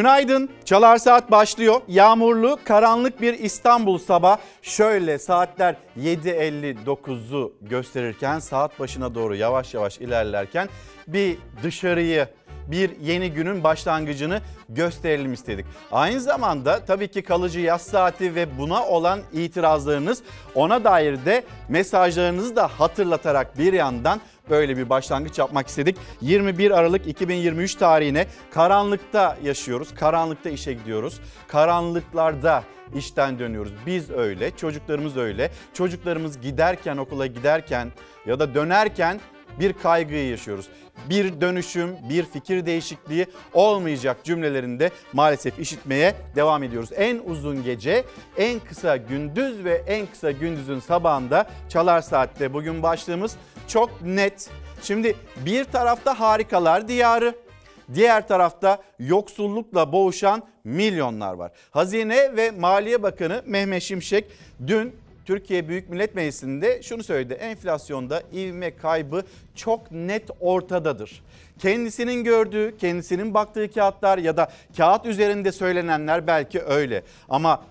Günaydın. Çalar Saat başlıyor. Yağmurlu, karanlık bir İstanbul sabah. Şöyle saatler 7.59'u gösterirken saat başına doğru yavaş yavaş ilerlerken bir dışarıyı bir yeni günün başlangıcını gösterelim istedik. Aynı zamanda tabii ki kalıcı yaz saati ve buna olan itirazlarınız ona dair de mesajlarınızı da hatırlatarak bir yandan böyle bir başlangıç yapmak istedik. 21 Aralık 2023 tarihine karanlıkta yaşıyoruz. Karanlıkta işe gidiyoruz. Karanlıklarda işten dönüyoruz. Biz öyle, çocuklarımız öyle. Çocuklarımız giderken okula giderken ya da dönerken bir kaygıyı yaşıyoruz. Bir dönüşüm, bir fikir değişikliği olmayacak cümlelerinde maalesef işitmeye devam ediyoruz. En uzun gece, en kısa gündüz ve en kısa gündüzün sabahında Çalar Saat'te bugün başlığımız çok net. Şimdi bir tarafta harikalar diyarı, Diğer tarafta yoksullukla boğuşan milyonlar var. Hazine ve Maliye Bakanı Mehmet Şimşek dün Türkiye Büyük Millet Meclisi'nde şunu söyledi. Enflasyonda ivme kaybı çok net ortadadır. Kendisinin gördüğü, kendisinin baktığı kağıtlar ya da kağıt üzerinde söylenenler belki öyle. Ama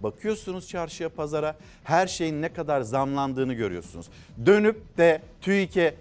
bakıyorsunuz çarşıya pazara her şeyin ne kadar zamlandığını görüyorsunuz. Dönüp de TÜİK'e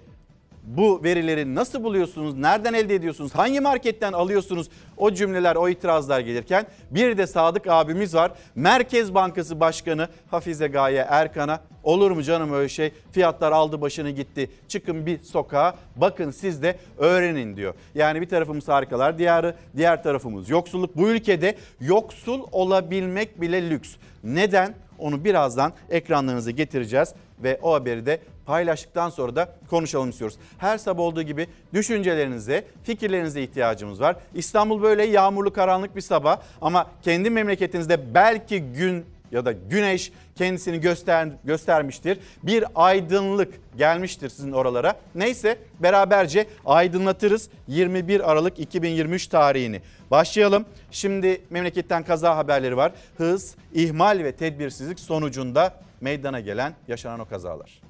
bu verileri nasıl buluyorsunuz? Nereden elde ediyorsunuz? Hangi marketten alıyorsunuz? O cümleler, o itirazlar gelirken bir de Sadık abimiz var. Merkez Bankası Başkanı Hafize Gaye Erkan'a olur mu canım öyle şey? Fiyatlar aldı başını gitti. Çıkın bir sokağa bakın siz de öğrenin diyor. Yani bir tarafımız harikalar diyarı, diğer tarafımız yoksulluk. Bu ülkede yoksul olabilmek bile lüks. Neden? Onu birazdan ekranlarınıza getireceğiz ve o haberi de paylaştıktan sonra da konuşalım istiyoruz. Her sabah olduğu gibi düşüncelerinize, fikirlerinize ihtiyacımız var. İstanbul böyle yağmurlu karanlık bir sabah ama kendi memleketinizde belki gün ya da güneş kendisini göster, göstermiştir. Bir aydınlık gelmiştir sizin oralara. Neyse beraberce aydınlatırız 21 Aralık 2023 tarihini. Başlayalım. Şimdi memleketten kaza haberleri var. Hız, ihmal ve tedbirsizlik sonucunda meydana gelen yaşanan o kazalar.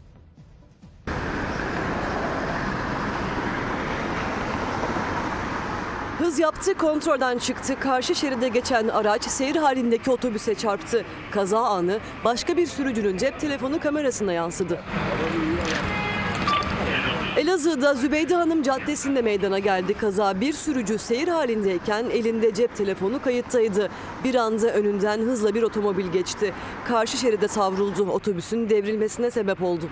Hız yaptı, kontrolden çıktı. Karşı şeride geçen araç seyir halindeki otobüse çarptı. Kaza anı başka bir sürücünün cep telefonu kamerasına yansıdı. Elazığ'da Zübeyde Hanım Caddesi'nde meydana geldi kaza. Bir sürücü seyir halindeyken elinde cep telefonu kayıttaydı. Bir anda önünden hızla bir otomobil geçti. Karşı şeride savruldu. Otobüsün devrilmesine sebep oldu.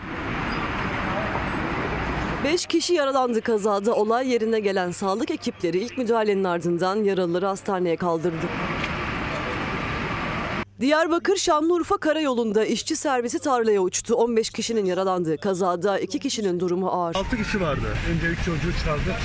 5 kişi yaralandı kazada. Olay yerine gelen sağlık ekipleri ilk müdahalenin ardından yaralıları hastaneye kaldırdı. Diyarbakır Şanlıurfa Karayolu'nda işçi servisi tarlaya uçtu. 15 kişinin yaralandığı kazada 2 kişinin durumu ağır. 6 kişi vardı. Önce 3 çocuğu çıkardı.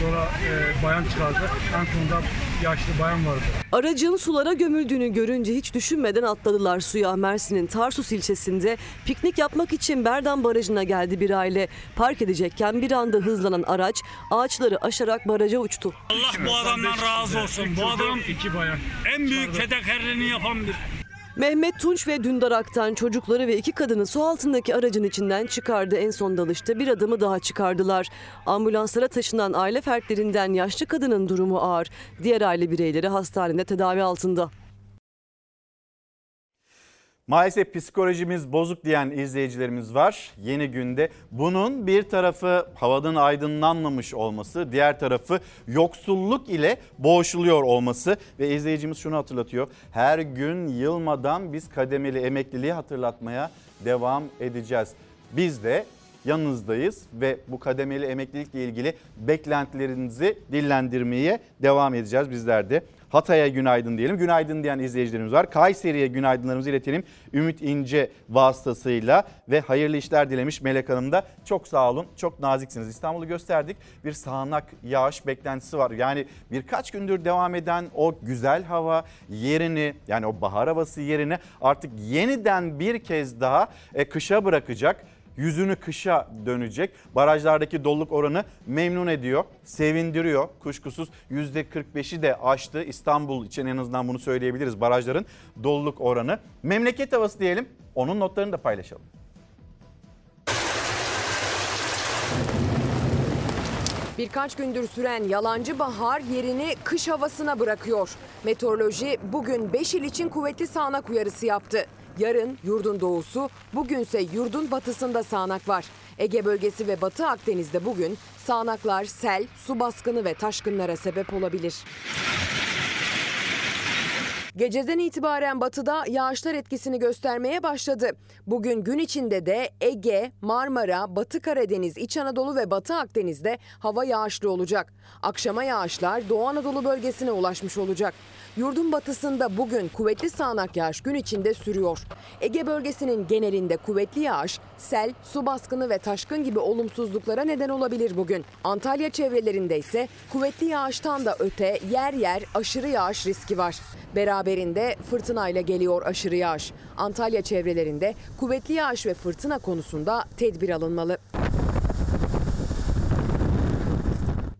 Sonra e, bayan çıkardı. En sonunda yaşlı bayan vardı. Aracın sulara gömüldüğünü görünce hiç düşünmeden atladılar suya. Mersin'in Tarsus ilçesinde piknik yapmak için Berdan Barajı'na geldi bir aile. Park edecekken bir anda hızlanan araç ağaçları aşarak baraja uçtu. Allah bu adamdan razı olsun. Bu adam iki bayan. en büyük fedakarlığını yapan bir Mehmet Tunç ve Dündar Aktan çocukları ve iki kadını su altındaki aracın içinden çıkardı. En son dalışta bir adamı daha çıkardılar. Ambulanslara taşınan aile fertlerinden yaşlı kadının durumu ağır. Diğer aile bireyleri hastanede tedavi altında. Maalesef psikolojimiz bozuk diyen izleyicilerimiz var. Yeni günde bunun bir tarafı havadan aydınlanmamış olması, diğer tarafı yoksulluk ile boğuşuluyor olması ve izleyicimiz şunu hatırlatıyor. Her gün yılmadan biz kademeli emekliliği hatırlatmaya devam edeceğiz. Biz de yanınızdayız ve bu kademeli emeklilikle ilgili beklentilerinizi dillendirmeye devam edeceğiz bizler de. Hatay'a günaydın diyelim. Günaydın diyen izleyicilerimiz var. Kayseri'ye günaydınlarımızı iletelim. Ümit İnce vasıtasıyla ve hayırlı işler dilemiş Melek Hanım da. Çok sağ olun, çok naziksiniz. İstanbul'u gösterdik. Bir sağanak yağış beklentisi var. Yani birkaç gündür devam eden o güzel hava yerini yani o bahar havası yerini artık yeniden bir kez daha e, kışa bırakacak yüzünü kışa dönecek. Barajlardaki doluluk oranı memnun ediyor, sevindiriyor kuşkusuz. %45'i de aştı İstanbul için en azından bunu söyleyebiliriz barajların doluluk oranı. Memleket havası diyelim onun notlarını da paylaşalım. Birkaç gündür süren yalancı bahar yerini kış havasına bırakıyor. Meteoroloji bugün 5 il için kuvvetli sağanak uyarısı yaptı. Yarın yurdun doğusu, bugünse yurdun batısında sağanak var. Ege bölgesi ve Batı Akdeniz'de bugün sağanaklar sel, su baskını ve taşkınlara sebep olabilir. Geceden itibaren batıda yağışlar etkisini göstermeye başladı. Bugün gün içinde de Ege, Marmara, Batı Karadeniz, İç Anadolu ve Batı Akdeniz'de hava yağışlı olacak. Akşama yağışlar Doğu Anadolu bölgesine ulaşmış olacak. Yurdun batısında bugün kuvvetli sağanak yağış gün içinde sürüyor. Ege bölgesinin genelinde kuvvetli yağış, sel, su baskını ve taşkın gibi olumsuzluklara neden olabilir bugün. Antalya çevrelerinde ise kuvvetli yağıştan da öte yer yer aşırı yağış riski var. Beraberinde fırtınayla geliyor aşırı yağış. Antalya çevrelerinde kuvvetli yağış ve fırtına konusunda tedbir alınmalı.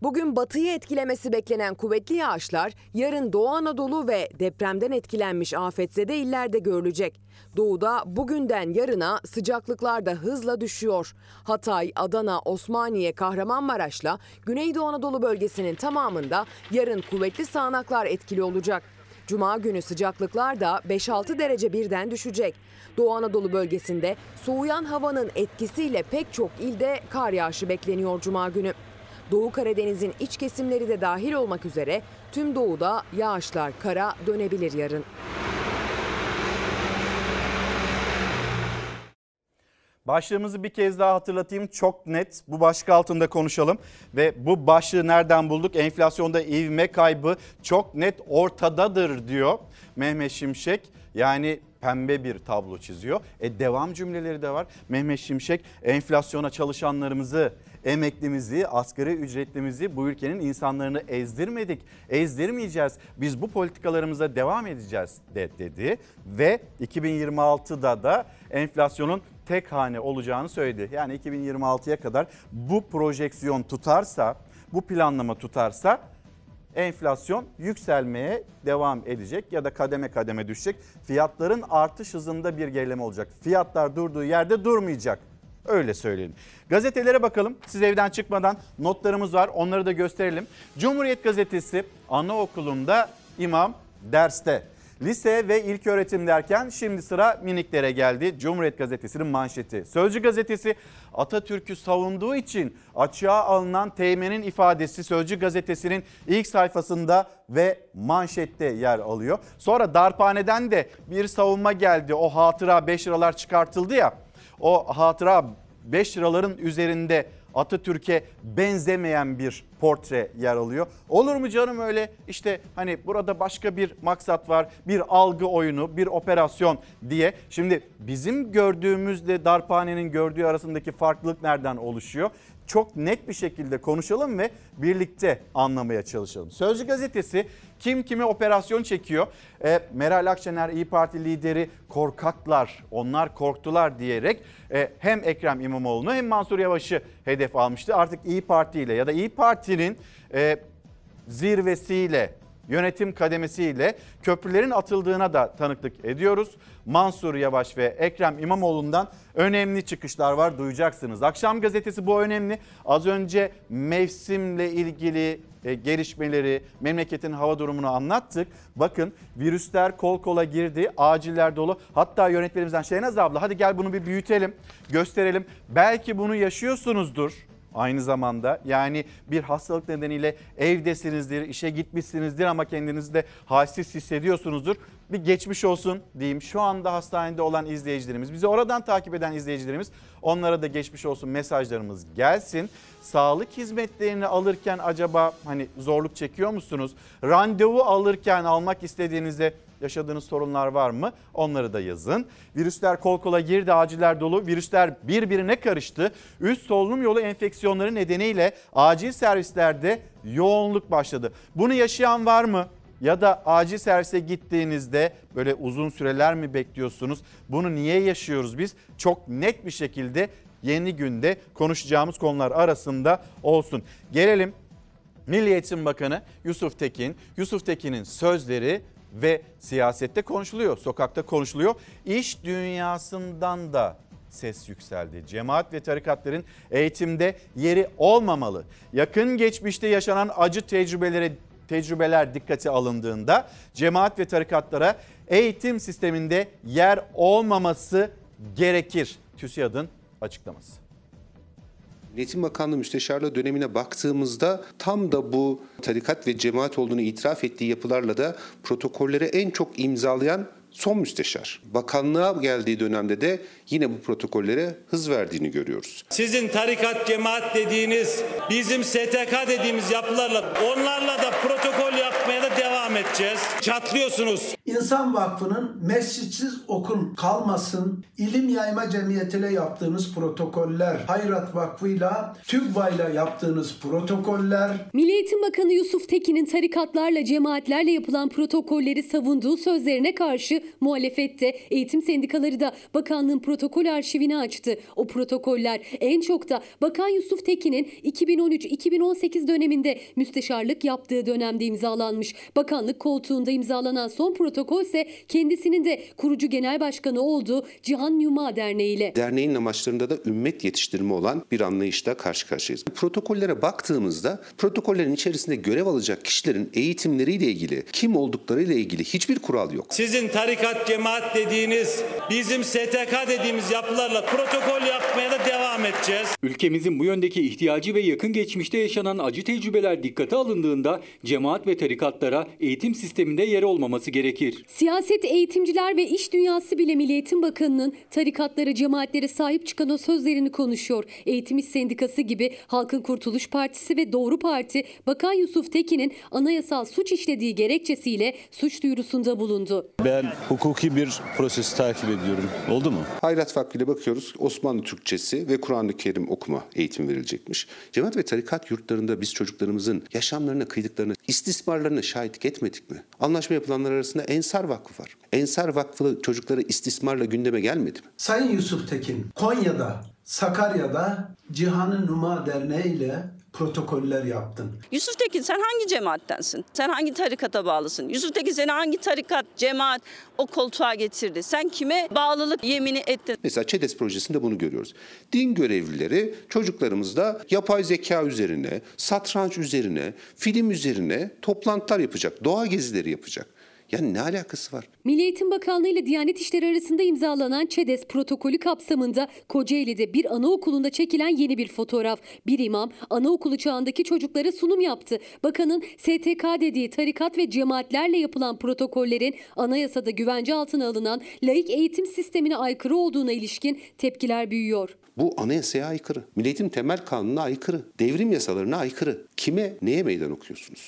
Bugün batıyı etkilemesi beklenen kuvvetli yağışlar yarın Doğu Anadolu ve depremden etkilenmiş afetzede illerde görülecek. Doğuda bugünden yarına sıcaklıklar da hızla düşüyor. Hatay, Adana, Osmaniye, Kahramanmaraş'la Güneydoğu Anadolu bölgesinin tamamında yarın kuvvetli sağanaklar etkili olacak. Cuma günü sıcaklıklar da 5-6 derece birden düşecek. Doğu Anadolu bölgesinde soğuyan havanın etkisiyle pek çok ilde kar yağışı bekleniyor Cuma günü. Doğu Karadeniz'in iç kesimleri de dahil olmak üzere tüm doğuda yağışlar kara dönebilir yarın. Başlığımızı bir kez daha hatırlatayım. Çok net bu başlık altında konuşalım. Ve bu başlığı nereden bulduk? Enflasyonda ivme kaybı çok net ortadadır diyor Mehmet Şimşek. Yani pembe bir tablo çiziyor. E devam cümleleri de var. Mehmet Şimşek enflasyona çalışanlarımızı, emeklimizi, asgari ücretlimizi bu ülkenin insanlarını ezdirmedik. Ezdirmeyeceğiz. Biz bu politikalarımıza devam edeceğiz de, dedi. Ve 2026'da da enflasyonun tek hane olacağını söyledi. Yani 2026'ya kadar bu projeksiyon tutarsa, bu planlama tutarsa enflasyon yükselmeye devam edecek ya da kademe kademe düşecek. Fiyatların artış hızında bir gerileme olacak. Fiyatlar durduğu yerde durmayacak. Öyle söyleyelim. Gazetelere bakalım. Siz evden çıkmadan notlarımız var. Onları da gösterelim. Cumhuriyet Gazetesi anaokulunda imam derste. Lise ve ilk öğretim derken şimdi sıra miniklere geldi. Cumhuriyet Gazetesi'nin manşeti. Sözcü Gazetesi Atatürk'ü savunduğu için açığa alınan teğmenin ifadesi Sözcü Gazetesi'nin ilk sayfasında ve manşette yer alıyor. Sonra darphaneden de bir savunma geldi. O hatıra 5 liralar çıkartıldı ya. O hatıra 5 liraların üzerinde Atatürk'e benzemeyen bir portre yer alıyor. Olur mu canım öyle işte hani burada başka bir maksat var, bir algı oyunu, bir operasyon diye. Şimdi bizim gördüğümüzle darphanenin gördüğü arasındaki farklılık nereden oluşuyor? Çok net bir şekilde konuşalım ve birlikte anlamaya çalışalım. Sözcü gazetesi kim kimi operasyon çekiyor? E, Meral Akşener İyi Parti lideri korkaklar, onlar korktular diyerek e, hem Ekrem İmamoğlu'nu hem Mansur Yavaş'ı hedef almıştı. Artık İyi Parti ile ya da İyi Parti'nin e, zirvesiyle yönetim kademesiyle köprülerin atıldığına da tanıklık ediyoruz. Mansur Yavaş ve Ekrem İmamoğlu'ndan önemli çıkışlar var duyacaksınız. Akşam gazetesi bu önemli. Az önce mevsimle ilgili e, gelişmeleri, memleketin hava durumunu anlattık. Bakın virüsler kol kola girdi, aciller dolu. Hatta yönetmenimizden Şehnaz abla hadi gel bunu bir büyütelim, gösterelim. Belki bunu yaşıyorsunuzdur aynı zamanda. Yani bir hastalık nedeniyle evdesinizdir, işe gitmişsinizdir ama kendinizi de halsiz hissediyorsunuzdur. Bir geçmiş olsun diyeyim. Şu anda hastanede olan izleyicilerimiz, bizi oradan takip eden izleyicilerimiz onlara da geçmiş olsun mesajlarımız gelsin. Sağlık hizmetlerini alırken acaba hani zorluk çekiyor musunuz? Randevu alırken almak istediğinizde yaşadığınız sorunlar var mı? Onları da yazın. Virüsler kol kola girdi, aciller dolu. Virüsler birbirine karıştı. Üst solunum yolu enfeksiyonları nedeniyle acil servislerde yoğunluk başladı. Bunu yaşayan var mı? Ya da acil servise gittiğinizde böyle uzun süreler mi bekliyorsunuz? Bunu niye yaşıyoruz biz? Çok net bir şekilde yeni günde konuşacağımız konular arasında olsun. Gelelim Milli Eğitim Bakanı Yusuf Tekin. Yusuf Tekin'in sözleri ve siyasette konuşuluyor, sokakta konuşuluyor. İş dünyasından da ses yükseldi. Cemaat ve tarikatların eğitimde yeri olmamalı. Yakın geçmişte yaşanan acı tecrübeleri tecrübeler dikkate alındığında cemaat ve tarikatlara eğitim sisteminde yer olmaması gerekir. TÜSİAD'ın açıklaması. Eğitim Bakanlığı Müsteşarlığı dönemine baktığımızda tam da bu tarikat ve cemaat olduğunu itiraf ettiği yapılarla da protokolleri en çok imzalayan son müsteşar. Bakanlığa geldiği dönemde de yine bu protokollere hız verdiğini görüyoruz. Sizin tarikat, cemaat dediğiniz, bizim STK dediğimiz yapılarla onlarla da protokol yapmaya da devam edeceğiz. Çatlıyorsunuz. İnsan Vakfı'nın mescitsiz okul kalmasın, ilim yayma cemiyetiyle yaptığınız protokoller, Hayrat Vakfı'yla, TÜGVA'yla yaptığınız protokoller, Milli Eğitim Bakanı Yusuf Tekin'in tarikatlarla, cemaatlerle yapılan protokolleri savunduğu sözlerine karşı muhalefette eğitim sendikaları da bakanlığın protokol arşivini açtı. O protokoller en çok da Bakan Yusuf Tekin'in 2013-2018 döneminde müsteşarlık yaptığı dönemde imzalanmış. Bakanlık koltuğunda imzalanan son protokol ise kendisinin de kurucu genel başkanı olduğu Cihan Yuma Derneği ile. Derneğin amaçlarında da ümmet yetiştirme olan bir anlayışla karşı karşıyayız. Protokollere baktığımızda protokollerin içerisinde görev alacak kişilerin eğitimleriyle ilgili, kim olduklarıyla ilgili hiçbir kural yok. Sizin tarikat, cemaat dediğiniz, bizim STK dediğimiz yapılarla protokol yapmaya da devam edeceğiz. Ülkemizin bu yöndeki ihtiyacı ve yakın geçmişte yaşanan acı tecrübeler dikkate alındığında cemaat ve tarikatlara eğitim sisteminde yer olmaması gerekir. Siyaset, eğitimciler ve iş dünyası bile Milli Eğitim Bakanı'nın tarikatlara, cemaatlere sahip çıkan o sözlerini konuşuyor. Eğitim İş Sendikası gibi Halkın Kurtuluş Partisi ve Doğru Parti, Bakan Yusuf Tekin'in anayasal suç işlediği gerekçesiyle suç duyurusunda bulundu. Ben hukuki bir prosesi takip ediyorum. Oldu mu? Hayrat Vakfı ile bakıyoruz Osmanlı Türkçesi ve Kur'an-ı Kerim okuma eğitimi verilecekmiş. Cemaat ve tarikat yurtlarında biz çocuklarımızın yaşamlarına kıydıklarını, istismarlarına şahitlik etmedik mi? Anlaşma yapılanlar arasında Ensar Vakfı var. Ensar Vakfı çocukları istismarla gündeme gelmedi mi? Sayın Yusuf Tekin, Konya'da, Sakarya'da Cihan'ı Numa Derneği ile protokoller yaptın. Yusuf Tekin sen hangi cemaattensin? Sen hangi tarikata bağlısın? Yusuf Tekin seni hangi tarikat, cemaat o koltuğa getirdi? Sen kime bağlılık yemini ettin? Mesela ÇEDES projesinde bunu görüyoruz. Din görevlileri çocuklarımızda yapay zeka üzerine, satranç üzerine, film üzerine toplantılar yapacak, doğa gezileri yapacak. Yani ne alakası var? Milli Eğitim Bakanlığı ile Diyanet İşleri arasında imzalanan ÇEDES protokolü kapsamında Kocaeli'de bir anaokulunda çekilen yeni bir fotoğraf. Bir imam anaokulu çağındaki çocuklara sunum yaptı. Bakanın STK dediği tarikat ve cemaatlerle yapılan protokollerin anayasada güvence altına alınan laik eğitim sistemine aykırı olduğuna ilişkin tepkiler büyüyor. Bu anayasaya aykırı, Milli Eğitim Temel Kanunu'na aykırı, devrim yasalarına aykırı. Kime, neye meydan okuyorsunuz?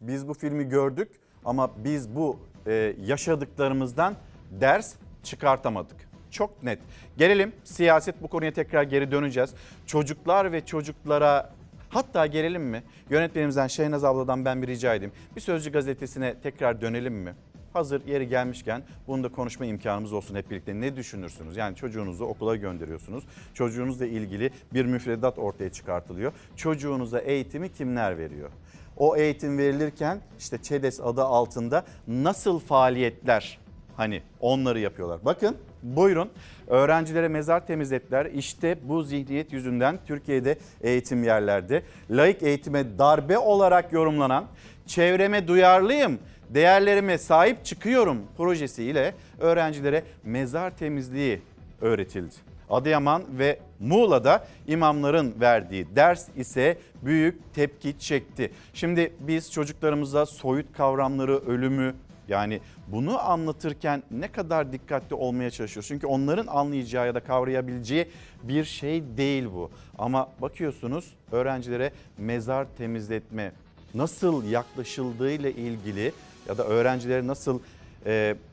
Biz bu filmi gördük ama biz bu e, yaşadıklarımızdan ders çıkartamadık. Çok net. Gelelim siyaset bu konuya tekrar geri döneceğiz. Çocuklar ve çocuklara hatta gelelim mi? Yönetmenimizden Şehnaz abladan ben bir rica edeyim. Bir Sözcü gazetesine tekrar dönelim mi? Hazır yeri gelmişken bunu da konuşma imkanımız olsun hep birlikte. Ne düşünürsünüz? Yani çocuğunuzu okula gönderiyorsunuz. Çocuğunuzla ilgili bir müfredat ortaya çıkartılıyor. Çocuğunuza eğitimi kimler veriyor? O eğitim verilirken işte ÇEDES adı altında nasıl faaliyetler hani onları yapıyorlar. Bakın buyurun öğrencilere mezar temizlettiler. İşte bu zihniyet yüzünden Türkiye'de eğitim yerlerde laik eğitime darbe olarak yorumlanan çevreme duyarlıyım değerlerime sahip çıkıyorum projesiyle öğrencilere mezar temizliği öğretildi. Adıyaman ve Muğla'da imamların verdiği ders ise büyük tepki çekti. Şimdi biz çocuklarımıza soyut kavramları, ölümü yani bunu anlatırken ne kadar dikkatli olmaya çalışıyoruz. Çünkü onların anlayacağı ya da kavrayabileceği bir şey değil bu. Ama bakıyorsunuz öğrencilere mezar temizletme nasıl yaklaşıldığıyla ilgili ya da öğrencilere nasıl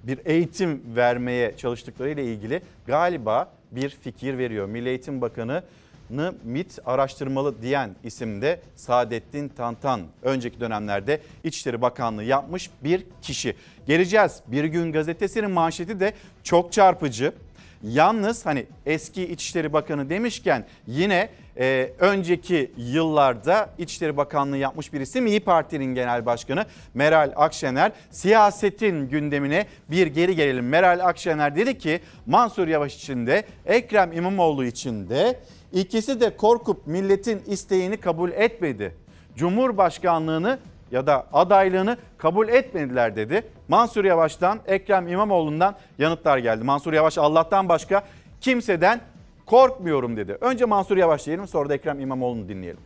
bir eğitim vermeye çalıştıklarıyla ilgili galiba bir fikir veriyor. Milli Eğitim Bakanı'nı MIT araştırmalı diyen isimde Saadettin Tantan. Önceki dönemlerde İçişleri Bakanlığı yapmış bir kişi. Geleceğiz. Bir gün gazetesinin manşeti de çok çarpıcı. Yalnız hani eski İçişleri Bakanı demişken yine e, önceki yıllarda İçişleri Bakanlığı yapmış bir isim İyi Parti'nin Genel Başkanı Meral Akşener siyasetin gündemine bir geri gelelim. Meral Akşener dedi ki Mansur Yavaş için de Ekrem İmamoğlu için de ikisi de korkup milletin isteğini kabul etmedi. Cumhurbaşkanlığını ya da adaylığını kabul etmediler dedi. Mansur Yavaş'tan Ekrem İmamoğlu'ndan yanıtlar geldi. Mansur Yavaş Allah'tan başka kimseden korkmuyorum dedi. Önce Mansur Yavaş diyelim sonra da Ekrem İmamoğlu'nu dinleyelim.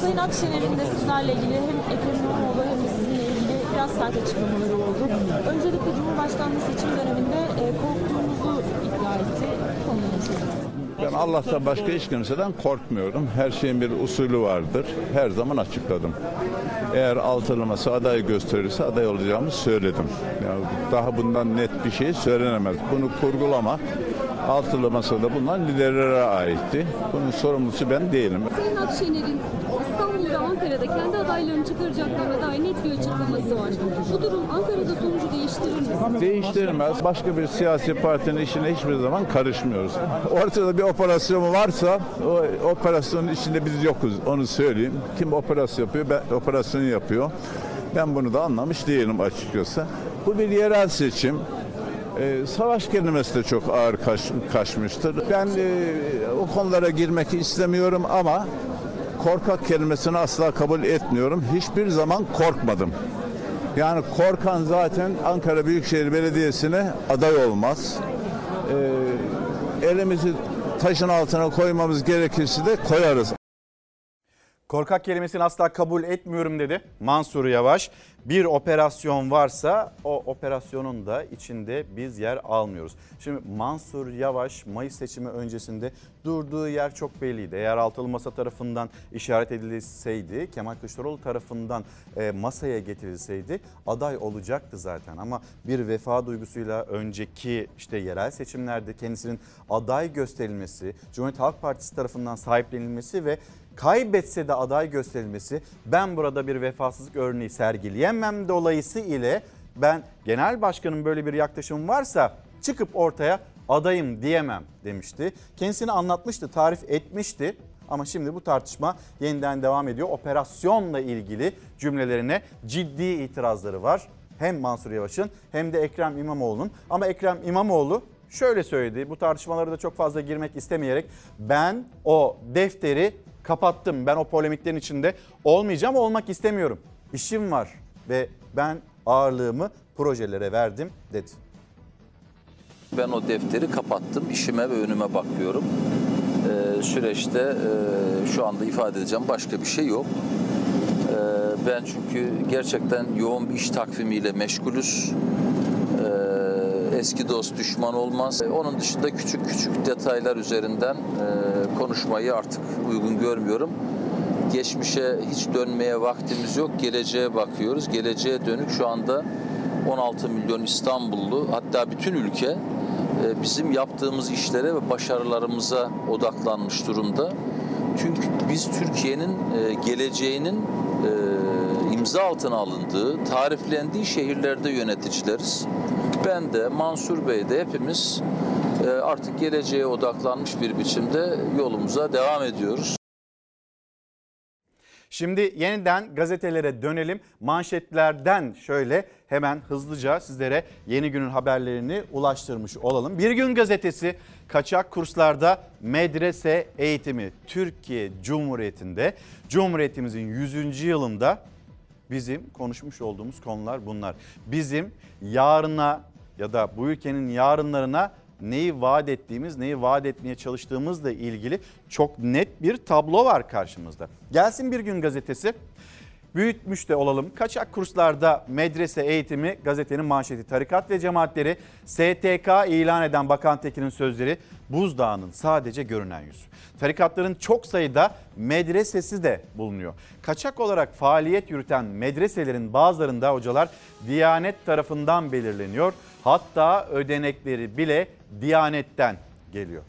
Sayın Akşener'in de sizlerle ilgili hem Ekrem İmamoğlu hem de sizinle ilgili biraz sert açıklamaları oldu. Öncelikle Cumhurbaşkanlığı seçim döneminde e, korktuğunuzu iddia etti. Ben Allah'tan başka hiç kimseden korkmuyorum. Her şeyin bir usulü vardır. Her zaman açıkladım. Eğer altılaması aday gösterirse aday olacağımı söyledim. Yani daha bundan net bir şey söylenemez. Bunu kurgulamak altılı masada bulunan liderlere aitti. Bunun sorumlusu ben değilim. Sayın Akşener'in ve Ankara'da kendi adaylarını çıkaracaklarına dair net bir açıklaması var. Bu durum Ankara'da sonucu değiştirir mi? Değiştirmez. Başka bir siyasi partinin işine hiçbir zaman karışmıyoruz. Ortada bir operasyon varsa o operasyonun içinde biz yokuz. Onu söyleyeyim. Kim operasyon yapıyor? Ben, operasyonu yapıyor. Ben bunu da anlamış değilim açıkçası. Bu bir yerel seçim. Ee, savaş kelimesi de çok ağır kaç, kaçmıştır. Ben e, o konulara girmek istemiyorum ama korkak kelimesini asla kabul etmiyorum. Hiçbir zaman korkmadım. Yani korkan zaten Ankara Büyükşehir Belediyesi'ne aday olmaz. Ee, elimizi taşın altına koymamız gerekirse de koyarız. Korkak kelimesini asla kabul etmiyorum dedi Mansur Yavaş. Bir operasyon varsa o operasyonun da içinde biz yer almıyoruz. Şimdi Mansur Yavaş Mayıs seçimi öncesinde durduğu yer çok belliydi. Eğer altılı masa tarafından işaret edilseydi, Kemal Kılıçdaroğlu tarafından e, masaya getirilseydi aday olacaktı zaten. Ama bir vefa duygusuyla önceki işte yerel seçimlerde kendisinin aday gösterilmesi, Cumhuriyet Halk Partisi tarafından sahiplenilmesi ve kaybetse de aday gösterilmesi ben burada bir vefasızlık örneği sergileyemem dolayısıyla ben genel başkanın böyle bir yaklaşım varsa çıkıp ortaya adayım diyemem demişti. Kendisini anlatmıştı, tarif etmişti. Ama şimdi bu tartışma yeniden devam ediyor. Operasyonla ilgili cümlelerine ciddi itirazları var. Hem Mansur Yavaş'ın hem de Ekrem İmamoğlu'nun. Ama Ekrem İmamoğlu şöyle söyledi. Bu tartışmalara da çok fazla girmek istemeyerek ben o defteri kapattım. Ben o polemiklerin içinde olmayacağım, olmak istemiyorum. İşim var ve ben ağırlığımı projelere verdim dedi. Ben o defteri kapattım. işime ve önüme bakıyorum. Ee, süreçte e, şu anda ifade edeceğim başka bir şey yok. Ee, ben çünkü gerçekten yoğun bir iş takvimiyle meşgulüz. Eski dost düşman olmaz. Ee, onun dışında küçük küçük detaylar üzerinden e, konuşmayı artık uygun görmüyorum. Geçmişe hiç dönmeye vaktimiz yok. Geleceğe bakıyoruz. Geleceğe dönük şu anda 16 milyon İstanbullu hatta bütün ülke e, bizim yaptığımız işlere ve başarılarımıza odaklanmış durumda. Çünkü biz Türkiye'nin e, geleceğinin e, imza altına alındığı, tariflendiği şehirlerde yöneticileriz. Ben de Mansur Bey de hepimiz artık geleceğe odaklanmış bir biçimde yolumuza devam ediyoruz. Şimdi yeniden gazetelere dönelim. Manşetlerden şöyle hemen hızlıca sizlere yeni günün haberlerini ulaştırmış olalım. Bir gün gazetesi kaçak kurslarda medrese eğitimi Türkiye Cumhuriyeti'nde Cumhuriyetimizin 100. yılında bizim konuşmuş olduğumuz konular bunlar. Bizim yarına ya da bu ülkenin yarınlarına neyi vaat ettiğimiz, neyi vaat etmeye çalıştığımızla ilgili çok net bir tablo var karşımızda. Gelsin bir gün gazetesi. Büyütmüş de olalım. Kaçak kurslarda medrese eğitimi gazetenin manşeti. Tarikat ve cemaatleri STK ilan eden Bakan Tekin'in sözleri buzdağının sadece görünen yüzü. Tarikatların çok sayıda medresesi de bulunuyor. Kaçak olarak faaliyet yürüten medreselerin bazılarında hocalar Diyanet tarafından belirleniyor. Hatta ödenekleri bile Diyanet'ten geliyor.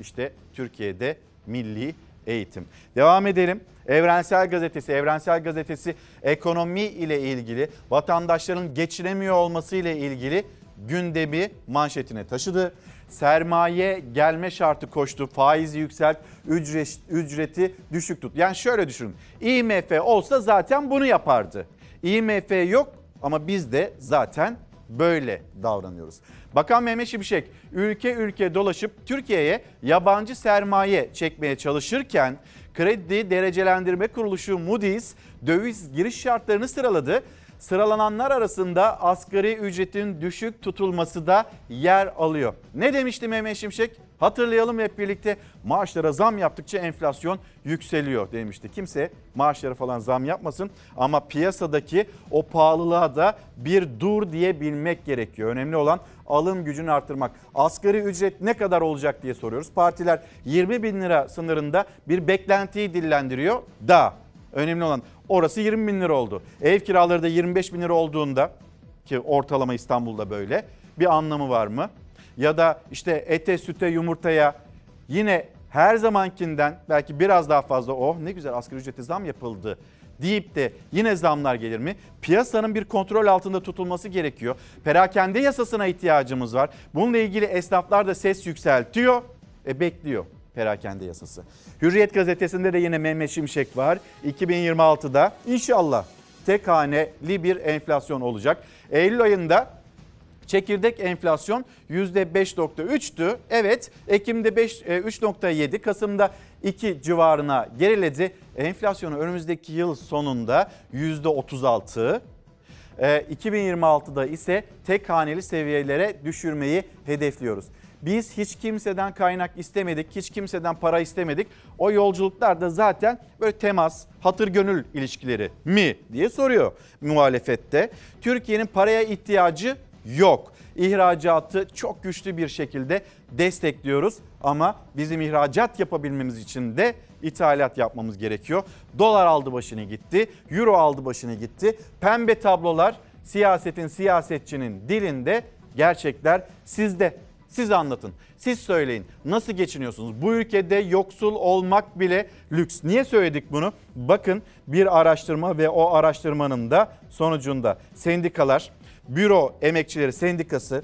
İşte Türkiye'de milli eğitim. Devam edelim. Evrensel Gazetesi, Evrensel Gazetesi ekonomi ile ilgili, vatandaşların geçinemiyor olması ile ilgili gündemi manşetine taşıdı. Sermaye gelme şartı koştu. Faizi yükselt, ücret, ücreti düşük tut. Yani şöyle düşünün. IMF olsa zaten bunu yapardı. IMF yok ama biz de zaten böyle davranıyoruz. Bakan Mehmet Şimşek ülke ülke dolaşıp Türkiye'ye yabancı sermaye çekmeye çalışırken Kredi Derecelendirme Kuruluşu Moody's döviz giriş şartlarını sıraladı. Sıralananlar arasında asgari ücretin düşük tutulması da yer alıyor. Ne demişti Mehmet Şimşek? Hatırlayalım hep birlikte maaşlara zam yaptıkça enflasyon yükseliyor demişti. Kimse maaşlara falan zam yapmasın ama piyasadaki o pahalılığa da bir dur diyebilmek gerekiyor. Önemli olan alım gücünü artırmak. Asgari ücret ne kadar olacak diye soruyoruz. Partiler 20 bin lira sınırında bir beklentiyi dillendiriyor da önemli olan orası 20 bin lira oldu. Ev kiraları da 25 bin lira olduğunda ki ortalama İstanbul'da böyle bir anlamı var mı? Ya da işte ete, süte, yumurtaya yine her zamankinden belki biraz daha fazla oh ne güzel asgari ücrete zam yapıldı deyip de yine zamlar gelir mi? Piyasanın bir kontrol altında tutulması gerekiyor. Perakende yasasına ihtiyacımız var. Bununla ilgili esnaflar da ses yükseltiyor. E bekliyor perakende yasası. Hürriyet gazetesinde de yine Mehmet Şimşek var. 2026'da inşallah tek haneli bir enflasyon olacak. Eylül ayında Çekirdek enflasyon %5.3'tü. Evet Ekim'de 5, 3.7, Kasım'da 2 civarına geriledi. Enflasyonu önümüzdeki yıl sonunda %36. 2026'da ise tek haneli seviyelere düşürmeyi hedefliyoruz. Biz hiç kimseden kaynak istemedik, hiç kimseden para istemedik. O yolculuklarda zaten böyle temas, hatır gönül ilişkileri mi diye soruyor muhalefette. Türkiye'nin paraya ihtiyacı yok. İhracatı çok güçlü bir şekilde destekliyoruz ama bizim ihracat yapabilmemiz için de ithalat yapmamız gerekiyor. Dolar aldı başını gitti, euro aldı başını gitti. Pembe tablolar siyasetin, siyasetçinin dilinde gerçekler sizde. Siz anlatın, siz söyleyin. Nasıl geçiniyorsunuz? Bu ülkede yoksul olmak bile lüks. Niye söyledik bunu? Bakın bir araştırma ve o araştırmanın da sonucunda sendikalar Büro Emekçileri Sendikası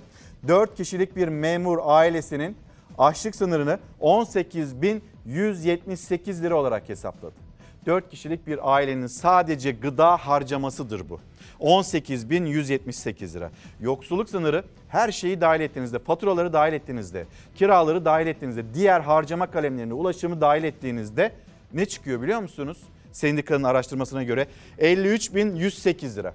4 kişilik bir memur ailesinin açlık sınırını 18.178 lira olarak hesapladı. 4 kişilik bir ailenin sadece gıda harcamasıdır bu. 18.178 lira. Yoksulluk sınırı her şeyi dahil ettiğinizde, faturaları dahil ettiğinizde, kiraları dahil ettiğinizde, diğer harcama kalemlerini, ulaşımı dahil ettiğinizde ne çıkıyor biliyor musunuz? Sendikanın araştırmasına göre 53.108 lira.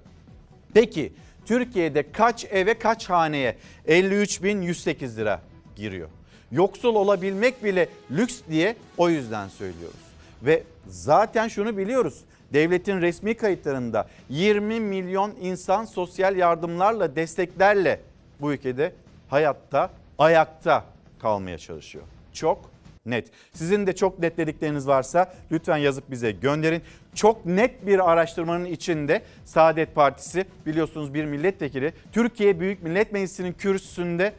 Peki Türkiye'de kaç eve kaç haneye 53.108 lira giriyor? Yoksul olabilmek bile lüks diye o yüzden söylüyoruz. Ve zaten şunu biliyoruz. Devletin resmi kayıtlarında 20 milyon insan sosyal yardımlarla, desteklerle bu ülkede hayatta, ayakta kalmaya çalışıyor. Çok net. Sizin de çok net dedikleriniz varsa lütfen yazıp bize gönderin. Çok net bir araştırmanın içinde Saadet Partisi biliyorsunuz bir milletvekili Türkiye Büyük Millet Meclisi'nin kürsüsünde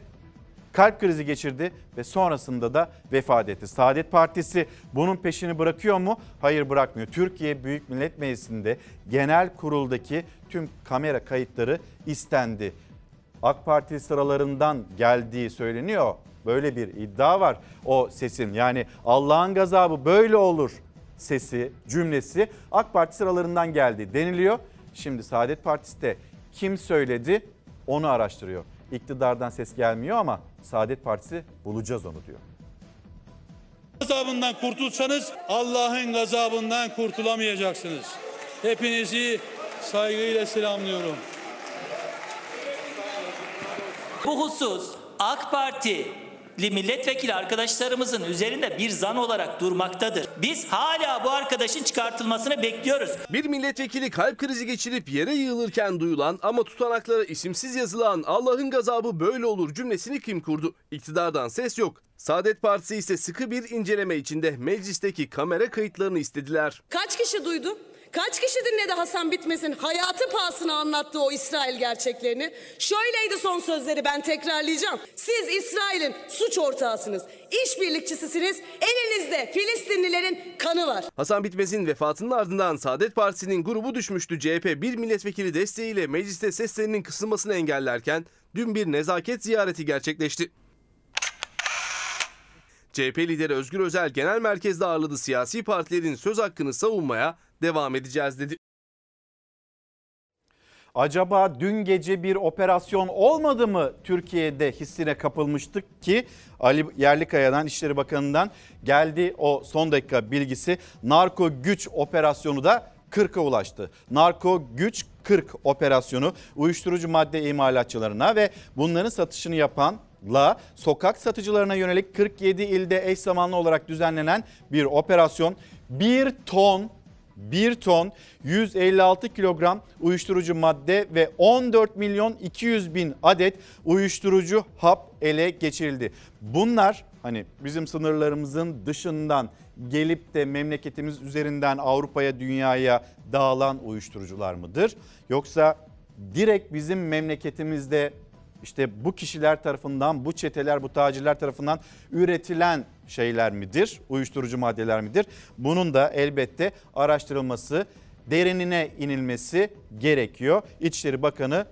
kalp krizi geçirdi ve sonrasında da vefat etti. Saadet Partisi bunun peşini bırakıyor mu? Hayır bırakmıyor. Türkiye Büyük Millet Meclisi'nde genel kuruldaki tüm kamera kayıtları istendi. AK Parti sıralarından geldiği söyleniyor. Böyle bir iddia var o sesin. Yani Allah'ın gazabı böyle olur sesi, cümlesi AK Parti sıralarından geldi deniliyor. Şimdi Saadet Partisi de kim söyledi onu araştırıyor. İktidardan ses gelmiyor ama Saadet Partisi bulacağız onu diyor. Gazabından kurtulsanız Allah'ın gazabından kurtulamayacaksınız. Hepinizi saygıyla selamlıyorum. Bu husus AK Parti milletvekili arkadaşlarımızın üzerinde bir zan olarak durmaktadır. Biz hala bu arkadaşın çıkartılmasını bekliyoruz. Bir milletvekili kalp krizi geçirip yere yığılırken duyulan ama tutanaklara isimsiz yazılan Allah'ın gazabı böyle olur cümlesini kim kurdu? İktidardan ses yok. Saadet Partisi ise sıkı bir inceleme içinde meclisteki kamera kayıtlarını istediler. Kaç kişi duydu? Kaç kişi dinledi Hasan Bitmez'in hayatı pahasına anlattığı o İsrail gerçeklerini? Şöyleydi son sözleri ben tekrarlayacağım. Siz İsrail'in suç ortağısınız. İşbirlikçisisiniz. Elinizde Filistinlilerin kanı var. Hasan Bitmez'in vefatının ardından Saadet Partisi'nin grubu düşmüştü. CHP bir milletvekili desteğiyle mecliste seslerinin kısılmasını engellerken dün bir nezaket ziyareti gerçekleşti. CHP lideri Özgür Özel genel merkezde ağırladı siyasi partilerin söz hakkını savunmaya devam edeceğiz dedi. Acaba dün gece bir operasyon olmadı mı Türkiye'de hissine kapılmıştık ki Ali Yerlikaya'dan İçişleri Bakanı'ndan geldi o son dakika bilgisi. Narko güç operasyonu da 40'a ulaştı. Narko güç 40 operasyonu uyuşturucu madde imalatçılarına ve bunların satışını yapanla sokak satıcılarına yönelik 47 ilde eş zamanlı olarak düzenlenen bir operasyon. 1 ton 1 ton 156 kilogram uyuşturucu madde ve 14 milyon 200 bin adet uyuşturucu hap ele geçirildi. Bunlar hani bizim sınırlarımızın dışından gelip de memleketimiz üzerinden Avrupa'ya dünyaya dağılan uyuşturucular mıdır? Yoksa direkt bizim memleketimizde işte bu kişiler tarafından, bu çeteler, bu tacirler tarafından üretilen şeyler midir? Uyuşturucu maddeler midir? Bunun da elbette araştırılması, derinine inilmesi gerekiyor. İçişleri Bakanı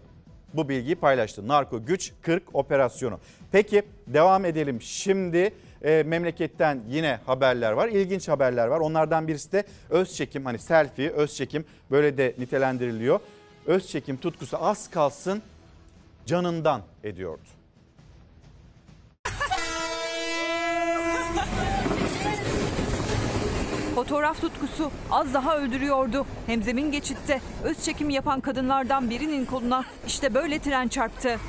bu bilgiyi paylaştı. Narko Güç 40 operasyonu. Peki devam edelim. Şimdi e, memleketten yine haberler var. İlginç haberler var. Onlardan birisi de öz çekim hani selfie, öz çekim böyle de nitelendiriliyor. Öz çekim tutkusu az kalsın canından ediyordu. Fotoğraf tutkusu az daha öldürüyordu. Hemzemin geçitte öz çekim yapan kadınlardan birinin koluna işte böyle tren çarptı.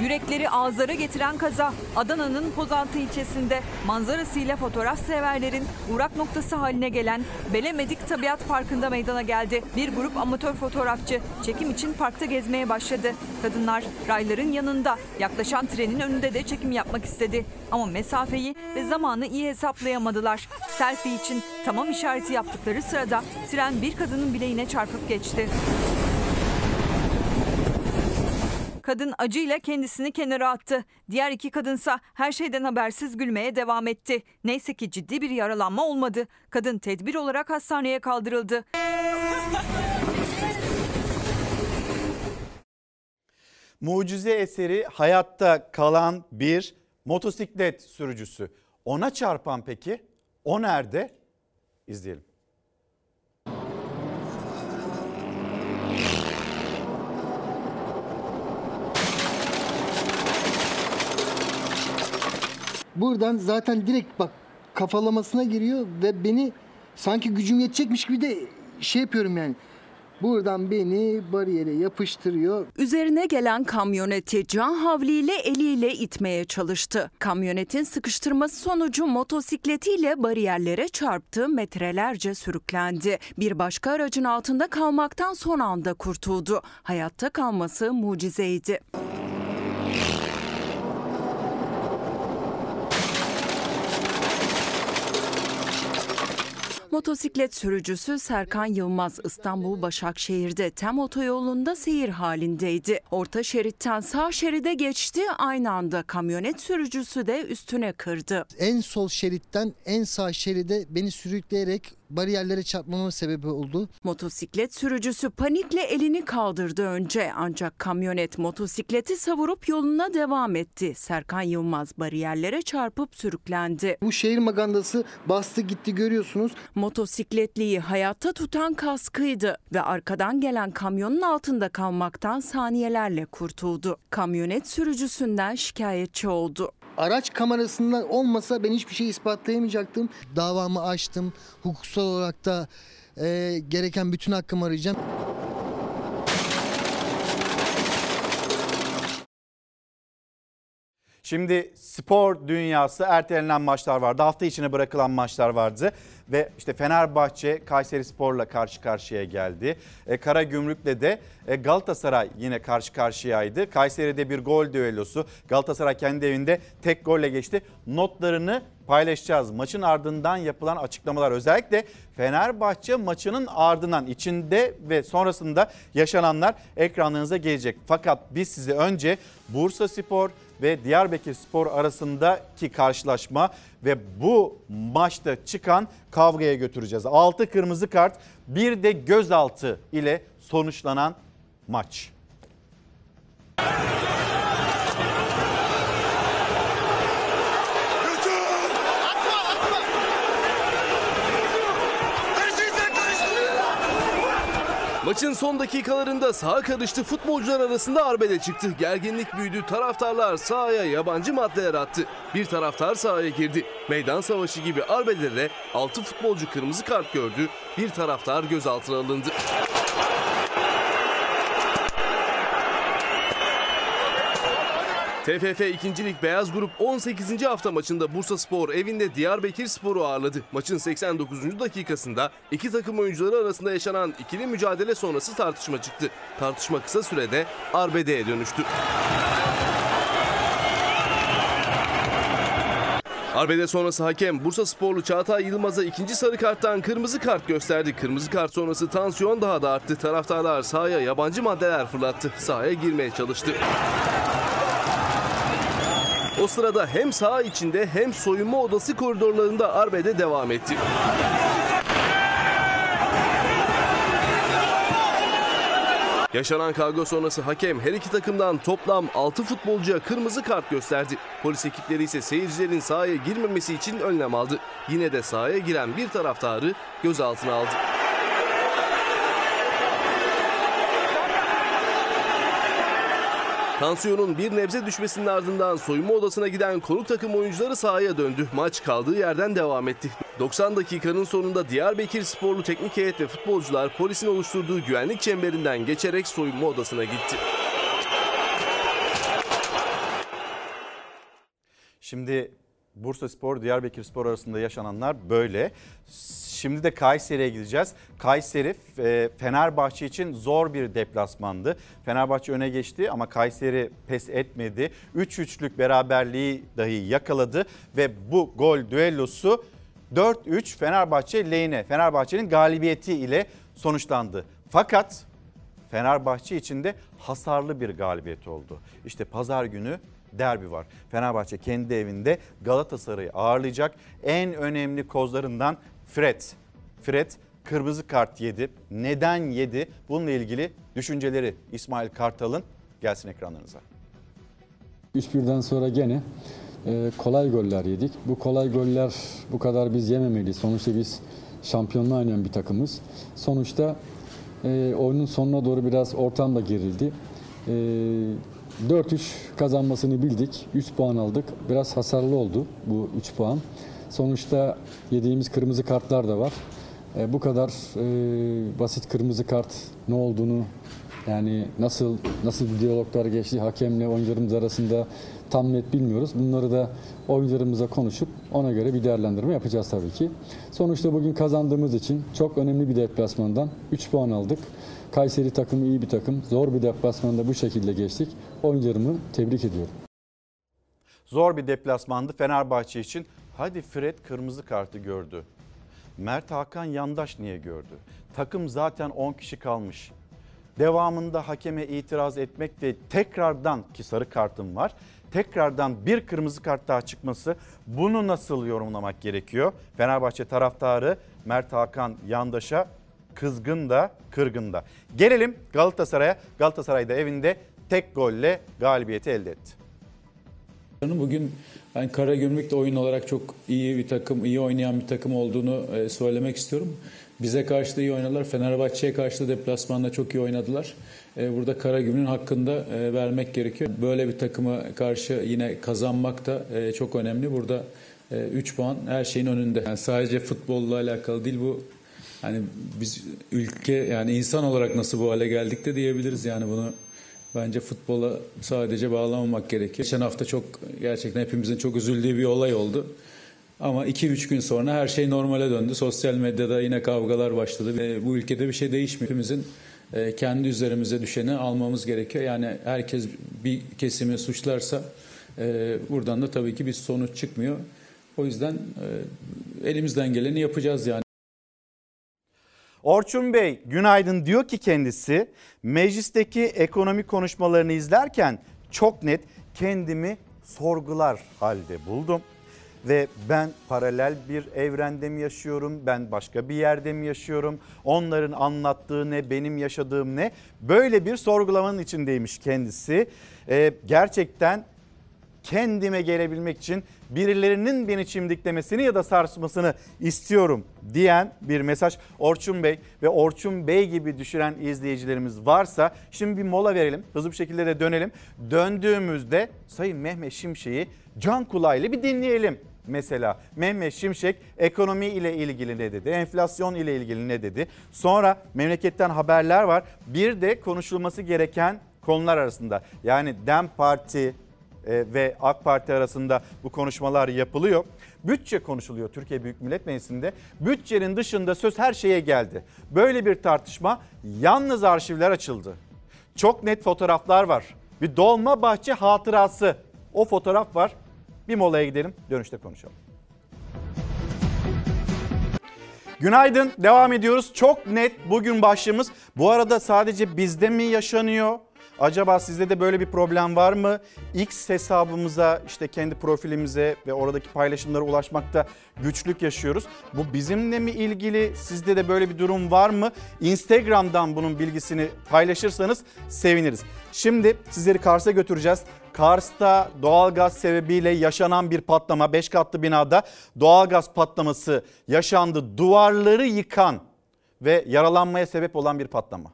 Yürekleri ağızlara getiren kaza Adana'nın Pozantı ilçesinde manzarasıyla fotoğraf severlerin uğrak noktası haline gelen Belemedik Tabiat Parkı'nda meydana geldi. Bir grup amatör fotoğrafçı çekim için parkta gezmeye başladı. Kadınlar rayların yanında yaklaşan trenin önünde de çekim yapmak istedi. Ama mesafeyi ve zamanı iyi hesaplayamadılar. Selfie için tamam işareti yaptıkları sırada tren bir kadının bileğine çarpıp geçti. Kadın acıyla kendisini kenara attı. Diğer iki kadınsa her şeyden habersiz gülmeye devam etti. Neyse ki ciddi bir yaralanma olmadı. Kadın tedbir olarak hastaneye kaldırıldı. Mucize eseri hayatta kalan bir motosiklet sürücüsü. Ona çarpan peki? O nerede? İzleyelim. Buradan zaten direkt bak kafalamasına giriyor ve beni sanki gücüm yetecekmiş gibi de şey yapıyorum yani. Buradan beni bariyere yapıştırıyor. Üzerine gelen kamyoneti can havliyle eliyle itmeye çalıştı. Kamyonetin sıkıştırması sonucu motosikletiyle bariyerlere çarptı, metrelerce sürüklendi. Bir başka aracın altında kalmaktan son anda kurtuldu. Hayatta kalması mucizeydi. Motosiklet sürücüsü Serkan Yılmaz İstanbul Başakşehir'de tem otoyolunda seyir halindeydi. Orta şeritten sağ şeride geçti aynı anda kamyonet sürücüsü de üstüne kırdı. En sol şeritten en sağ şeride beni sürükleyerek bariyerlere çarpmama sebebi oldu. Motosiklet sürücüsü panikle elini kaldırdı önce ancak kamyonet motosikleti savurup yoluna devam etti. Serkan Yılmaz bariyerlere çarpıp sürüklendi. Bu şehir magandası bastı gitti görüyorsunuz. Motosikletliyi hayatta tutan kaskıydı ve arkadan gelen kamyonun altında kalmaktan saniyelerle kurtuldu. Kamyonet sürücüsünden şikayetçi oldu. Araç kamerasından olmasa ben hiçbir şey ispatlayamayacaktım. Davamı açtım. Hukuksal olarak da e, gereken bütün hakkımı arayacağım. Şimdi spor dünyası ertelenen maçlar vardı. Hafta içine bırakılan maçlar vardı. Ve işte Fenerbahçe Kayseri Spor'la karşı karşıya geldi. E, Karagümrük'le de e, Galatasaray yine karşı karşıyaydı. Kayseri'de bir gol düellosu. Galatasaray kendi evinde tek golle geçti. Notlarını paylaşacağız. Maçın ardından yapılan açıklamalar özellikle Fenerbahçe maçının ardından içinde ve sonrasında yaşananlar ekranlarınıza gelecek. Fakat biz size önce Bursa Spor ve Diyarbakır Spor arasındaki karşılaşma ve bu maçta çıkan kavgaya götüreceğiz. 6 kırmızı kart bir de gözaltı ile sonuçlanan maç. Maçın son dakikalarında saha karıştı futbolcular arasında arbede çıktı. Gerginlik büyüdü. Taraftarlar sahaya yabancı maddeler attı. Bir taraftar sahaya girdi. Meydan savaşı gibi arbedelere 6 futbolcu kırmızı kart gördü. Bir taraftar gözaltına alındı. TFF 2. Lig Beyaz Grup 18. hafta maçında Bursa Spor evinde Diyarbakır Spor'u ağırladı. Maçın 89. dakikasında iki takım oyuncuları arasında yaşanan ikili mücadele sonrası tartışma çıktı. Tartışma kısa sürede arbedeye dönüştü. Arbede sonrası hakem Bursa Sporlu Çağatay Yılmaz'a ikinci sarı karttan kırmızı kart gösterdi. Kırmızı kart sonrası tansiyon daha da arttı. Taraftarlar sahaya yabancı maddeler fırlattı. Sahaya girmeye çalıştı. O sırada hem saha içinde hem soyunma odası koridorlarında arbede devam etti. Yaşanan kavga sonrası hakem her iki takımdan toplam 6 futbolcuya kırmızı kart gösterdi. Polis ekipleri ise seyircilerin sahaya girmemesi için önlem aldı. Yine de sahaya giren bir taraftarı gözaltına aldı. Tansiyonun bir nebze düşmesinin ardından soyunma odasına giden konuk takım oyuncuları sahaya döndü. Maç kaldığı yerden devam etti. 90 dakikanın sonunda Diyarbakır sporlu teknik heyet ve futbolcular polisin oluşturduğu güvenlik çemberinden geçerek soyunma odasına gitti. Şimdi Bursa Spor, Diyarbakır Spor arasında yaşananlar böyle. Şimdi de Kayseri'ye gideceğiz. Kayseri e, Fenerbahçe için zor bir deplasmandı. Fenerbahçe öne geçti ama Kayseri pes etmedi. 3-3'lük beraberliği dahi yakaladı ve bu gol düellosu 4-3 Fenerbahçe lehine. Fenerbahçe'nin galibiyeti ile sonuçlandı. Fakat Fenerbahçe için de hasarlı bir galibiyet oldu. İşte pazar günü derbi var. Fenerbahçe kendi evinde Galatasaray'ı ağırlayacak. En önemli kozlarından Fred. Fred kırmızı kart yedi. Neden yedi? Bununla ilgili düşünceleri İsmail Kartal'ın gelsin ekranlarınıza. 3-1'den sonra gene e, kolay goller yedik. Bu kolay goller bu kadar biz yememeliyiz. Sonuçta biz şampiyonluğa oynayan bir takımız. Sonuçta e, oyunun sonuna doğru biraz ortam da gerildi. E, 4-3 kazanmasını bildik. 3 puan aldık. Biraz hasarlı oldu bu 3 puan. Sonuçta yediğimiz kırmızı kartlar da var. E, bu kadar e, basit kırmızı kart ne olduğunu yani nasıl nasıl bir diyaloglar geçti hakemle oyuncularımız arasında tam net bilmiyoruz. Bunları da oyuncularımıza konuşup ona göre bir değerlendirme yapacağız tabii ki. Sonuçta bugün kazandığımız için çok önemli bir deplasmandan 3 puan aldık. Kayseri takımı iyi bir takım. Zor bir deplasmanda bu şekilde geçtik. Oyuncularımı tebrik ediyorum. Zor bir deplasmandı Fenerbahçe için. Hadi Fred kırmızı kartı gördü. Mert Hakan yandaş niye gördü? Takım zaten 10 kişi kalmış. Devamında hakeme itiraz etmek ve tekrardan ki sarı kartım var. Tekrardan bir kırmızı kart daha çıkması bunu nasıl yorumlamak gerekiyor? Fenerbahçe taraftarı Mert Hakan yandaşa kızgın da kırgın da. Gelelim Galatasaray'a. Galatasaray da evinde tek golle galibiyeti elde etti. Bugün yani Karagümrük de oyun olarak çok iyi bir takım, iyi oynayan bir takım olduğunu e, söylemek istiyorum. Bize karşı da iyi oynadılar. Fenerbahçe'ye karşı da deplasmanda çok iyi oynadılar. E, burada Karagümrük'ün hakkında e, vermek gerekiyor. Böyle bir takıma karşı yine kazanmak da çok önemli. Burada 3 puan her şeyin önünde. Yani sadece futbolla alakalı değil bu. Hani biz ülke yani insan olarak nasıl bu hale geldik de diyebiliriz yani bunu Bence futbola sadece bağlamamak gerekiyor. Geçen hafta çok gerçekten hepimizin çok üzüldüğü bir olay oldu. Ama 2-3 gün sonra her şey normale döndü. Sosyal medyada yine kavgalar başladı. E, bu ülkede bir şey değişmiyor. Hepimizin e, kendi üzerimize düşeni almamız gerekiyor. Yani herkes bir kesimi suçlarsa e, buradan da tabii ki bir sonuç çıkmıyor. O yüzden e, elimizden geleni yapacağız yani. Orçun Bey günaydın diyor ki kendisi meclisteki ekonomi konuşmalarını izlerken çok net kendimi sorgular halde buldum. ve ben paralel bir evrende mi yaşıyorum? Ben başka bir yerde mi yaşıyorum? Onların anlattığı ne, benim yaşadığım ne? Böyle bir sorgulamanın içindeymiş kendisi. Ee, gerçekten kendime gelebilmek için birilerinin beni çimdiklemesini ya da sarsmasını istiyorum diyen bir mesaj Orçun Bey ve Orçun Bey gibi düşüren izleyicilerimiz varsa şimdi bir mola verelim. Hızlı bir şekilde de dönelim. Döndüğümüzde Sayın Mehmet Şimşek'i can kulağıyla bir dinleyelim. Mesela Mehmet Şimşek ekonomi ile ilgili ne dedi? Enflasyon ile ilgili ne dedi? Sonra memleketten haberler var. Bir de konuşulması gereken konular arasında. Yani DEM Parti ve AK Parti arasında bu konuşmalar yapılıyor. Bütçe konuşuluyor Türkiye Büyük Millet Meclisi'nde. Bütçenin dışında söz her şeye geldi. Böyle bir tartışma yalnız arşivler açıldı. Çok net fotoğraflar var. Bir dolma bahçe hatırası. O fotoğraf var. Bir molaya gidelim, dönüşte konuşalım. Günaydın, devam ediyoruz. Çok net bugün başlığımız. Bu arada sadece bizde mi yaşanıyor? Acaba sizde de böyle bir problem var mı? X hesabımıza işte kendi profilimize ve oradaki paylaşımlara ulaşmakta güçlük yaşıyoruz. Bu bizimle mi ilgili? Sizde de böyle bir durum var mı? Instagram'dan bunun bilgisini paylaşırsanız seviniriz. Şimdi sizleri Kars'a götüreceğiz. Kars'ta doğalgaz sebebiyle yaşanan bir patlama 5 katlı binada doğalgaz patlaması yaşandı. Duvarları yıkan ve yaralanmaya sebep olan bir patlama.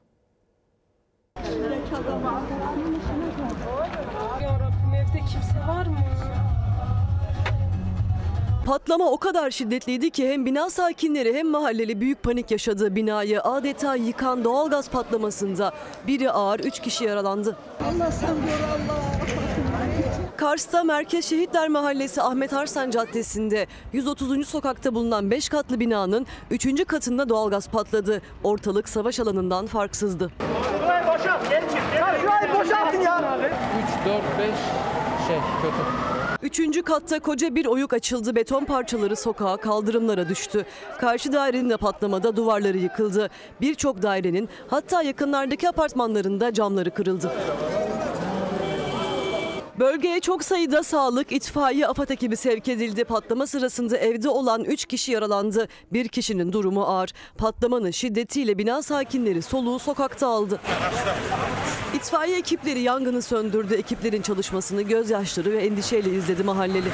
Patlama o kadar şiddetliydi ki hem bina sakinleri hem mahalleli büyük panik yaşadığı binayı adeta yıkan doğalgaz patlamasında biri ağır 3 kişi yaralandı. Allah sen gör Allah. Kars'ta Merkez Şehitler Mahallesi Ahmet Arslan Caddesi'nde 130. sokakta bulunan 5 katlı binanın 3. katında doğalgaz patladı. Ortalık savaş alanından farksızdı. Şurayı boşaltın ya. 3, 4, 5 şey kötü. Üçüncü katta koca bir oyuk açıldı. Beton parçaları sokağa, kaldırımlara düştü. Karşı dairenin de patlamada duvarları yıkıldı. Birçok dairenin hatta yakınlardaki apartmanlarında camları kırıldı. Bölgeye çok sayıda sağlık, itfaiye, AFAD ekibi sevk edildi. Patlama sırasında evde olan 3 kişi yaralandı. Bir kişinin durumu ağır. Patlamanın şiddetiyle bina sakinleri soluğu sokakta aldı. İtfaiye ekipleri yangını söndürdü. Ekiplerin çalışmasını gözyaşları ve endişeyle izledi mahalleli.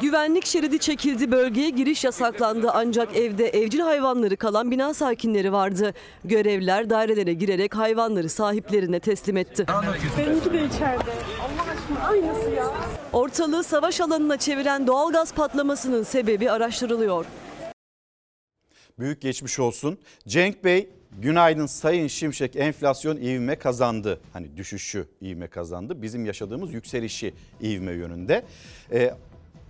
Güvenlik şeridi çekildi, bölgeye giriş yasaklandı ancak evde evcil hayvanları kalan bina sakinleri vardı. Görevliler dairelere girerek hayvanları sahiplerine teslim etti. Benimki de içeride. Allah aşkına aynısı ya. Ortalığı savaş alanına çeviren doğalgaz patlamasının sebebi araştırılıyor. Büyük geçmiş olsun. Cenk Bey günaydın Sayın Şimşek enflasyon ivme kazandı. Hani düşüşü ivme kazandı. Bizim yaşadığımız yükselişi ivme yönünde. Ee,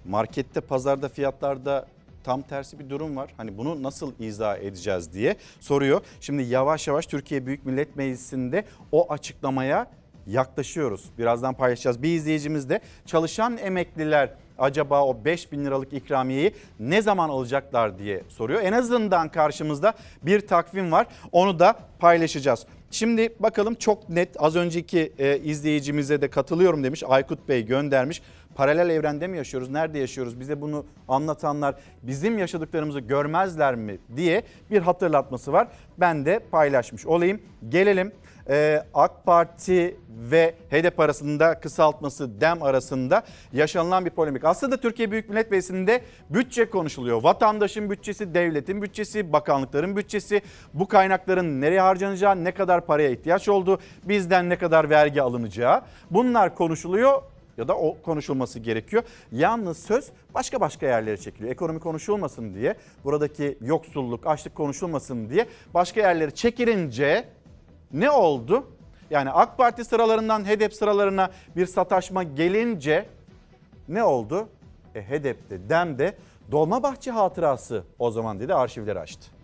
markette pazarda fiyatlarda tam tersi bir durum var. Hani bunu nasıl izah edeceğiz diye soruyor. Şimdi yavaş yavaş Türkiye Büyük Millet Meclisi'nde o açıklamaya yaklaşıyoruz. Birazdan paylaşacağız. Bir izleyicimiz de çalışan emekliler acaba o 5 bin liralık ikramiyeyi ne zaman alacaklar diye soruyor. En azından karşımızda bir takvim var. Onu da paylaşacağız. Şimdi bakalım çok net az önceki e, izleyicimize de katılıyorum demiş. Aykut Bey göndermiş. Paralel evrende mi yaşıyoruz? Nerede yaşıyoruz? Bize bunu anlatanlar bizim yaşadıklarımızı görmezler mi diye bir hatırlatması var. Ben de paylaşmış olayım. Gelelim ee, AK Parti ve HDP arasında kısaltması DEM arasında yaşanılan bir polemik. Aslında Türkiye Büyük Millet Meclisi'nde bütçe konuşuluyor. Vatandaşın bütçesi, devletin bütçesi, bakanlıkların bütçesi, bu kaynakların nereye harcanacağı, ne kadar paraya ihtiyaç olduğu, bizden ne kadar vergi alınacağı bunlar konuşuluyor ya da o konuşulması gerekiyor. Yalnız söz başka başka yerlere çekiliyor. Ekonomi konuşulmasın diye, buradaki yoksulluk, açlık konuşulmasın diye başka yerlere çekilince ne oldu? Yani AK Parti sıralarından HDP sıralarına bir sataşma gelince ne oldu? E HDP'de, DEM'de Dolmabahçe hatırası o zaman dedi arşivleri açtı.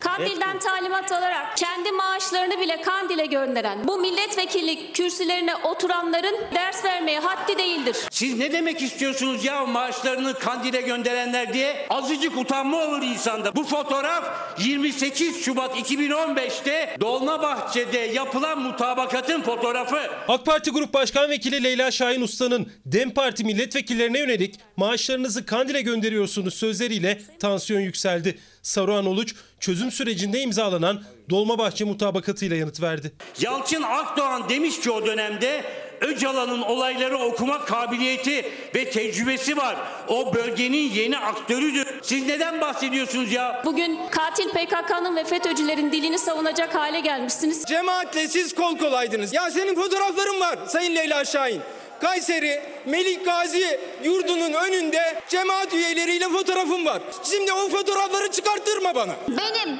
Kandil'den talimat alarak kendi maaşlarını bile Kandil'e gönderen bu milletvekillik kürsülerine oturanların ders vermeye haddi değildir. Siz ne demek istiyorsunuz ya maaşlarını Kandil'e gönderenler diye? Azıcık utanma olur insanda. Bu fotoğraf 28 Şubat 2015'te Dolmabahçe'de yapılan mutabakatın fotoğrafı. AK Parti Grup Başkan Vekili Leyla Şahin Usta'nın DEM Parti milletvekillerine yönelik maaşlarınızı Kandil'e gönderiyorsunuz sözleriyle tansiyon yükseldi. Saruhan Oluç çözüm sürecinde imzalanan Dolmabahçe mutabakatıyla yanıt verdi. Yalçın Akdoğan demiş ki o dönemde Öcalan'ın olayları okuma kabiliyeti ve tecrübesi var. O bölgenin yeni aktörüdür. Siz neden bahsediyorsunuz ya? Bugün katil PKK'nın ve FETÖ'cülerin dilini savunacak hale gelmişsiniz. Cemaatle siz kol kolaydınız. Ya senin fotoğrafların var Sayın Leyla Şahin. Kayseri Melik Gazi yurdunun önünde cemaat üyeleriyle fotoğrafım var. Şimdi o fotoğrafları çıkarttırma bana. Benim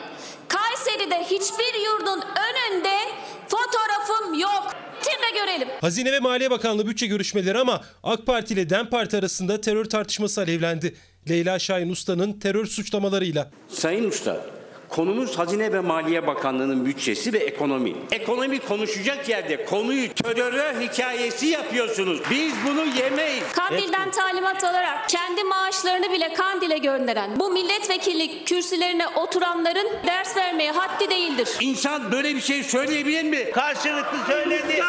Kayseri'de hiçbir yurdun önünde fotoğrafım yok. Timle görelim. Hazine ve Maliye Bakanlığı bütçe görüşmeleri ama AK Parti ile DEM Parti arasında terör tartışması alevlendi. Leyla Şahin Usta'nın terör suçlamalarıyla. Sayın Usta, konumuz Hazine ve Maliye Bakanlığı'nın bütçesi ve ekonomi. Ekonomi konuşacak yerde konuyu terör hikayesi yapıyorsunuz. Biz bunu yemeyiz. Kandil'den talimat alarak kendi maaşlarını bile Kandil'e gönderen bu milletvekillik kürsülerine oturanların ders vermeye haddi değildir. İnsan böyle bir şey söyleyebilir mi? Karşılıklı söyledi.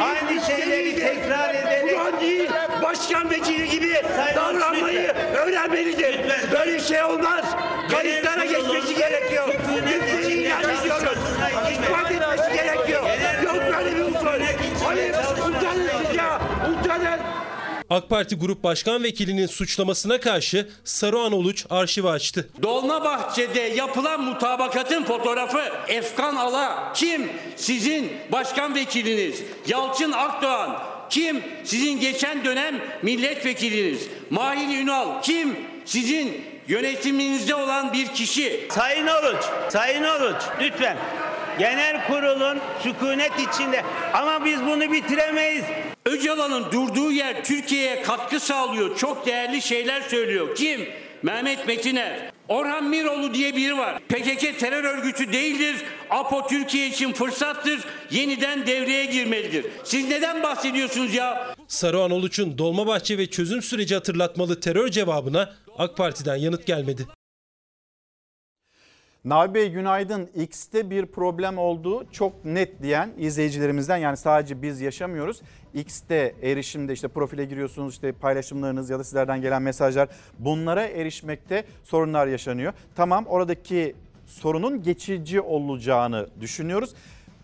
Aynı şeyleri tekrar ederek. Ulan değil, başkan vekili gibi davranmayı öğrenmelidir. Böyle şey olmaz. Kayıtlara geçmesi gerekiyor. AK Parti Grup Başkan Vekilinin suçlamasına karşı Saruhan Oluç arşivi açtı. Dolmabahçe'de yapılan mutabakatın fotoğrafı Efkan Ala kim? Sizin başkan vekiliniz. Yalçın Akdoğan kim? Sizin geçen dönem milletvekiliniz. Mahir Ünal kim? Sizin yönetiminizde olan bir kişi. Sayın Oluç, Sayın Oluç lütfen. Genel kurulun sükunet içinde ama biz bunu bitiremeyiz. Öcalan'ın durduğu yer Türkiye'ye katkı sağlıyor. Çok değerli şeyler söylüyor. Kim? Mehmet Metiner. Orhan Miroğlu diye biri var. PKK terör örgütü değildir. APO Türkiye için fırsattır. Yeniden devreye girmelidir. Siz neden bahsediyorsunuz ya? Saruhan Oluç'un Dolmabahçe ve çözüm süreci hatırlatmalı terör cevabına AK Parti'den yanıt gelmedi. Nabi Bey günaydın. X'te bir problem olduğu çok net diyen izleyicilerimizden yani sadece biz yaşamıyoruz. X'te erişimde işte profile giriyorsunuz işte paylaşımlarınız ya da sizlerden gelen mesajlar bunlara erişmekte sorunlar yaşanıyor. Tamam oradaki sorunun geçici olacağını düşünüyoruz.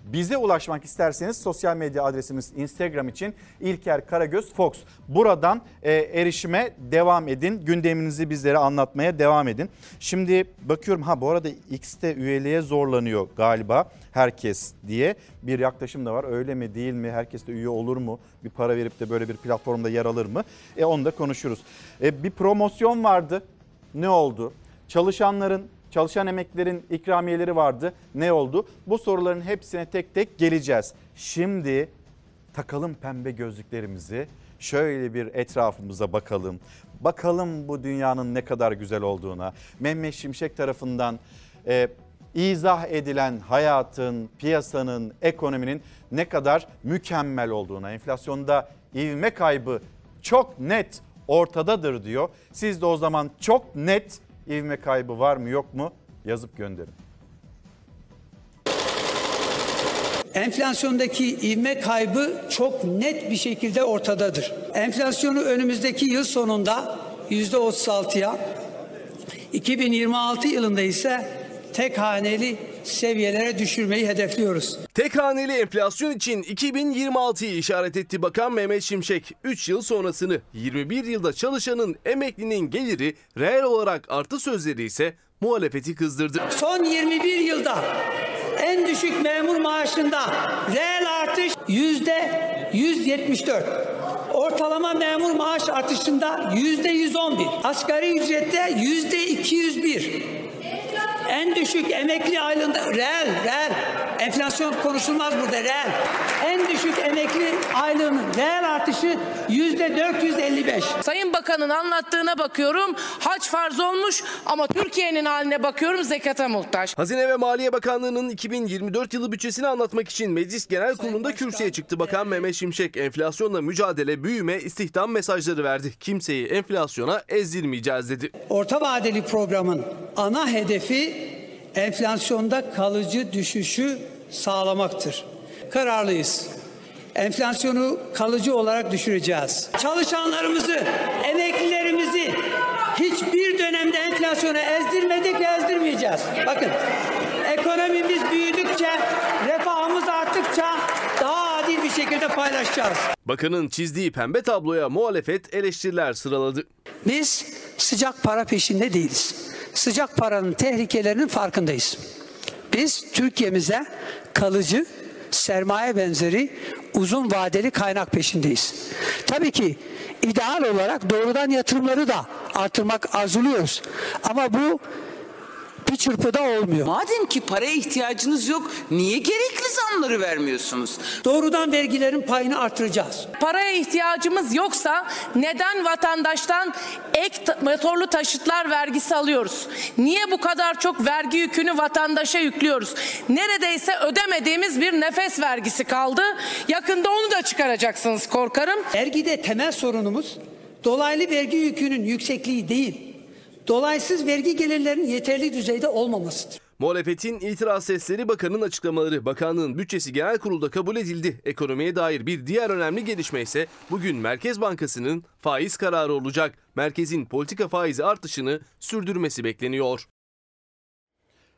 Bize ulaşmak isterseniz sosyal medya adresimiz Instagram için İlker Karagöz Fox. Buradan e, erişime devam edin. Gündeminizi bizlere anlatmaya devam edin. Şimdi bakıyorum ha bu arada X'te üyeliğe zorlanıyor galiba herkes diye bir yaklaşım da var. Öyle mi değil mi? Herkes de üye olur mu? Bir para verip de böyle bir platformda yer alır mı? E onu da konuşuruz. E, bir promosyon vardı. Ne oldu? Çalışanların Çalışan emeklerin ikramiyeleri vardı. Ne oldu? Bu soruların hepsine tek tek geleceğiz. Şimdi takalım pembe gözlüklerimizi. Şöyle bir etrafımıza bakalım. Bakalım bu dünyanın ne kadar güzel olduğuna. Mehmet Şimşek tarafından e, izah edilen hayatın, piyasanın, ekonominin ne kadar mükemmel olduğuna, enflasyonda ivme kaybı çok net ortadadır diyor. Siz de o zaman çok net ivme kaybı var mı yok mu yazıp gönderin. Enflasyondaki ivme kaybı çok net bir şekilde ortadadır. Enflasyonu önümüzdeki yıl sonunda %36'ya, 2026 yılında ise tek haneli seviyelere düşürmeyi hedefliyoruz. Tek haneli enflasyon için 2026'yı işaret etti Bakan Mehmet Şimşek. 3 yıl sonrasını 21 yılda çalışanın emeklinin geliri reel olarak arttı sözleri ise muhalefeti kızdırdı. Son 21 yılda en düşük memur maaşında reel artış yüzde 174. Ortalama memur maaş artışında yüzde 111. Asgari ücrette yüzde 201. En düşük emekli aylığında reel, reel. Enflasyon konuşulmaz burada reel. En düşük emekli aylığının reel artışı yüzde 455. Sayın Bakan'ın anlattığına bakıyorum haç farz olmuş ama Türkiye'nin haline bakıyorum zekata muhtaç. Hazine ve Maliye Bakanlığı'nın 2024 yılı bütçesini anlatmak için Meclis Genel Kurulu'nda kürsüye çıktı Bakan Mehmet Şimşek. Enflasyonla mücadele, büyüme, istihdam mesajları verdi. Kimseyi enflasyona ezdirmeyeceğiz dedi. Orta vadeli programın ana hedefi enflasyonda kalıcı düşüşü sağlamaktır. Kararlıyız. Enflasyonu kalıcı olarak düşüreceğiz. Çalışanlarımızı, emeklilerimizi hiçbir dönemde enflasyona ezdirmedik ve ezdirmeyeceğiz. Bakın ekonomimiz büyüdükçe, refahımız arttıkça daha adil bir şekilde paylaşacağız. Bakanın çizdiği pembe tabloya muhalefet eleştiriler sıraladı. Biz sıcak para peşinde değiliz. Sıcak paranın tehlikelerinin farkındayız. Biz Türkiye'mize kalıcı, sermaye benzeri uzun vadeli kaynak peşindeyiz. Tabii ki ideal olarak doğrudan yatırımları da artırmak arzuluyoruz. Ama bu bir çırpıda olmuyor. Madem ki paraya ihtiyacınız yok, niye gerekli zamları vermiyorsunuz? Doğrudan vergilerin payını artıracağız. Paraya ihtiyacımız yoksa neden vatandaştan ek motorlu taşıtlar vergisi alıyoruz? Niye bu kadar çok vergi yükünü vatandaşa yüklüyoruz? Neredeyse ödemediğimiz bir nefes vergisi kaldı. Yakında onu da çıkaracaksınız korkarım. Vergide temel sorunumuz dolaylı vergi yükünün yüksekliği değil, dolaysız vergi gelirlerinin yeterli düzeyde olmamasıdır. Muhalefetin itiraz sesleri bakanın açıklamaları. Bakanlığın bütçesi genel kurulda kabul edildi. Ekonomiye dair bir diğer önemli gelişme ise bugün Merkez Bankası'nın faiz kararı olacak. Merkezin politika faizi artışını sürdürmesi bekleniyor.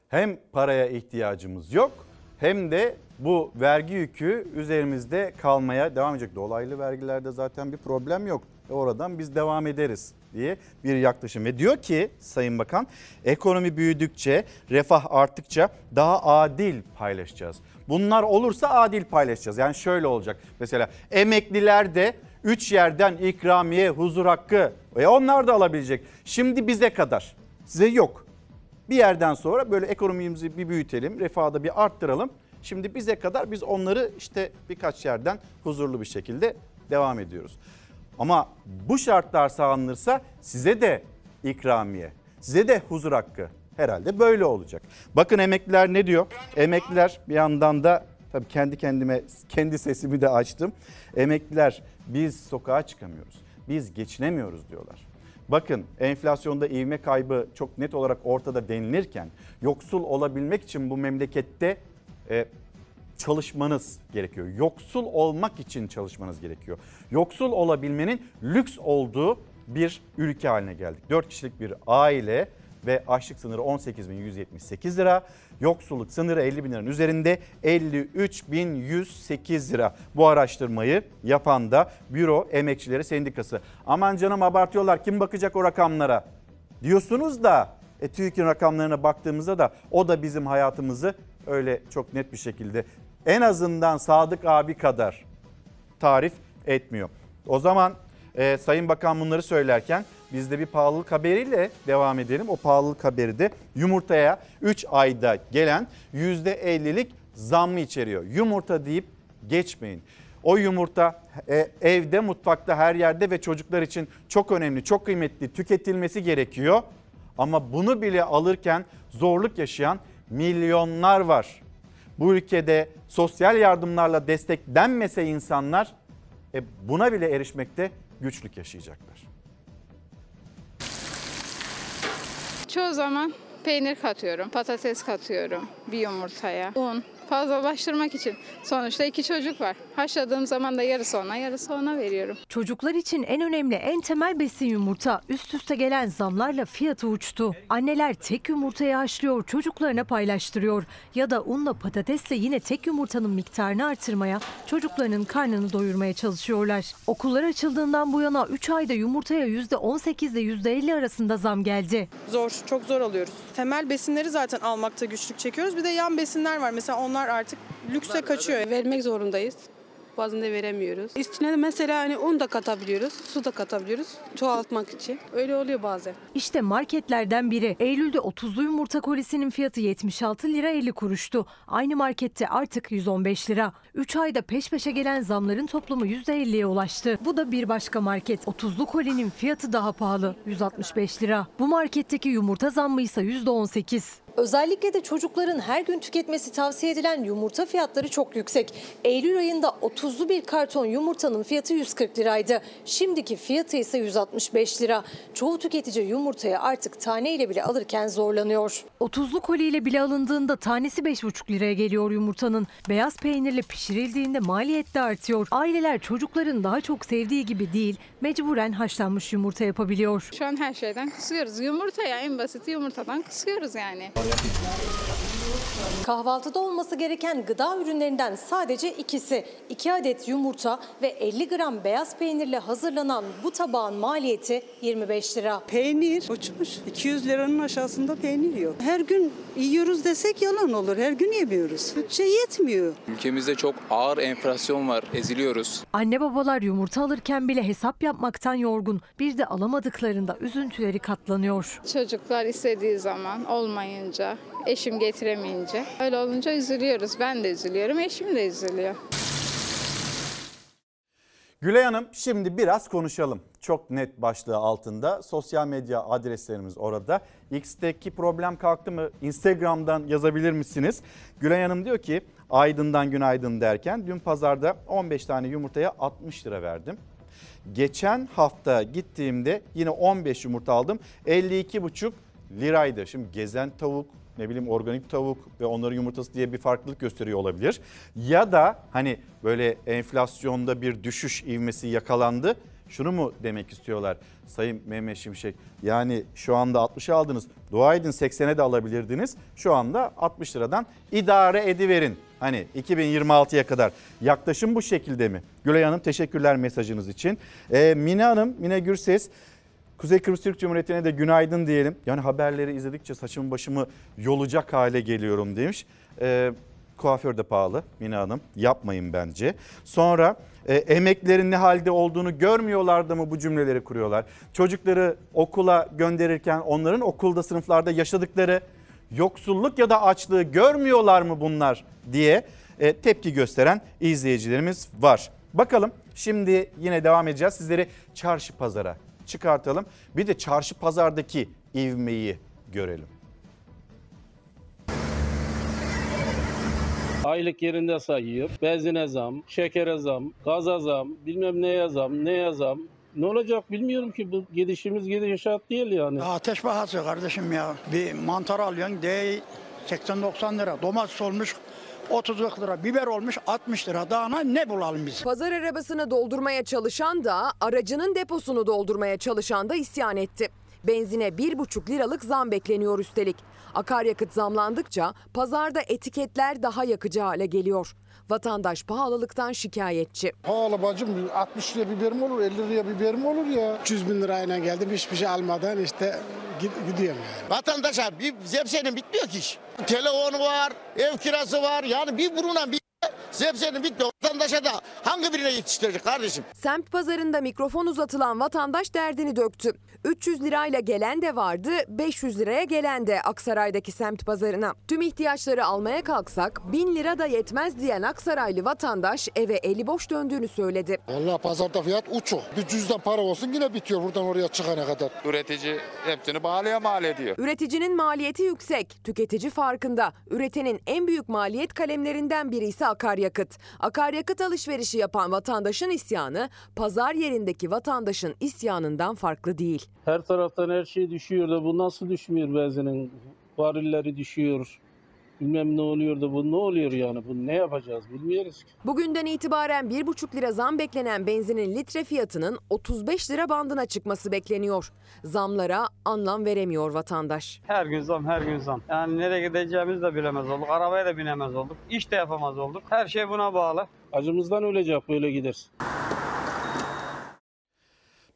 Hem paraya ihtiyacımız yok hem de bu vergi yükü üzerimizde kalmaya devam edecek. Dolaylı vergilerde zaten bir problem yok. E oradan biz devam ederiz diye bir yaklaşım. Ve diyor ki Sayın Bakan ekonomi büyüdükçe, refah arttıkça daha adil paylaşacağız. Bunlar olursa adil paylaşacağız. Yani şöyle olacak. Mesela emekliler de 3 yerden ikramiye, huzur hakkı e onlar da alabilecek. Şimdi bize kadar. Size yok. Bir yerden sonra böyle ekonomimizi bir büyütelim, refahı da bir arttıralım. Şimdi bize kadar biz onları işte birkaç yerden huzurlu bir şekilde devam ediyoruz. Ama bu şartlar sağlanırsa size de ikramiye, size de huzur hakkı herhalde böyle olacak. Bakın emekliler ne diyor? Emekliler bir yandan da tabii kendi kendime kendi sesimi de açtım. Emekliler biz sokağa çıkamıyoruz. Biz geçinemiyoruz diyorlar. Bakın enflasyonda ivme kaybı çok net olarak ortada denilirken yoksul olabilmek için bu memlekette e, çalışmanız gerekiyor. Yoksul olmak için çalışmanız gerekiyor. Yoksul olabilmenin lüks olduğu bir ülke haline geldik. 4 kişilik bir aile ve açlık sınırı 18.178 lira. Yoksulluk sınırı 50 bin liranın üzerinde 53.108 lira. Bu araştırmayı yapan da Büro Emekçileri Sendikası. Aman canım abartıyorlar kim bakacak o rakamlara diyorsunuz da e, TÜİK'in rakamlarına baktığımızda da o da bizim hayatımızı öyle çok net bir şekilde en azından Sadık abi kadar tarif etmiyor. O zaman e, Sayın Bakan bunları söylerken biz de bir pahalılık haberiyle devam edelim. O pahalılık haberi de yumurtaya 3 ayda gelen %50'lik zammı içeriyor. Yumurta deyip geçmeyin. O yumurta e, evde, mutfakta, her yerde ve çocuklar için çok önemli, çok kıymetli tüketilmesi gerekiyor. Ama bunu bile alırken zorluk yaşayan milyonlar var. Bu ülkede sosyal yardımlarla desteklenmese insanlar e, buna bile erişmekte güçlük yaşayacaklar. Çoğu zaman peynir katıyorum, patates katıyorum bir yumurtaya. Un fazlalaştırmak için. Sonuçta iki çocuk var. Haşladığım zaman da yarısı ona, yarısı ona veriyorum. Çocuklar için en önemli, en temel besin yumurta. Üst üste gelen zamlarla fiyatı uçtu. Anneler tek yumurtayı haşlıyor, çocuklarına paylaştırıyor. Ya da unla patatesle yine tek yumurtanın miktarını artırmaya, çocuklarının karnını doyurmaya çalışıyorlar. Okullar açıldığından bu yana 3 ayda yumurtaya %18 ile %50 arasında zam geldi. Zor, çok zor alıyoruz. Temel besinleri zaten almakta güçlük çekiyoruz. Bir de yan besinler var. Mesela onlar artık lükse kaçıyor. Vermek zorundayız. bazen de veremiyoruz. İçine de mesela hani un da katabiliyoruz, su da katabiliyoruz çoğaltmak için. Öyle oluyor bazen. İşte marketlerden biri. Eylül'de 30'lu yumurta kolisinin fiyatı 76 lira 50 kuruştu. Aynı markette artık 115 lira. 3 ayda peş peşe gelen zamların toplamı %50'ye ulaştı. Bu da bir başka market. 30'lu kolinin fiyatı daha pahalı. 165 lira. Bu marketteki yumurta zammı ise %18. Özellikle de çocukların her gün tüketmesi tavsiye edilen yumurta fiyatları çok yüksek. Eylül ayında 30'lu bir karton yumurtanın fiyatı 140 liraydı. Şimdiki fiyatı ise 165 lira. Çoğu tüketici yumurtayı artık taneyle bile alırken zorlanıyor. 30'lu koliyle bile alındığında tanesi 5,5 liraya geliyor yumurtanın. Beyaz peynirle pişirildiğinde maliyet de artıyor. Aileler çocukların daha çok sevdiği gibi değil, mecburen haşlanmış yumurta yapabiliyor. Şu an her şeyden kısıyoruz. Yumurta ya en basit yumurtadan kısıyoruz yani. Kahvaltıda olması gereken gıda ürünlerinden sadece ikisi. 2 adet yumurta ve 50 gram beyaz peynirle hazırlanan bu tabağın maliyeti 25 lira. Peynir uçmuş. 200 liranın aşağısında peynir yok. Her gün yiyoruz desek yalan olur. Her gün yemiyoruz. Bütçe yetmiyor. Ülkemizde çok ağır enflasyon var, eziliyoruz. Anne babalar yumurta alırken bile hesap yapmaktan yorgun. Bir de alamadıklarında üzüntüleri katlanıyor. Çocuklar istediği zaman olmayınca, eşim getiremeyince öyle olunca üzülüyoruz. Ben de üzülüyorum, eşim de üzülüyor. Gülay Hanım şimdi biraz konuşalım. Çok net başlığı altında sosyal medya adreslerimiz orada. X'teki problem kalktı mı? Instagram'dan yazabilir misiniz? Gülay Hanım diyor ki Aydın'dan günaydın derken dün pazarda 15 tane yumurtaya 60 lira verdim. Geçen hafta gittiğimde yine 15 yumurta aldım. 52,5 liraydı. Şimdi gezen tavuk ne bileyim organik tavuk ve onların yumurtası diye bir farklılık gösteriyor olabilir. Ya da hani böyle enflasyonda bir düşüş ivmesi yakalandı. Şunu mu demek istiyorlar Sayın Mehmet Şimşek? Yani şu anda 60'a aldınız. Dua edin 80'e de alabilirdiniz. Şu anda 60 liradan idare ediverin. Hani 2026'ya kadar yaklaşım bu şekilde mi? Gülay Hanım teşekkürler mesajınız için. Ee, Mine Hanım, Mine Gürses Kuzey Kıbrıs Türk Cumhuriyeti'ne de günaydın diyelim. Yani haberleri izledikçe saçımı başımı yolacak hale geliyorum demiş. Ee, kuaför de pahalı Mine Hanım yapmayın bence. Sonra e, emeklerin ne halde olduğunu görmüyorlar da mı bu cümleleri kuruyorlar? Çocukları okula gönderirken onların okulda sınıflarda yaşadıkları yoksulluk ya da açlığı görmüyorlar mı bunlar diye e, tepki gösteren izleyicilerimiz var. Bakalım şimdi yine devam edeceğiz. Sizleri çarşı pazara çıkartalım. Bir de çarşı pazardaki ivmeyi görelim. Aylık yerinde sayıyor. Benzine zam, şekere zam, gaza zam, bilmem neye zam, neye zam. Ne olacak bilmiyorum ki bu gidişimiz gidişat değil yani. Ateş pahası kardeşim ya. Bir mantar alıyorsun de 80-90 lira. Domates olmuş 30 lira. Biber olmuş 60 lira. Daha ne bulalım biz? Pazar arabasını doldurmaya çalışan da aracının deposunu doldurmaya çalışan da isyan etti. Benzine 1,5 liralık zam bekleniyor üstelik. Akaryakıt zamlandıkça pazarda etiketler daha yakıcı hale geliyor. Vatandaş pahalılıktan şikayetçi. Pahalı bacım 60 liraya biberim olur 50 liraya biberim olur ya. 300 bin lirayla geldim hiçbir şey almadan işte gidiyorum yani. Vatandaşa bir zepsenin bitmiyor ki iş. Telefonu var, ev kirası var. Yani bir buruna bir zepsenin bitmiyor. Vatandaşa da hangi birine yetiştirecek kardeşim? Semt pazarında mikrofon uzatılan vatandaş derdini döktü. 300 lirayla gelen de vardı, 500 liraya gelen de Aksaray'daki semt pazarına. Tüm ihtiyaçları almaya kalksak 1000 lira da yetmez diyen Aksaraylı vatandaş eve eli boş döndüğünü söyledi. Vallahi pazarda fiyat uçuk. Bir cüzdan para olsun yine bitiyor buradan oraya çıkana kadar. Üretici hepsini bağlıya mal ediyor. Üreticinin maliyeti yüksek, tüketici farkında. Üretenin en büyük maliyet kalemlerinden biri ise akaryakıt. Akaryakıt alışverişi yapan vatandaşın isyanı, pazar yerindeki vatandaşın isyanından farklı değil. Her taraftan her şey düşüyor da bu nasıl düşmüyor benzinin? Varilleri düşüyor. Bilmem ne oluyor da bu ne oluyor yani? Bu ne yapacağız bilmiyoruz ki. Bugünden itibaren 1,5 lira zam beklenen benzinin litre fiyatının 35 lira bandına çıkması bekleniyor. Zamlara anlam veremiyor vatandaş. Her gün zam, her gün zam. Yani nereye gideceğimizi de bilemez olduk. Arabaya da binemez olduk. İş de yapamaz olduk. Her şey buna bağlı. Acımızdan ölecek böyle gidersin.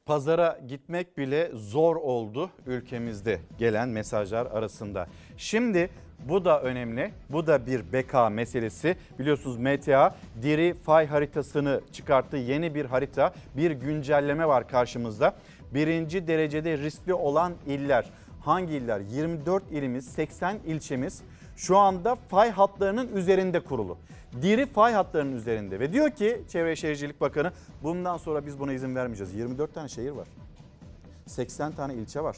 Pazara gitmek bile zor oldu ülkemizde gelen mesajlar arasında. Şimdi Bu da önemli. Bu da bir beka meselesi. Biliyorsunuz MTA diri fay haritasını çıkarttı. Yeni bir harita, bir güncelleme var karşımızda. Birinci derecede riskli olan iller. Hangi iller? 24 ilimiz, 80 ilçemiz şu anda fay hatlarının üzerinde kurulu. Diri fay hatlarının üzerinde ve diyor ki Çevre Şehircilik Bakanı bundan sonra biz buna izin vermeyeceğiz. 24 tane şehir var. 80 tane ilçe var.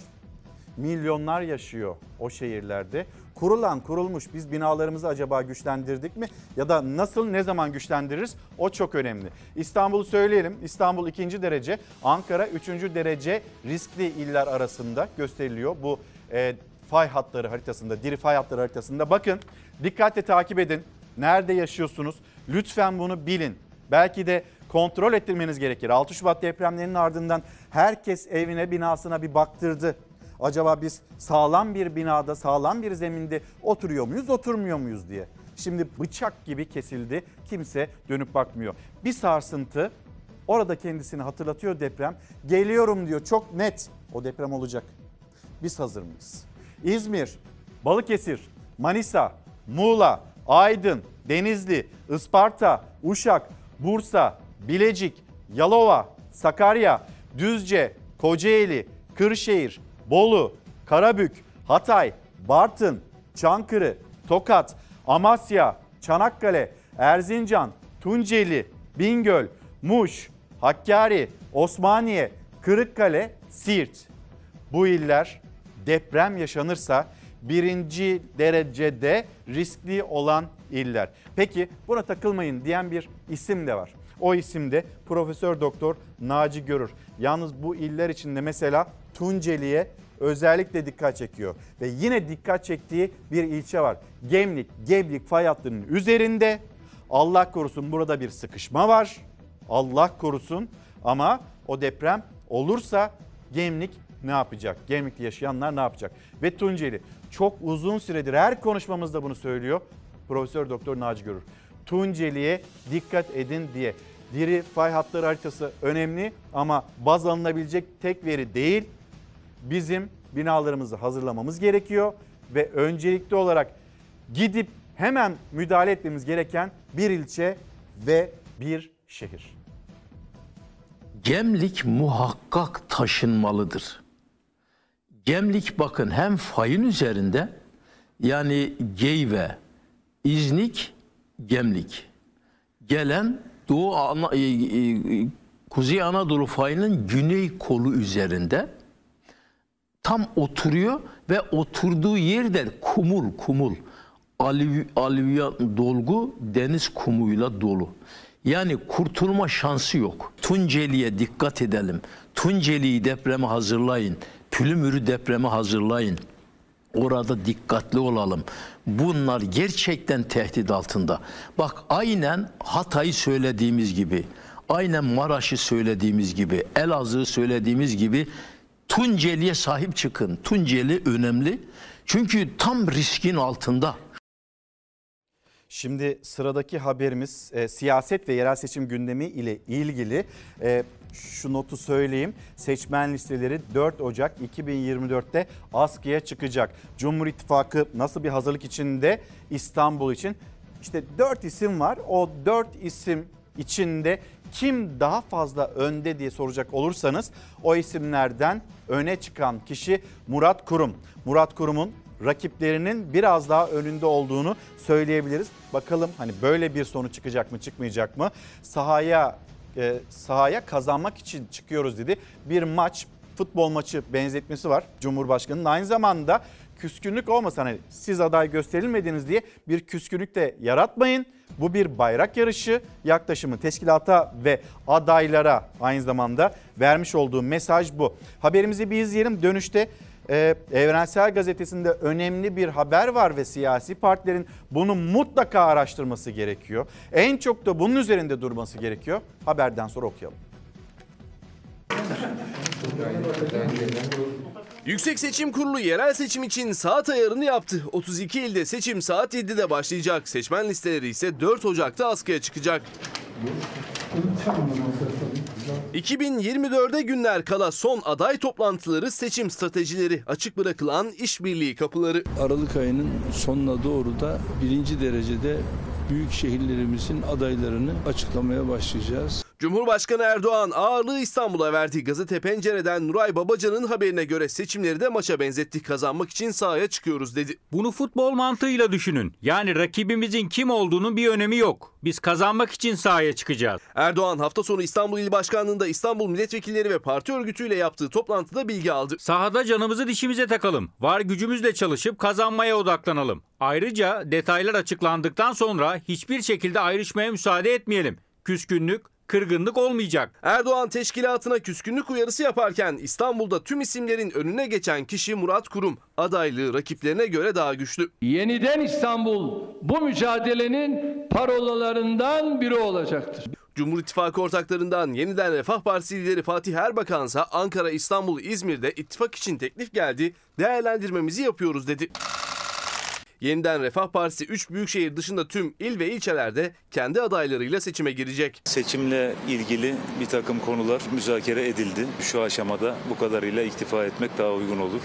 Milyonlar yaşıyor o şehirlerde. Kurulan kurulmuş biz binalarımızı acaba güçlendirdik mi? Ya da nasıl ne zaman güçlendiririz? O çok önemli. İstanbul'u söyleyelim. İstanbul ikinci derece, Ankara üçüncü derece riskli iller arasında gösteriliyor. Bu e, fay hatları haritasında, diri fay hatları haritasında. Bakın dikkatle takip edin. Nerede yaşıyorsunuz? Lütfen bunu bilin. Belki de kontrol ettirmeniz gerekir. 6 Şubat depremlerinin ardından herkes evine binasına bir baktırdı. Acaba biz sağlam bir binada, sağlam bir zeminde oturuyor muyuz, oturmuyor muyuz diye. Şimdi bıçak gibi kesildi. Kimse dönüp bakmıyor. Bir sarsıntı orada kendisini hatırlatıyor deprem. Geliyorum diyor çok net. O deprem olacak. Biz hazır mıyız? İzmir, Balıkesir, Manisa, Muğla, Aydın, Denizli, Isparta, Uşak, Bursa, Bilecik, Yalova, Sakarya, Düzce, Kocaeli, Kırşehir, Bolu, Karabük, Hatay, Bartın, Çankırı, Tokat, Amasya, Çanakkale, Erzincan, Tunceli, Bingöl, Muş, Hakkari, Osmaniye, Kırıkkale, Siirt. Bu iller deprem yaşanırsa birinci derecede riskli olan iller. Peki buna takılmayın diyen bir isim de var. O isim de Profesör Doktor Naci Görür. Yalnız bu iller içinde mesela Tunceli'ye özellikle dikkat çekiyor. Ve yine dikkat çektiği bir ilçe var. Gemlik, Geblik fay hattının üzerinde. Allah korusun burada bir sıkışma var. Allah korusun ama o deprem olursa Gemlik ne yapacak? Gemlik'te yaşayanlar ne yapacak? Ve Tunceli çok uzun süredir her konuşmamızda bunu söylüyor. Profesör Doktor Naci Görür. Tunceli'ye dikkat edin diye. Diri fay hatları haritası önemli ama baz alınabilecek tek veri değil. Bizim binalarımızı hazırlamamız gerekiyor ve öncelikli olarak gidip hemen müdahale etmemiz gereken bir ilçe ve bir şehir. Gemlik muhakkak taşınmalıdır. Gemlik bakın hem fayın üzerinde yani Geyve, İznik, Gemlik. Gelen Doğu Ana, e, e, Kuzey Anadolu fayının güney kolu üzerinde tam oturuyor ve oturduğu yerde kumul kumul alüv, alüvyan dolgu deniz kumuyla dolu. Yani kurtulma şansı yok. Tunceli'ye dikkat edelim. Tunceli'yi depreme hazırlayın. Pülümür'ü depreme hazırlayın. Orada dikkatli olalım. Bunlar gerçekten tehdit altında. Bak aynen Hatay'ı söylediğimiz gibi, aynen Maraş'ı söylediğimiz gibi, Elazığ'ı söylediğimiz gibi Tunceli'ye sahip çıkın. Tunceli önemli. Çünkü tam riskin altında. Şimdi sıradaki haberimiz e, siyaset ve yerel seçim gündemi ile ilgili. E, şu notu söyleyeyim. Seçmen listeleri 4 Ocak 2024'te askıya çıkacak. Cumhur İttifakı nasıl bir hazırlık içinde İstanbul için? İşte 4 isim var. O 4 isim içinde kim daha fazla önde diye soracak olursanız o isimlerden öne çıkan kişi Murat Kurum. Murat Kurum'un rakiplerinin biraz daha önünde olduğunu söyleyebiliriz. Bakalım hani böyle bir sonuç çıkacak mı çıkmayacak mı? Sahaya e, sahaya kazanmak için çıkıyoruz dedi. Bir maç futbol maçı benzetmesi var Cumhurbaşkanı'nın. Aynı zamanda küskünlük olmasın hani siz aday gösterilmediniz diye bir küskünlük de yaratmayın. Bu bir bayrak yarışı yaklaşımı teşkilata ve adaylara aynı zamanda vermiş olduğu mesaj bu. Haberimizi bir izleyelim dönüşte e, Evrensel Gazetesi'nde önemli bir haber var ve siyasi partilerin bunu mutlaka araştırması gerekiyor. En çok da bunun üzerinde durması gerekiyor. Haberden sonra okuyalım. Yüksek Seçim Kurulu yerel seçim için saat ayarını yaptı. 32 ilde seçim saat 7'de başlayacak. Seçmen listeleri ise 4 Ocak'ta askıya çıkacak. 2024'e günler kala son aday toplantıları, seçim stratejileri, açık bırakılan işbirliği kapıları. Aralık ayının sonuna doğru da birinci derecede büyük şehirlerimizin adaylarını açıklamaya başlayacağız. Cumhurbaşkanı Erdoğan ağırlığı İstanbul'a verdi. Gazete Pencere'den Nuray Babacan'ın haberine göre seçimleri de maça benzetti. Kazanmak için sahaya çıkıyoruz dedi. Bunu futbol mantığıyla düşünün. Yani rakibimizin kim olduğunun bir önemi yok. Biz kazanmak için sahaya çıkacağız. Erdoğan hafta sonu İstanbul İl Başkanlığı'nda İstanbul milletvekilleri ve parti örgütüyle yaptığı toplantıda bilgi aldı. Sahada canımızı dişimize takalım. Var gücümüzle çalışıp kazanmaya odaklanalım. Ayrıca detaylar açıklandıktan sonra hiçbir şekilde ayrışmaya müsaade etmeyelim. Küskünlük, kırgınlık olmayacak. Erdoğan teşkilatına küskünlük uyarısı yaparken İstanbul'da tüm isimlerin önüne geçen kişi Murat Kurum. Adaylığı rakiplerine göre daha güçlü. Yeniden İstanbul bu mücadelenin parolalarından biri olacaktır. Cumhur İttifakı ortaklarından yeniden Refah Partisi lideri Fatih Erbakansa Ankara, İstanbul, İzmir'de ittifak için teklif geldi. Değerlendirmemizi yapıyoruz dedi. Yeniden Refah Partisi 3 büyükşehir dışında tüm il ve ilçelerde kendi adaylarıyla seçime girecek. Seçimle ilgili bir takım konular müzakere edildi. Şu aşamada bu kadarıyla iktifa etmek daha uygun olur.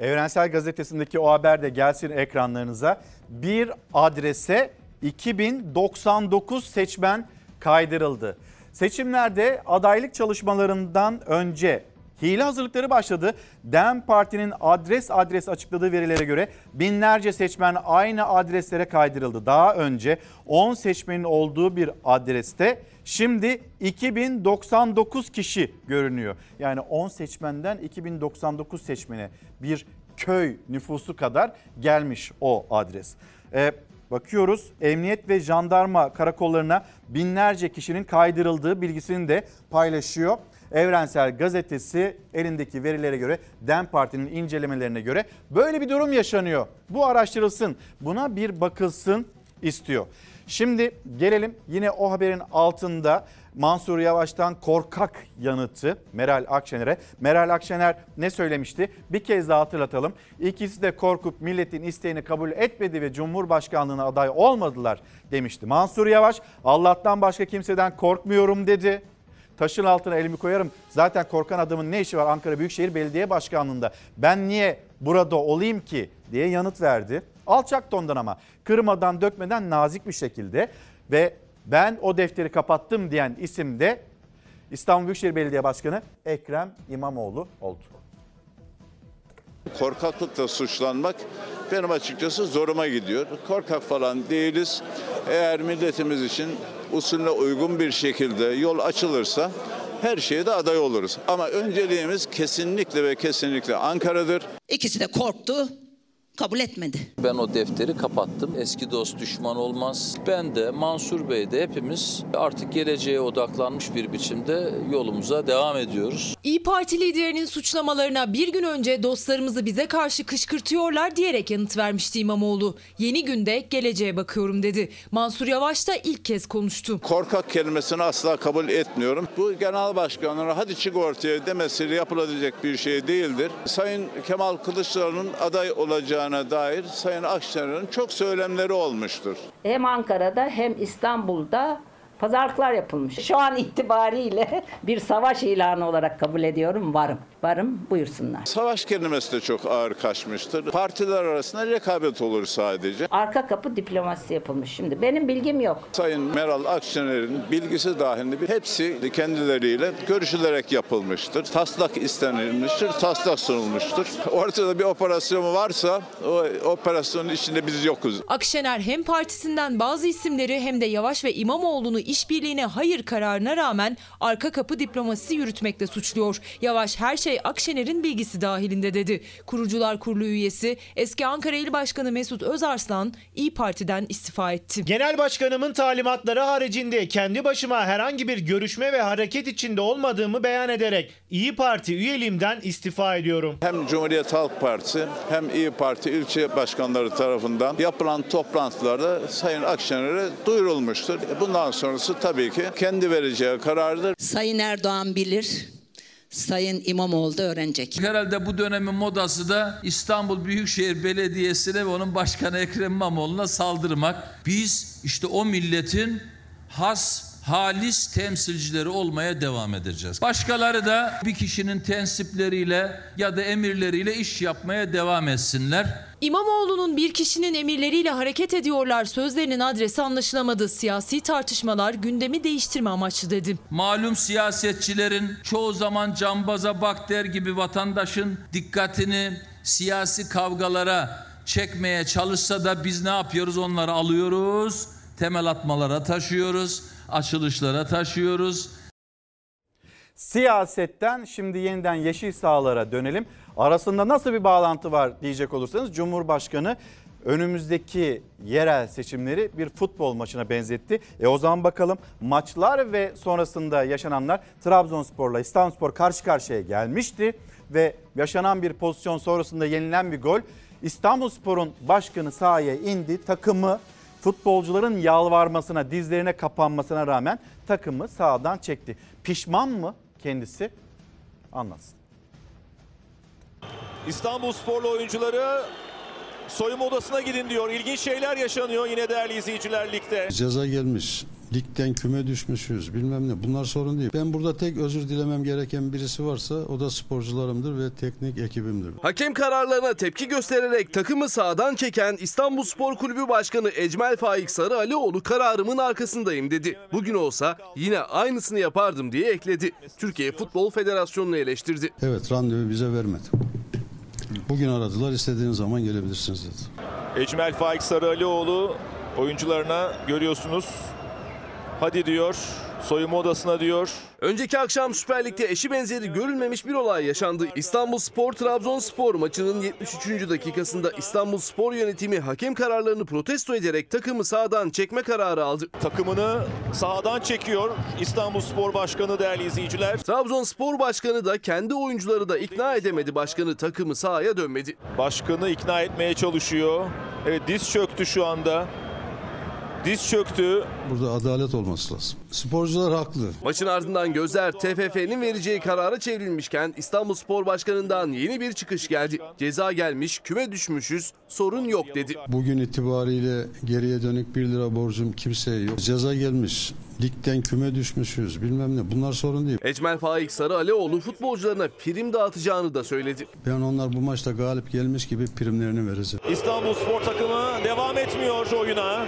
Evrensel Gazetesi'ndeki o haber de gelsin ekranlarınıza. Bir adrese 2099 seçmen kaydırıldı. Seçimlerde adaylık çalışmalarından önce hile hazırlıkları başladı. DEM Parti'nin adres adres açıkladığı verilere göre binlerce seçmen aynı adreslere kaydırıldı. Daha önce 10 seçmenin olduğu bir adreste şimdi 2099 kişi görünüyor. Yani 10 seçmenden 2099 seçmene bir köy nüfusu kadar gelmiş o adres. Ee, bakıyoruz emniyet ve jandarma karakollarına binlerce kişinin kaydırıldığı bilgisini de paylaşıyor. Evrensel Gazetesi elindeki verilere göre DEM Parti'nin incelemelerine göre böyle bir durum yaşanıyor. Bu araştırılsın, buna bir bakılsın istiyor. Şimdi gelelim yine o haberin altında Mansur Yavaş'tan korkak yanıtı Meral Akşener'e. Meral Akşener ne söylemişti? Bir kez daha hatırlatalım. İkisi de korkup milletin isteğini kabul etmedi ve Cumhurbaşkanlığına aday olmadılar demişti. Mansur Yavaş Allah'tan başka kimseden korkmuyorum dedi. Taşın altına elimi koyarım. Zaten korkan adamın ne işi var Ankara Büyükşehir Belediye Başkanlığı'nda? Ben niye burada olayım ki diye yanıt verdi. Alçak tondan ama kırmadan dökmeden nazik bir şekilde ve ben o defteri kapattım diyen isim de İstanbul Büyükşehir Belediye Başkanı Ekrem İmamoğlu oldu. Korkaklıkla suçlanmak benim açıkçası zoruma gidiyor. Korkak falan değiliz. Eğer milletimiz için usulüne uygun bir şekilde yol açılırsa her şeye de aday oluruz. Ama önceliğimiz kesinlikle ve kesinlikle Ankara'dır. İkisi de korktu, kabul etmedi. Ben o defteri kapattım. Eski dost düşman olmaz. Ben de Mansur Bey de hepimiz artık geleceğe odaklanmış bir biçimde yolumuza devam ediyoruz. İyi Parti liderinin suçlamalarına bir gün önce dostlarımızı bize karşı kışkırtıyorlar diyerek yanıt vermişti İmamoğlu. Yeni günde geleceğe bakıyorum dedi. Mansur Yavaş da ilk kez konuştu. Korkak kelimesini asla kabul etmiyorum. Bu genel başkanlara hadi çık ortaya demesiyle yapılabilecek bir şey değildir. Sayın Kemal Kılıçdaroğlu'nun aday olacağı dair Sayın Akşener'in çok söylemleri olmuştur. Hem Ankara'da hem İstanbul'da pazarlıklar yapılmış. Şu an itibariyle bir savaş ilanı olarak kabul ediyorum. Varım. Varım buyursunlar. Savaş kelimesi de çok ağır kaçmıştır. Partiler arasında rekabet olur sadece. Arka kapı diplomasisi yapılmış. Şimdi benim bilgim yok. Sayın Meral Akşener'in bilgisi dahilinde bir hepsi kendileriyle görüşülerek yapılmıştır. Taslak istenilmiştir, taslak sunulmuştur. Ortada bir operasyon varsa o operasyonun içinde biz yokuz. Akşener hem partisinden bazı isimleri hem de Yavaş ve İmamoğlu'nu işbirliğine hayır kararına rağmen arka kapı diplomasisi yürütmekle suçluyor. Yavaş her şey Akşener'in bilgisi dahilinde dedi. Kurucular Kurulu üyesi eski Ankara İl Başkanı Mesut Özarslan İyi Parti'den istifa etti. Genel Başkanımın talimatları haricinde kendi başıma herhangi bir görüşme ve hareket içinde olmadığımı beyan ederek İyi Parti üyeliğimden istifa ediyorum. Hem Cumhuriyet Halk Partisi hem İyi Parti ilçe başkanları tarafından yapılan toplantılarda Sayın Akşener'e duyurulmuştur. Bundan sonrası tabii ki kendi vereceği karardır. Sayın Erdoğan bilir. Sayın İmamoğlu da öğrenecek. Herhalde bu dönemin modası da İstanbul Büyükşehir Belediyesi'ne ve onun başkanı Ekrem İmamoğlu'na saldırmak. Biz işte o milletin has halis temsilcileri olmaya devam edeceğiz. Başkaları da bir kişinin tensipleriyle ya da emirleriyle iş yapmaya devam etsinler. İmamoğlu'nun bir kişinin emirleriyle hareket ediyorlar sözlerinin adresi anlaşılamadı. Siyasi tartışmalar gündemi değiştirme amaçlı dedi. Malum siyasetçilerin çoğu zaman cambaza bak der gibi vatandaşın dikkatini siyasi kavgalara çekmeye çalışsa da biz ne yapıyoruz? Onları alıyoruz, temel atmalara taşıyoruz, açılışlara taşıyoruz. Siyasetten şimdi yeniden yeşil sahalara dönelim. Arasında nasıl bir bağlantı var diyecek olursanız Cumhurbaşkanı önümüzdeki yerel seçimleri bir futbol maçına benzetti. E o zaman bakalım maçlar ve sonrasında yaşananlar Trabzonspor'la İstanbulspor karşı karşıya gelmişti ve yaşanan bir pozisyon sonrasında yenilen bir gol İstanbulspor'un başkanı sahaya indi. Takımı futbolcuların yalvarmasına, dizlerine kapanmasına rağmen takımı sahadan çekti. Pişman mı kendisi? Anlatsın. İstanbul Sporlu oyuncuları soyunma odasına gidin diyor. İlginç şeyler yaşanıyor yine değerli izleyiciler ligde. Ceza gelmiş. Ligden küme düşmüşüz bilmem ne. Bunlar sorun değil. Ben burada tek özür dilemem gereken birisi varsa o da sporcularımdır ve teknik ekibimdir. Hakem kararlarına tepki göstererek takımı sağdan çeken İstanbul Spor Kulübü Başkanı Ecmel Faik Sarı Alioğlu kararımın arkasındayım dedi. Bugün olsa yine aynısını yapardım diye ekledi. Türkiye Futbol Federasyonu'nu eleştirdi. Evet randevu bize vermedi. Bugün aradılar istediğiniz zaman gelebilirsiniz dedi. Ecmel Faik Sarıalioğlu oyuncularına görüyorsunuz. Hadi diyor. Soyunma odasına diyor. Önceki akşam Süper Lig'de eşi benzeri görülmemiş bir olay yaşandı. İstanbul Spor Trabzonspor maçının 73. dakikasında İstanbul Spor yönetimi hakem kararlarını protesto ederek takımı sağdan çekme kararı aldı. Takımını sahadan çekiyor İstanbul Spor Başkanı değerli izleyiciler. Trabzonspor Başkanı da kendi oyuncuları da ikna edemedi başkanı takımı sahaya dönmedi. Başkanı ikna etmeye çalışıyor. Evet diz çöktü şu anda. Diz çöktü. Burada adalet olması lazım. Sporcular haklı. Maçın ardından gözler TFF'nin vereceği karara çevrilmişken İstanbul Spor Başkanı'ndan yeni bir çıkış geldi. Ceza gelmiş, küme düşmüşüz, sorun yok dedi. Bugün itibariyle geriye dönük 1 lira borcum kimseye yok. Ceza gelmiş. Ligden küme düşmüşüz bilmem ne. Bunlar sorun değil. Ecmel Faik Sarı Alioğlu futbolcularına prim dağıtacağını da söyledi. Ben onlar bu maçta galip gelmiş gibi primlerini vereceğim. İstanbul Spor takımı devam etmiyor oyuna.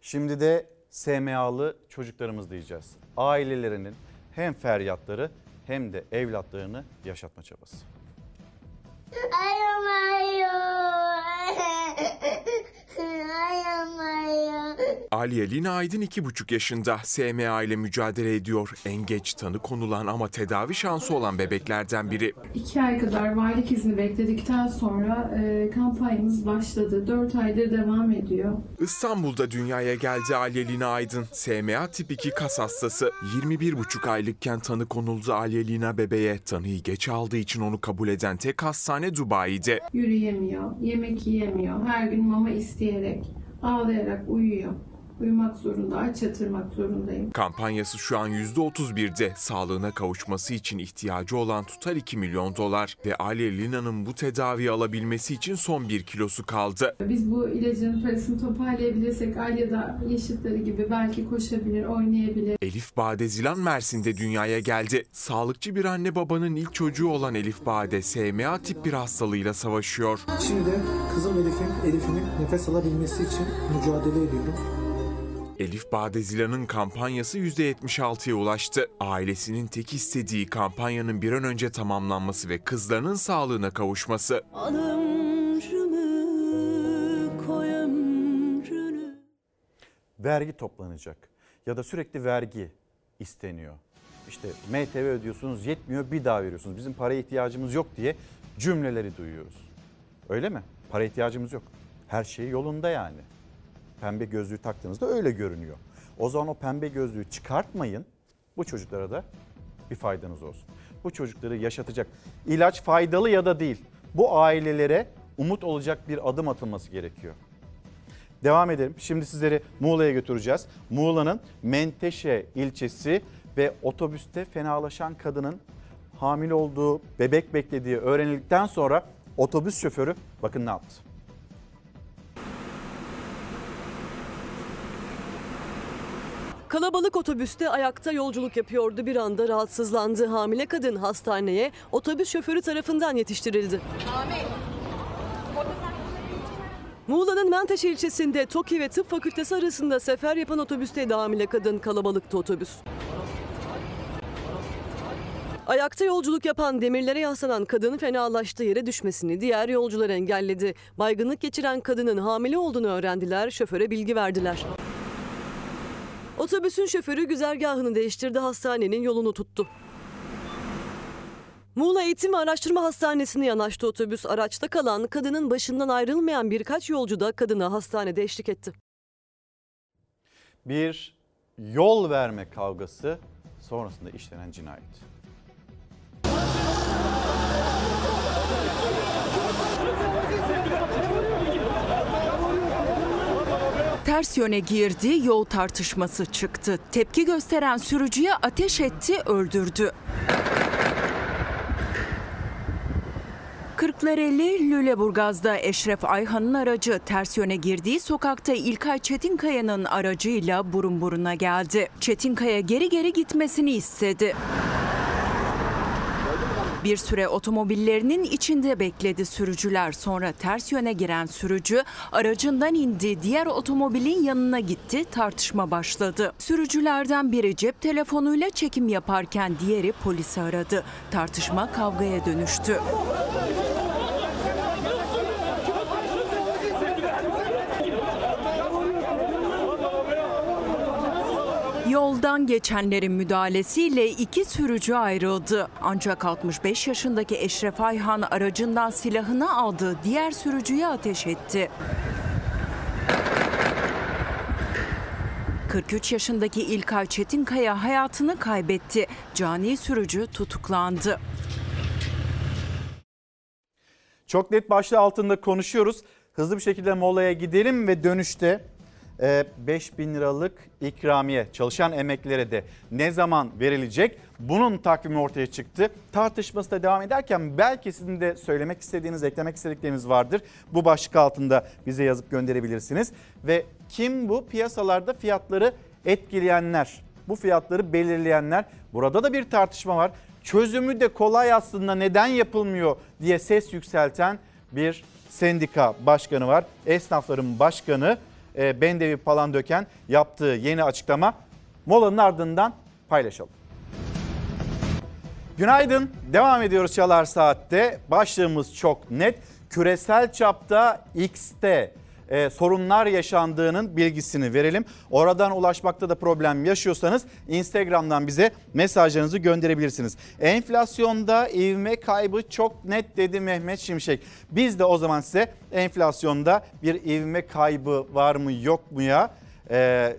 Şimdi de SMA'lı çocuklarımız diyeceğiz. Ailelerinin hem feryatları hem de evlatlarını yaşatma çabası. Aliye Lina Aydın 2,5 yaşında SMA ile mücadele ediyor. En geç tanı konulan ama tedavi şansı olan bebeklerden biri. İki ay kadar valilik izni bekledikten sonra e, kampanyamız başladı. Dört aydır devam ediyor. İstanbul'da dünyaya geldi Aliye Lina Aydın. SMA tip 2 kas hastası. 21,5 aylıkken tanı konuldu Aliye Lina bebeğe. Tanıyı geç aldığı için onu kabul eden tek hastane Dubai'de. Yürüyemiyor, yemek yiyemiyor. Her gün mama isteyerek, ağlayarak uyuyor. Uyumak zorunda, aç yatırmak zorundayım. Kampanyası şu an %31'de. Sağlığına kavuşması için ihtiyacı olan tutar 2 milyon dolar. Ve Aliye Lina'nın bu tedaviyi alabilmesi için son 1 kilosu kaldı. Biz bu ilacın parasını toparlayabilirsek Alya'da yaşıtları gibi belki koşabilir, oynayabilir. Elif Bade Zilan Mersin'de dünyaya geldi. Sağlıkçı bir anne babanın ilk çocuğu olan Elif Bade SMA tip bir hastalığıyla savaşıyor. Şimdi kızım Elif'in Elif'imin nefes alabilmesi için mücadele ediyorum. Elif Badezilan'ın kampanyası %76'ya ulaştı. Ailesinin tek istediği kampanyanın bir an önce tamamlanması ve kızlarının sağlığına kavuşması. Vergi toplanacak ya da sürekli vergi isteniyor. İşte MTV ödüyorsunuz yetmiyor bir daha veriyorsunuz. Bizim paraya ihtiyacımız yok diye cümleleri duyuyoruz. Öyle mi? Para ihtiyacımız yok. Her şey yolunda yani pembe gözlüğü taktığınızda öyle görünüyor. O zaman o pembe gözlüğü çıkartmayın. Bu çocuklara da bir faydanız olsun. Bu çocukları yaşatacak ilaç faydalı ya da değil. Bu ailelere umut olacak bir adım atılması gerekiyor. Devam edelim. Şimdi sizleri Muğla'ya götüreceğiz. Muğla'nın Menteşe ilçesi ve otobüste fenalaşan kadının hamile olduğu, bebek beklediği öğrenildikten sonra otobüs şoförü bakın ne yaptı. Kalabalık otobüste ayakta yolculuk yapıyordu. Bir anda rahatsızlandı. Hamile kadın hastaneye otobüs şoförü tarafından yetiştirildi. Muğla'nın Menteşe ilçesinde TOKİ ve Tıp Fakültesi arasında sefer yapan otobüste hamile kadın kalabalıktı otobüs. Ayakta yolculuk yapan demirlere yaslanan kadın fenalaştı yere düşmesini diğer yolcular engelledi. Baygınlık geçiren kadının hamile olduğunu öğrendiler, şoföre bilgi verdiler. Otobüsün şoförü güzergahını değiştirdi, hastanenin yolunu tuttu. Muğla Eğitim ve Araştırma Hastanesi'ne yanaştı otobüs. Araçta kalan kadının başından ayrılmayan birkaç yolcu da kadına hastanede eşlik etti. Bir yol verme kavgası sonrasında işlenen cinayet. Ters yöne girdi, yol tartışması çıktı. Tepki gösteren sürücüye ateş etti, öldürdü. Kırklareli Lüleburgaz'da Eşref Ayhan'ın aracı ters yöne girdiği sokakta İlkay Çetinkaya'nın aracıyla burun buruna geldi. Çetinkaya geri geri gitmesini istedi. Bir süre otomobillerinin içinde bekledi sürücüler. Sonra ters yöne giren sürücü aracından indi, diğer otomobilin yanına gitti, tartışma başladı. Sürücülerden biri cep telefonuyla çekim yaparken diğeri polisi aradı. Tartışma kavgaya dönüştü. Yoldan geçenlerin müdahalesiyle iki sürücü ayrıldı. Ancak 65 yaşındaki Eşref Ayhan aracından silahını aldı, diğer sürücüye ateş etti. 43 yaşındaki İlkay Çetinkaya hayatını kaybetti. Cani sürücü tutuklandı. Çok net başlığı altında konuşuyoruz. Hızlı bir şekilde molaya gidelim ve dönüşte 5 bin liralık ikramiye çalışan emeklilere de ne zaman verilecek? Bunun takvimi ortaya çıktı. Tartışması da devam ederken belki sizin de söylemek istediğiniz, eklemek istedikleriniz vardır. Bu başlık altında bize yazıp gönderebilirsiniz. Ve kim bu piyasalarda fiyatları etkileyenler, bu fiyatları belirleyenler? Burada da bir tartışma var. Çözümü de kolay aslında neden yapılmıyor diye ses yükselten bir sendika başkanı var. Esnafların başkanı e, Bendevi Palandöken yaptığı yeni açıklama. Molanın ardından paylaşalım. Günaydın. Devam ediyoruz Çalar Saat'te. Başlığımız çok net. Küresel çapta X'te e, sorunlar yaşandığının bilgisini verelim. Oradan ulaşmakta da problem yaşıyorsanız Instagram'dan bize mesajlarınızı gönderebilirsiniz. Enflasyonda ivme kaybı çok net dedi Mehmet Şimşek. Biz de o zaman size enflasyonda bir ivme kaybı var mı yok mu ya e,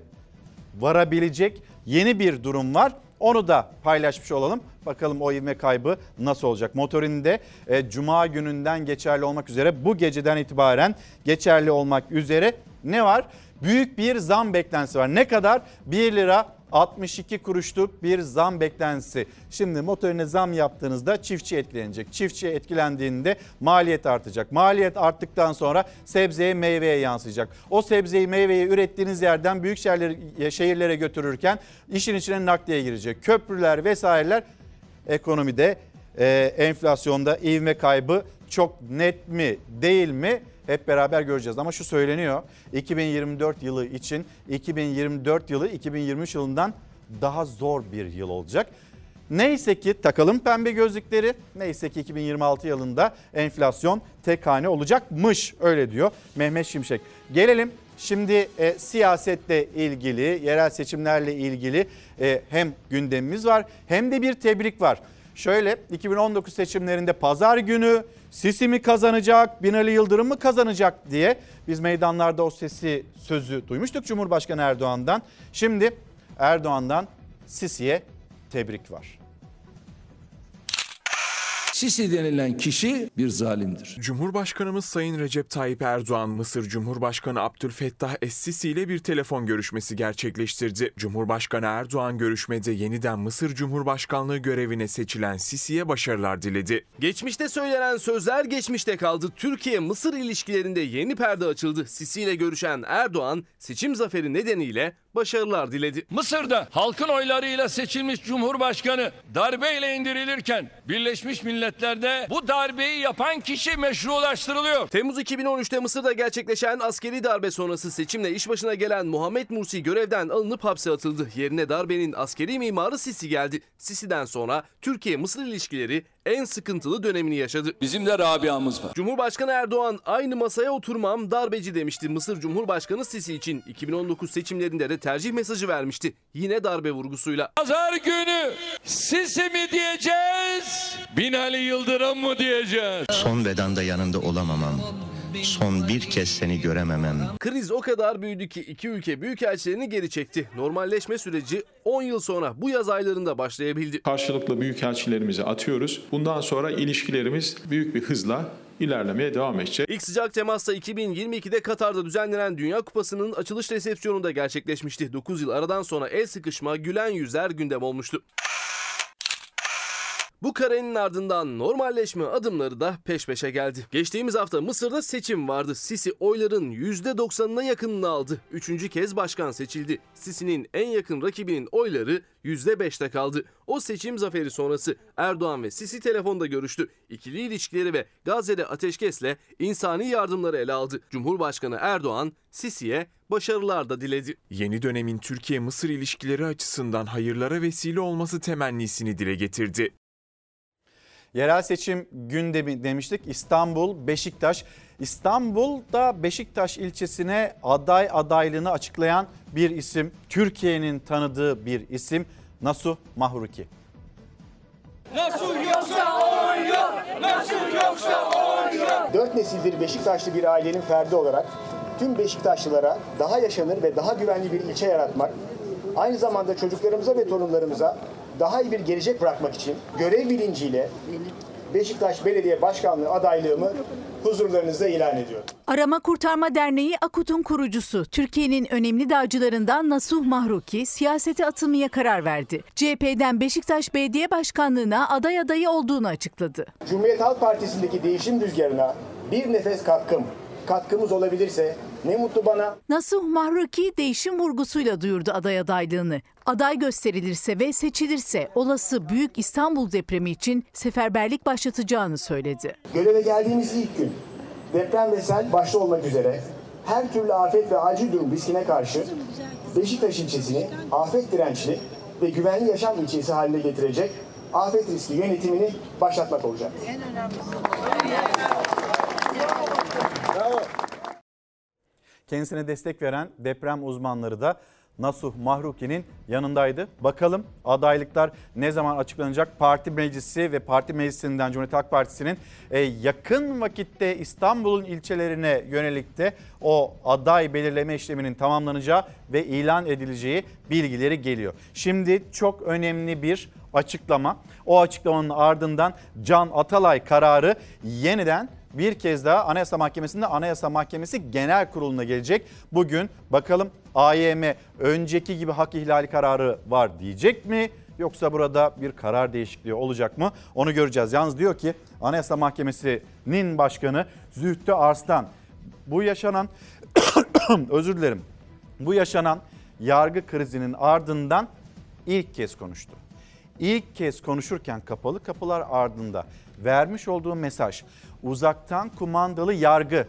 varabilecek yeni bir durum var. Onu da paylaşmış olalım. Bakalım o ivme kaybı nasıl olacak? Motorinde e, cuma gününden geçerli olmak üzere bu geceden itibaren geçerli olmak üzere ne var? Büyük bir zam beklentisi var. Ne kadar? 1 lira 62 kuruşluk bir zam beklentisi. Şimdi motorine zam yaptığınızda çiftçi etkilenecek. Çiftçi etkilendiğinde maliyet artacak. Maliyet arttıktan sonra sebzeye meyveye yansıyacak. O sebzeyi meyveyi ürettiğiniz yerden büyük şehirlere, şehirlere götürürken işin içine nakliye girecek. Köprüler vesaireler ekonomide e, enflasyonda ivme kaybı çok net mi değil mi hep beraber göreceğiz. Ama şu söyleniyor 2024 yılı için 2024 yılı 2023 yılından daha zor bir yıl olacak. Neyse ki takalım pembe gözlükleri. Neyse ki 2026 yılında enflasyon tek hane olacakmış öyle diyor Mehmet Şimşek. Gelelim Şimdi e, siyasetle ilgili, yerel seçimlerle ilgili e, hem gündemimiz var hem de bir tebrik var. Şöyle 2019 seçimlerinde pazar günü Sisi mi kazanacak, Binali Yıldırım mı kazanacak diye biz meydanlarda o sesi sözü duymuştuk Cumhurbaşkanı Erdoğan'dan. Şimdi Erdoğan'dan Sisi'ye tebrik var. Sisi denilen kişi bir zalimdir. Cumhurbaşkanımız Sayın Recep Tayyip Erdoğan, Mısır Cumhurbaşkanı Abdülfettah Es-Sisi ile bir telefon görüşmesi gerçekleştirdi. Cumhurbaşkanı Erdoğan görüşmede yeniden Mısır Cumhurbaşkanlığı görevine seçilen Sisi'ye başarılar diledi. Geçmişte söylenen sözler geçmişte kaldı. Türkiye-Mısır ilişkilerinde yeni perde açıldı. Sisi ile görüşen Erdoğan seçim zaferi nedeniyle başarılar diledi. Mısır'da halkın oylarıyla seçilmiş Cumhurbaşkanı darbeyle indirilirken Birleşmiş Milletler'de bu darbeyi yapan kişi meşrulaştırılıyor. Temmuz 2013'te Mısır'da gerçekleşen askeri darbe sonrası seçimle iş başına gelen Muhammed Mursi görevden alınıp hapse atıldı. Yerine darbenin askeri mimarı Sisi geldi. Sisi'den sonra Türkiye-Mısır ilişkileri en sıkıntılı dönemini yaşadı. Bizim de Rabia'mız var. Cumhurbaşkanı Erdoğan aynı masaya oturmam darbeci demişti Mısır Cumhurbaşkanı Sisi için. 2019 seçimlerinde de tercih mesajı vermişti. Yine darbe vurgusuyla. Pazar günü Sisi mi diyeceğiz, Binali Yıldırım mı diyeceğiz? Son vedanda yanında olamamam. Son bir kez seni görememem. Kriz o kadar büyüdü ki iki ülke büyükelçilerini geri çekti. Normalleşme süreci 10 yıl sonra bu yaz aylarında başlayabildi. Karşılıklı büyükelçilerimizi atıyoruz. Bundan sonra ilişkilerimiz büyük bir hızla ilerlemeye devam edecek. İlk sıcak temas da 2022'de Katar'da düzenlenen Dünya Kupası'nın açılış resepsiyonunda gerçekleşmişti. 9 yıl aradan sonra el sıkışma, gülen yüzler gündem olmuştu. Bu karenin ardından normalleşme adımları da peş peşe geldi. Geçtiğimiz hafta Mısır'da seçim vardı. Sisi oyların %90'ına yakınını aldı. Üçüncü kez başkan seçildi. Sisi'nin en yakın rakibinin oyları %5'te kaldı. O seçim zaferi sonrası Erdoğan ve Sisi telefonda görüştü. İkili ilişkileri ve Gazze'de ateşkesle insani yardımları ele aldı. Cumhurbaşkanı Erdoğan Sisi'ye başarılar da diledi. Yeni dönemin Türkiye-Mısır ilişkileri açısından hayırlara vesile olması temennisini dile getirdi. Yerel seçim gündemi demiştik. İstanbul, Beşiktaş. İstanbul'da Beşiktaş ilçesine aday adaylığını açıklayan bir isim. Türkiye'nin tanıdığı bir isim. Nasuh Mahruki. Nasıl yoksa oy yok, nasıl yoksa oy yok. Dört nesildir Beşiktaşlı bir ailenin ferdi olarak tüm Beşiktaşlılara daha yaşanır ve daha güvenli bir ilçe yaratmak, aynı zamanda çocuklarımıza ve torunlarımıza daha iyi bir gelecek bırakmak için görev bilinciyle Beşiktaş Belediye Başkanlığı adaylığımı huzurlarınızda ilan ediyorum. Arama Kurtarma Derneği Akut'un kurucusu, Türkiye'nin önemli dağcılarından Nasuh Mahruki siyasete atılmaya karar verdi. CHP'den Beşiktaş Belediye Başkanlığı'na aday adayı olduğunu açıkladı. Cumhuriyet Halk Partisi'ndeki değişim rüzgarına bir nefes katkım, katkımız olabilirse ne mutlu bana. Nasuh Mahruki değişim vurgusuyla duyurdu aday adaylığını. Aday gösterilirse ve seçilirse olası Büyük İstanbul depremi için seferberlik başlatacağını söyledi. Göreve geldiğimiz ilk gün deprem ve sel başta olmak üzere her türlü afet ve acil durum riskine karşı Beşiktaş ilçesini afet dirençli ve güvenli yaşam ilçesi haline getirecek afet riski yönetimini başlatmak olacak. En Bravo. Kendisine destek veren deprem uzmanları da Nasuh Mahruki'nin yanındaydı. Bakalım adaylıklar ne zaman açıklanacak? Parti meclisi ve parti meclisinden Cumhuriyet Halk Partisi'nin e, yakın vakitte İstanbul'un ilçelerine yönelik de o aday belirleme işleminin tamamlanacağı ve ilan edileceği bilgileri geliyor. Şimdi çok önemli bir açıklama. O açıklamanın ardından Can Atalay kararı yeniden bir kez daha Anayasa Mahkemesi'nde Anayasa Mahkemesi Genel Kurulu'na gelecek. Bugün bakalım AYM önceki gibi hak ihlali kararı var diyecek mi? Yoksa burada bir karar değişikliği olacak mı? Onu göreceğiz. Yalnız diyor ki Anayasa Mahkemesi'nin başkanı Zühtü Arslan bu yaşanan özür dilerim. Bu yaşanan yargı krizinin ardından ilk kez konuştu. İlk kez konuşurken kapalı kapılar ardında vermiş olduğu mesaj uzaktan kumandalı yargı,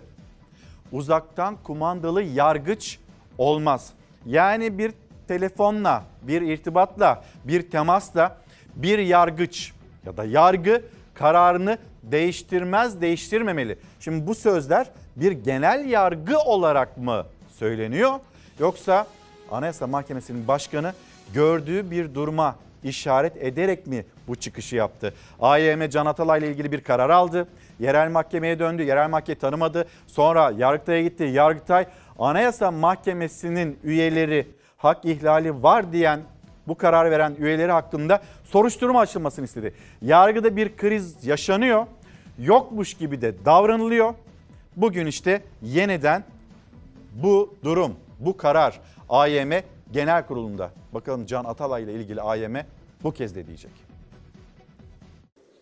uzaktan kumandalı yargıç olmaz. Yani bir telefonla, bir irtibatla, bir temasla bir yargıç ya da yargı kararını değiştirmez, değiştirmemeli. Şimdi bu sözler bir genel yargı olarak mı söyleniyor yoksa Anayasa Mahkemesi'nin başkanı gördüğü bir duruma işaret ederek mi bu çıkışı yaptı? AYM Can Atalay ile ilgili bir karar aldı. Yerel mahkemeye döndü. Yerel mahkeme tanımadı. Sonra Yargıtay'a gitti. Yargıtay Anayasa Mahkemesi'nin üyeleri hak ihlali var diyen bu karar veren üyeleri hakkında soruşturma açılmasını istedi. Yargıda bir kriz yaşanıyor. Yokmuş gibi de davranılıyor. Bugün işte yeniden bu durum, bu karar AYM Genel Kurulu'nda. Bakalım Can Atalay ile ilgili AYM bu kez de diyecek.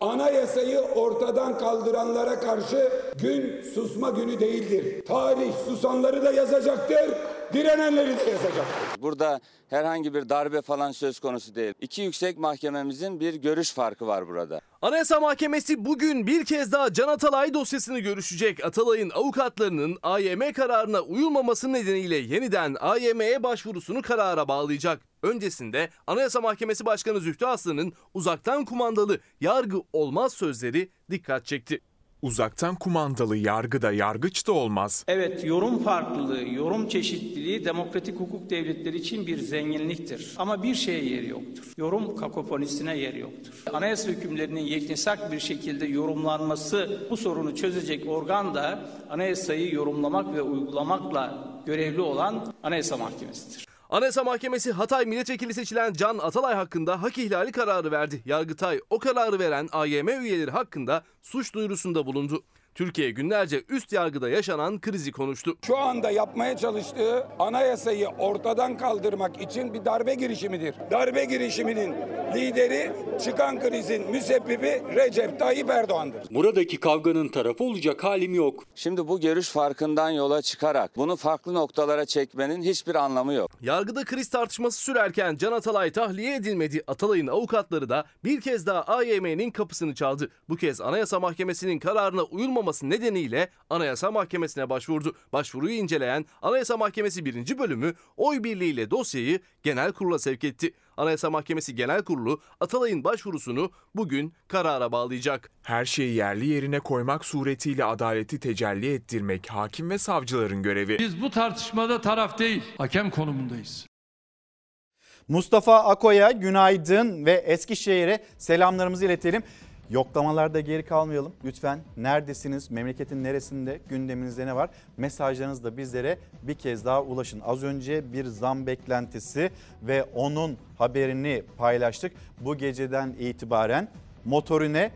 Anayasayı ortadan kaldıranlara karşı gün susma günü değildir. Tarih susanları da yazacaktır, direnenleri de yazacak. Burada herhangi bir darbe falan söz konusu değil. İki yüksek mahkememizin bir görüş farkı var burada. Anayasa Mahkemesi bugün bir kez daha Can Atalay dosyasını görüşecek. Atalay'ın avukatlarının AYM kararına uyulmaması nedeniyle yeniden AYM'ye başvurusunu karara bağlayacak. Öncesinde Anayasa Mahkemesi Başkanı Zühtü Aslan'ın uzaktan kumandalı yargı olmaz sözleri dikkat çekti. Uzaktan kumandalı yargı da yargıç da olmaz. Evet, yorum farklılığı, yorum çeşitliliği demokratik hukuk devletleri için bir zenginliktir. Ama bir şeye yeri yoktur. Yorum kakofonisine yeri yoktur. Anayasa hükümlerinin yeknesak bir şekilde yorumlanması bu sorunu çözecek organ da anayasayı yorumlamak ve uygulamakla görevli olan Anayasa Mahkemesi'dir. Anayasa Mahkemesi Hatay Milletvekili seçilen Can Atalay hakkında hak ihlali kararı verdi. Yargıtay o kararı veren AYM üyeleri hakkında suç duyurusunda bulundu. Türkiye günlerce üst yargıda yaşanan krizi konuştu. Şu anda yapmaya çalıştığı anayasayı ortadan kaldırmak için bir darbe girişimidir. Darbe girişiminin lideri çıkan krizin müsebbibi Recep Tayyip Erdoğan'dır. Buradaki kavganın tarafı olacak halim yok. Şimdi bu görüş farkından yola çıkarak bunu farklı noktalara çekmenin hiçbir anlamı yok. Yargıda kriz tartışması sürerken Can Atalay tahliye edilmedi. Atalay'ın avukatları da bir kez daha AYM'nin kapısını çaldı. Bu kez Anayasa Mahkemesi'nin kararına uyulmaması nedeniyle Anayasa Mahkemesi'ne başvurdu. Başvuruyu inceleyen Anayasa Mahkemesi 1. bölümü oy birliğiyle dosyayı genel kurula sevk etti. Anayasa Mahkemesi Genel Kurulu Atalay'ın başvurusunu bugün karara bağlayacak. Her şeyi yerli yerine koymak suretiyle adaleti tecelli ettirmek hakim ve savcıların görevi. Biz bu tartışmada taraf değil, hakem konumundayız. Mustafa Ako'ya günaydın ve Eskişehir'e selamlarımızı iletelim. Yoklamalarda geri kalmayalım. Lütfen neredesiniz? Memleketin neresinde? Gündeminizde ne var? Mesajlarınız da bizlere bir kez daha ulaşın. Az önce bir zam beklentisi ve onun haberini paylaştık. Bu geceden itibaren motorine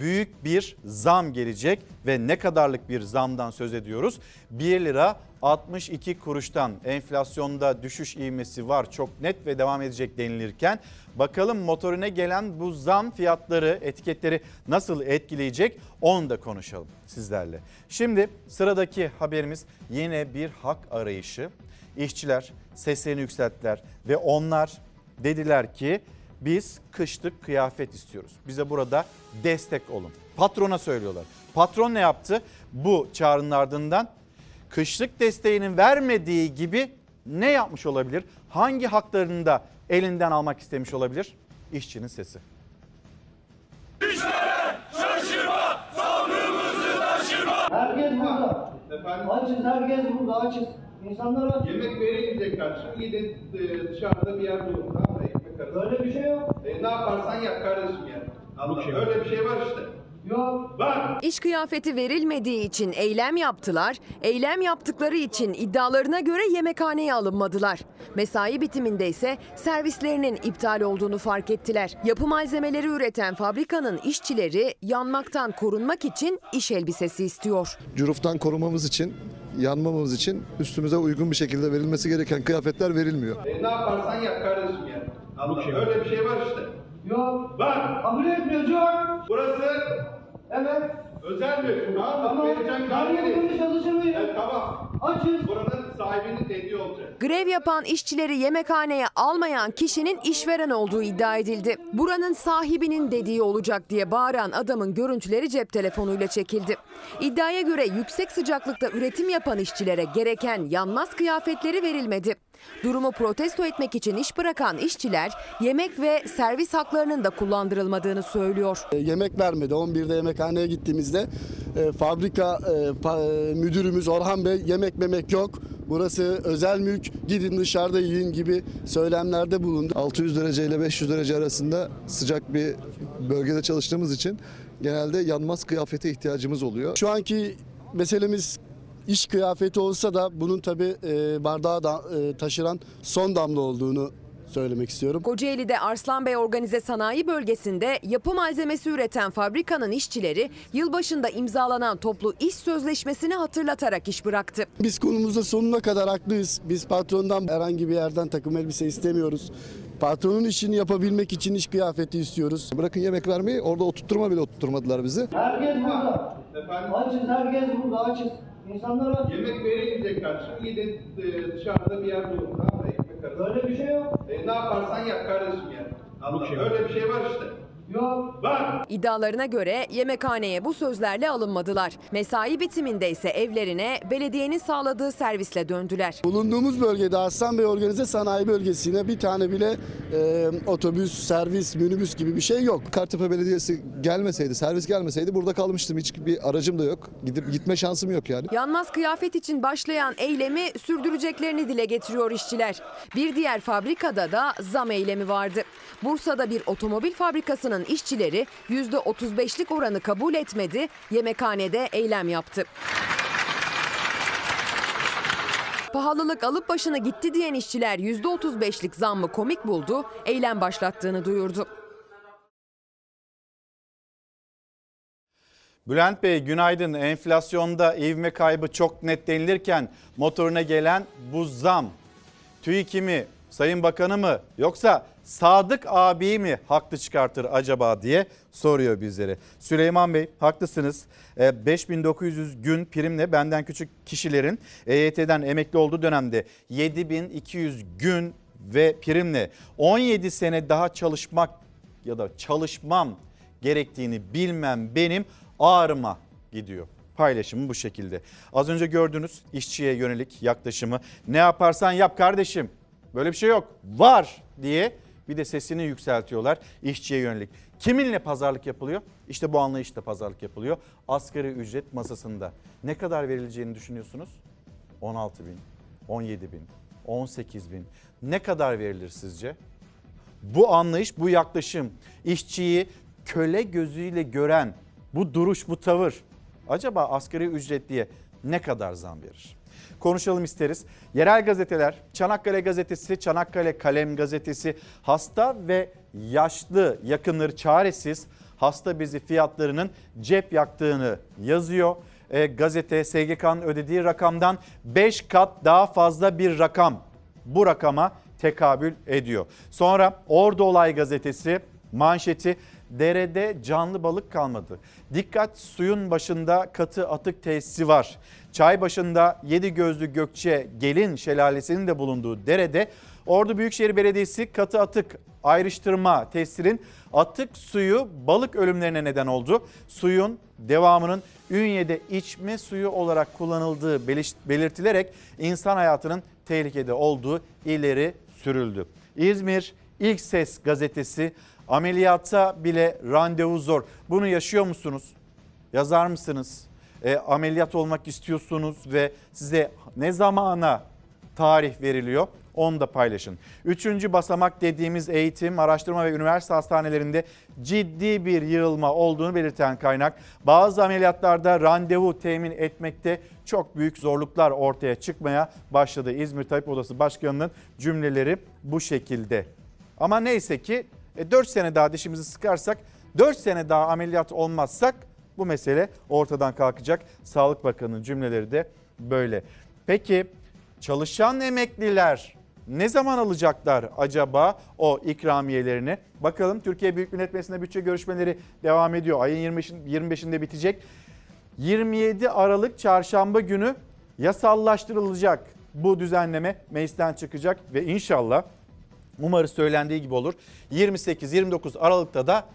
büyük bir zam gelecek ve ne kadarlık bir zamdan söz ediyoruz? 1 lira 62 kuruştan enflasyonda düşüş ivmesi var çok net ve devam edecek denilirken bakalım motorine gelen bu zam fiyatları etiketleri nasıl etkileyecek onu da konuşalım sizlerle. Şimdi sıradaki haberimiz yine bir hak arayışı. İşçiler seslerini yükselttiler ve onlar dediler ki biz kışlık kıyafet istiyoruz. Bize burada destek olun. Patrona söylüyorlar. Patron ne yaptı? Bu çağrının ardından kışlık desteğinin vermediği gibi ne yapmış olabilir? Hangi haklarını da elinden almak istemiş olabilir? İşçinin sesi. İşveren şaşırma, sabrımızı taşırma. Herkes burada. Efendim? Açız, herkes burada, açız. İnsanlar aç. Yemek verilecek kardeşim. İyi de e, dışarıda bir yer bulun. Tamam mı? Ekmek arası. Öyle bir şey yok. E, ne yaparsan yap kardeşim yani. Mı? Öyle bir şey var işte. Yok. Var. İş kıyafeti verilmediği için eylem yaptılar. Eylem yaptıkları için iddialarına göre yemekhaneye alınmadılar. Mesai bitiminde ise servislerinin iptal olduğunu fark ettiler. Yapı malzemeleri üreten fabrikanın işçileri yanmaktan korunmak için iş elbisesi istiyor. Cüruftan korumamız için, yanmamamız için üstümüze uygun bir şekilde verilmesi gereken kıyafetler verilmiyor. E, ne yaparsan yap kardeşim Anladın mı? Öyle bir şey var işte. Yok. Var. Kabul etmiyoruz yok. Burası Evet. özel bir mı? Tamam. Gün çalışır mıyız? Evet, tamam. Açız. Buranın sahibinin dediği olacak. Grev yapan işçileri yemekhaneye almayan kişinin işveren olduğu iddia edildi. Buranın sahibinin dediği olacak diye bağıran adamın görüntüleri cep telefonuyla çekildi. İddiaya göre yüksek sıcaklıkta üretim yapan işçilere gereken yanmaz kıyafetleri verilmedi. Durumu protesto etmek için iş bırakan işçiler yemek ve servis haklarının da kullandırılmadığını söylüyor. E, Yemek vermedi. 11'de yemekhaneye gittiğimizde e, fabrika e, pa- e, müdürümüz Orhan Bey yemek memek yok. Burası özel mülk gidin dışarıda yiyin gibi söylemlerde bulundu. 600 derece ile 500 derece arasında sıcak bir bölgede çalıştığımız için genelde yanmaz kıyafete ihtiyacımız oluyor. Şu anki meselemiz iş kıyafeti olsa da bunun tabi bardağı da, e, taşıran son damla olduğunu söylemek istiyorum. Kocaeli'de Arslanbey Organize Sanayi Bölgesi'nde yapı malzemesi üreten fabrikanın işçileri yılbaşında imzalanan toplu iş sözleşmesini hatırlatarak iş bıraktı. Biz konumuzda sonuna kadar haklıyız. Biz patrondan herhangi bir yerden takım elbise istemiyoruz. Patronun işini yapabilmek için iş kıyafeti istiyoruz. Bırakın yemek vermeyi orada oturtturma bile oturtturmadılar bizi. Herkes burada. Efendim? Açız, herkes burada, açız. İnsanlara Yemek verilecek kardeşim. Gidin e, dışarıda bir yer bulun. Tamam mı? Ekmek arası. Öyle bir şey yok. E, ne yaparsan yap kardeşim yani. Allah, öyle bir şey var işte. Yok. Var. İddialarına göre yemekhaneye bu sözlerle alınmadılar. Mesai bitiminde ise evlerine belediyenin sağladığı servisle döndüler. Bulunduğumuz bölgede Aslan Bey Organize Sanayi Bölgesi'ne bir tane bile e, otobüs, servis, minibüs gibi bir şey yok. Kartepe Belediyesi gelmeseydi, servis gelmeseydi burada kalmıştım. Hiçbir aracım da yok. Gidip gitme şansım yok yani. Yanmaz kıyafet için başlayan eylemi sürdüreceklerini dile getiriyor işçiler. Bir diğer fabrikada da zam eylemi vardı. Bursa'da bir otomobil fabrikasının işçileri %35'lik oranı kabul etmedi, yemekhanede eylem yaptı. Pahalılık alıp başını gitti diyen işçiler %35'lik zammı komik buldu, eylem başlattığını duyurdu. Bülent Bey günaydın. Enflasyonda ivme kaybı çok net denilirken motoruna gelen bu zam TÜİK'i mi, Sayın Bakanı mı yoksa Sadık abiyi mi haklı çıkartır acaba diye soruyor bizlere. Süleyman Bey haklısınız. E, 5900 gün primle benden küçük kişilerin EYT'den emekli olduğu dönemde 7200 gün ve primle 17 sene daha çalışmak ya da çalışmam gerektiğini bilmem benim ağrıma gidiyor. Paylaşımı bu şekilde. Az önce gördünüz işçiye yönelik yaklaşımı. Ne yaparsan yap kardeşim. Böyle bir şey yok. Var diye bir de sesini yükseltiyorlar işçiye yönelik. Kiminle pazarlık yapılıyor? İşte bu anlayışla pazarlık yapılıyor. Asgari ücret masasında. Ne kadar verileceğini düşünüyorsunuz? 16 bin, 17 bin, 18 bin. Ne kadar verilir sizce? Bu anlayış, bu yaklaşım işçiyi köle gözüyle gören bu duruş, bu tavır acaba asgari ücretliye ne kadar zam verir? Konuşalım isteriz. Yerel gazeteler, Çanakkale Gazetesi, Çanakkale Kalem Gazetesi hasta ve yaşlı yakınları çaresiz hasta bezi fiyatlarının cep yaktığını yazıyor. E, gazete SGK'nın ödediği rakamdan 5 kat daha fazla bir rakam bu rakama tekabül ediyor. Sonra Ordu Olay Gazetesi manşeti derede canlı balık kalmadı. Dikkat suyun başında katı atık tesisi var. Çay başında Yedi Gözlü Gökçe Gelin Şelalesi'nin de bulunduğu derede Ordu Büyükşehir Belediyesi katı atık ayrıştırma tesisinin atık suyu balık ölümlerine neden oldu. Suyun devamının Ünye'de içme suyu olarak kullanıldığı belirtilerek insan hayatının tehlikede olduğu ileri sürüldü. İzmir İlk Ses gazetesi ameliyata bile randevu zor. Bunu yaşıyor musunuz? Yazar mısınız? E, ameliyat olmak istiyorsunuz ve size ne zamana tarih veriliyor? Onu da paylaşın. Üçüncü basamak dediğimiz eğitim, araştırma ve üniversite hastanelerinde ciddi bir yığılma olduğunu belirten kaynak. Bazı ameliyatlarda randevu temin etmekte çok büyük zorluklar ortaya çıkmaya başladı. İzmir Tabip Odası Başkanı'nın cümleleri bu şekilde. Ama neyse ki 4 e, sene daha dişimizi sıkarsak, 4 sene daha ameliyat olmazsak bu mesele ortadan kalkacak. Sağlık Bakanı'nın cümleleri de böyle. Peki çalışan emekliler ne zaman alacaklar acaba o ikramiyelerini? Bakalım Türkiye Büyük Millet Meclisi'nde bütçe görüşmeleri devam ediyor. Ayın 25'inde bitecek. 27 Aralık çarşamba günü yasallaştırılacak bu düzenleme meclisten çıkacak ve inşallah umarız söylendiği gibi olur. 28-29 Aralık'ta da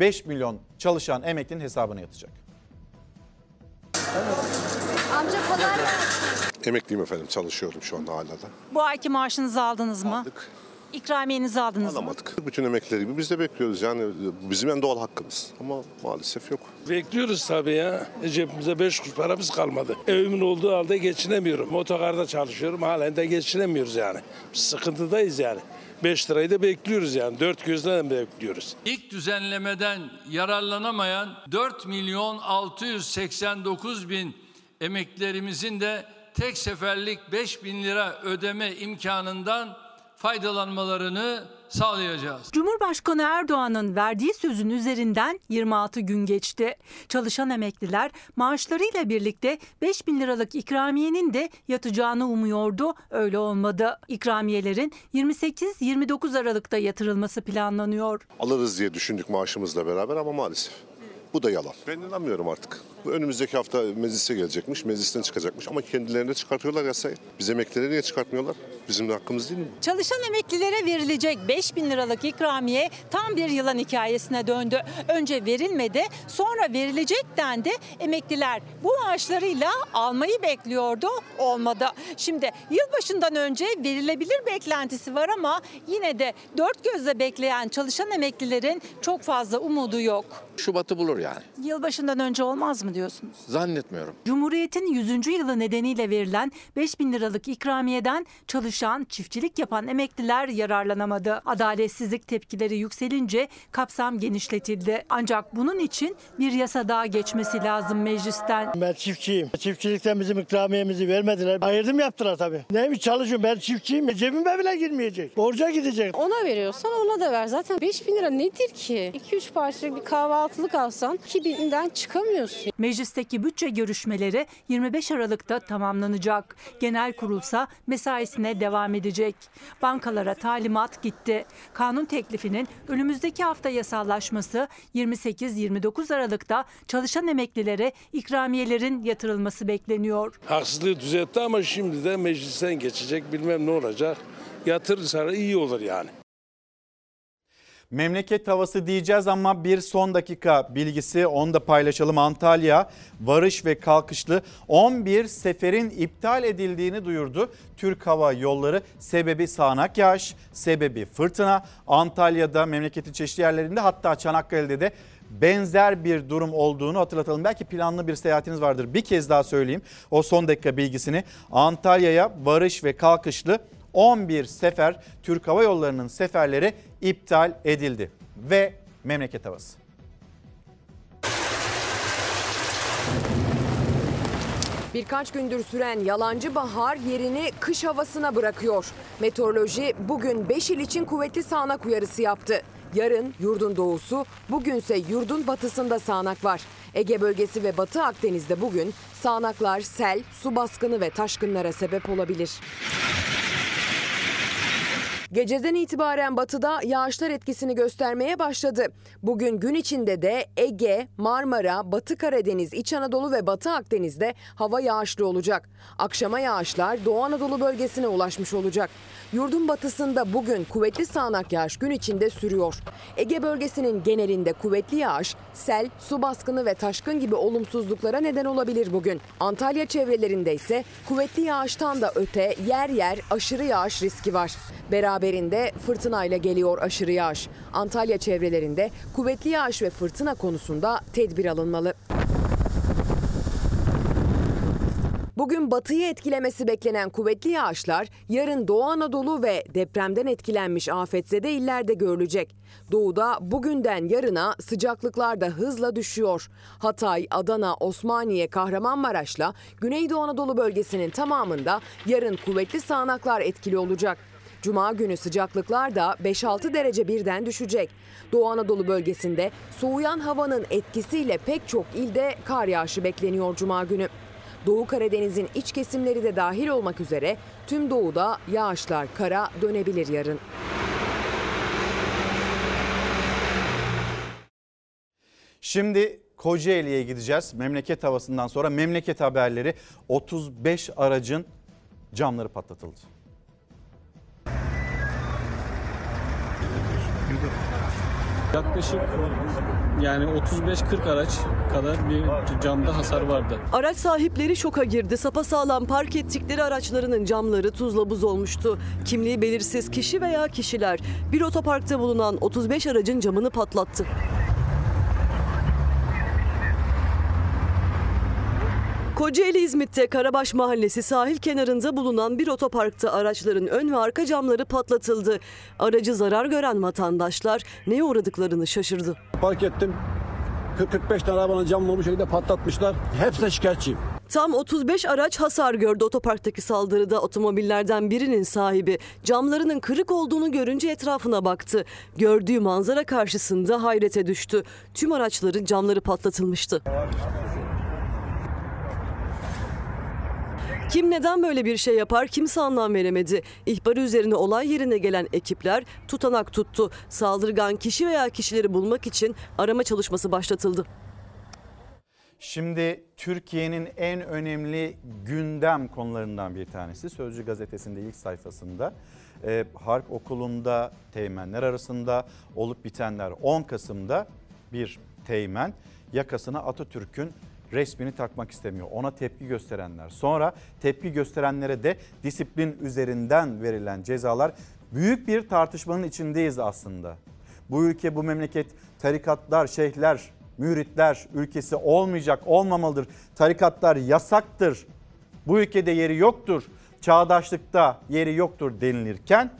5 milyon çalışan emeklinin hesabına yatacak. Amca kolay gelsin. Emekliyim efendim çalışıyorum şu anda hala da. Bu ayki maaşınızı aldınız mı? Aldık. İkramiyenizi aldınız mı? Alamadık. Bütün emekliler gibi biz de bekliyoruz yani bizim en doğal hakkımız ama maalesef yok. Bekliyoruz tabii ya. Cebimize 5 kuruş paramız kalmadı. Evimin olduğu halde geçinemiyorum. Otogarda çalışıyorum halen de geçinemiyoruz yani. Biz sıkıntıdayız yani. 5 lirayı da bekliyoruz yani. 4 gözle bekliyoruz. İlk düzenlemeden yararlanamayan 4 milyon 689 bin emeklerimizin de tek seferlik 5 bin lira ödeme imkanından faydalanmalarını sağlayacağız. Cumhurbaşkanı Erdoğan'ın verdiği sözün üzerinden 26 gün geçti. Çalışan emekliler maaşlarıyla birlikte 5 bin liralık ikramiyenin de yatacağını umuyordu. Öyle olmadı. İkramiyelerin 28-29 Aralık'ta yatırılması planlanıyor. Alırız diye düşündük maaşımızla beraber ama maalesef Bu da yalan. Ben inanmıyorum artık. Bu önümüzdeki hafta meclise gelecekmiş, meclisten çıkacakmış ama kendilerine çıkartıyorlar yasayı. Biz emeklilere niye çıkartmıyorlar? Bizim de hakkımız değil mi? Çalışan emeklilere verilecek 5 bin liralık ikramiye tam bir yılan hikayesine döndü. Önce verilmedi sonra verilecek dendi. Emekliler bu maaşlarıyla almayı bekliyordu olmadı. Şimdi yılbaşından önce verilebilir beklentisi var ama yine de dört gözle bekleyen çalışan emeklilerin çok fazla umudu yok. Şubat'ı bulur yani. Yılbaşından önce olmaz mı diyorsunuz? Zannetmiyorum. Cumhuriyet'in 100. yılı nedeniyle verilen 5 bin liralık ikramiyeden çalışan, çiftçilik yapan emekliler yararlanamadı. Adaletsizlik tepkileri yükselince kapsam genişletildi. Ancak bunun için bir yasa daha geçmesi lazım meclisten. Ben çiftçiyim. Çiftçilikten bizim ikramiyemizi vermediler. Ayırdım yaptılar tabii. Neymiş çalışıyorum ben çiftçiyim. E, Cebime bile girmeyecek. Borca gidecek. Ona veriyorsan ona da ver. Zaten 5 bin lira nedir ki? 2-3 parçalık bir kahvaltılık alsan 2000'den çıkamıyorsun. Meclisteki bütçe görüşmeleri 25 Aralık'ta tamamlanacak. Genel kurulsa mesaisine devam edecek. Bankalara talimat gitti. Kanun teklifinin önümüzdeki hafta yasallaşması 28-29 Aralık'ta çalışan emeklilere ikramiyelerin yatırılması bekleniyor. Haksızlığı düzeltti ama şimdi de meclisten geçecek bilmem ne olacak. Yatırırsa iyi olur yani. Memleket havası diyeceğiz ama bir son dakika bilgisi onu da paylaşalım. Antalya varış ve kalkışlı 11 seferin iptal edildiğini duyurdu. Türk Hava Yolları sebebi sağanak yağış, sebebi fırtına. Antalya'da memleketin çeşitli yerlerinde hatta Çanakkale'de de benzer bir durum olduğunu hatırlatalım. Belki planlı bir seyahatiniz vardır. Bir kez daha söyleyeyim o son dakika bilgisini. Antalya'ya varış ve kalkışlı 11 sefer Türk Hava Yolları'nın seferleri iptal edildi. Ve memleket havası. Birkaç gündür süren yalancı bahar yerini kış havasına bırakıyor. Meteoroloji bugün 5 il için kuvvetli sağanak uyarısı yaptı. Yarın yurdun doğusu, bugünse yurdun batısında sağanak var. Ege bölgesi ve Batı Akdeniz'de bugün sağanaklar sel, su baskını ve taşkınlara sebep olabilir. Geceden itibaren batıda yağışlar etkisini göstermeye başladı. Bugün gün içinde de Ege, Marmara, Batı Karadeniz, İç Anadolu ve Batı Akdeniz'de hava yağışlı olacak. Akşama yağışlar Doğu Anadolu bölgesine ulaşmış olacak. Yurdun batısında bugün kuvvetli sağanak yağış gün içinde sürüyor. Ege bölgesinin genelinde kuvvetli yağış, sel, su baskını ve taşkın gibi olumsuzluklara neden olabilir bugün. Antalya çevrelerinde ise kuvvetli yağıştan da öte yer yer aşırı yağış riski var. Beraberinde fırtınayla geliyor aşırı yağış. Antalya çevrelerinde kuvvetli yağış ve fırtına konusunda tedbir alınmalı. Bugün batıyı etkilemesi beklenen kuvvetli yağışlar yarın Doğu Anadolu ve depremden etkilenmiş afetzede illerde görülecek. Doğuda bugünden yarına sıcaklıklar da hızla düşüyor. Hatay, Adana, Osmaniye, Kahramanmaraş'la Güneydoğu Anadolu bölgesinin tamamında yarın kuvvetli sağanaklar etkili olacak. Cuma günü sıcaklıklar da 5-6 derece birden düşecek. Doğu Anadolu bölgesinde soğuyan havanın etkisiyle pek çok ilde kar yağışı bekleniyor Cuma günü. Doğu Karadeniz'in iç kesimleri de dahil olmak üzere tüm doğuda yağışlar kara dönebilir yarın. Şimdi Kocaeli'ye gideceğiz. Memleket havasından sonra memleket haberleri 35 aracın camları patlatıldı. Yaklaşık yani 35-40 araç kadar bir camda hasar vardı. Araç sahipleri şoka girdi. Sapasağlam park ettikleri araçlarının camları tuzla buz olmuştu. Kimliği belirsiz kişi veya kişiler bir otoparkta bulunan 35 aracın camını patlattı. Kocaeli İzmit'te Karabaş Mahallesi sahil kenarında bulunan bir otoparkta araçların ön ve arka camları patlatıldı. Aracı zarar gören vatandaşlar neye uğradıklarını şaşırdı. Park ettim. 40-45 tane arabanın camını bu şekilde patlatmışlar. Hepsine şikayetçiyim. Tam 35 araç hasar gördü otoparktaki saldırıda. Otomobillerden birinin sahibi camlarının kırık olduğunu görünce etrafına baktı. Gördüğü manzara karşısında hayrete düştü. Tüm araçların camları patlatılmıştı. Kim neden böyle bir şey yapar kimse anlam veremedi. İhbarı üzerine olay yerine gelen ekipler tutanak tuttu. Saldırgan kişi veya kişileri bulmak için arama çalışması başlatıldı. Şimdi Türkiye'nin en önemli gündem konularından bir tanesi Sözcü gazetesinde ilk sayfasında e, Harp Okulu'nda teğmenler arasında olup bitenler 10 Kasım'da bir teğmen yakasına Atatürk'ün resmini takmak istemiyor. Ona tepki gösterenler. Sonra tepki gösterenlere de disiplin üzerinden verilen cezalar büyük bir tartışmanın içindeyiz aslında. Bu ülke, bu memleket tarikatlar, şeyhler, müritler ülkesi olmayacak, olmamalıdır. Tarikatlar yasaktır. Bu ülkede yeri yoktur. Çağdaşlıkta yeri yoktur denilirken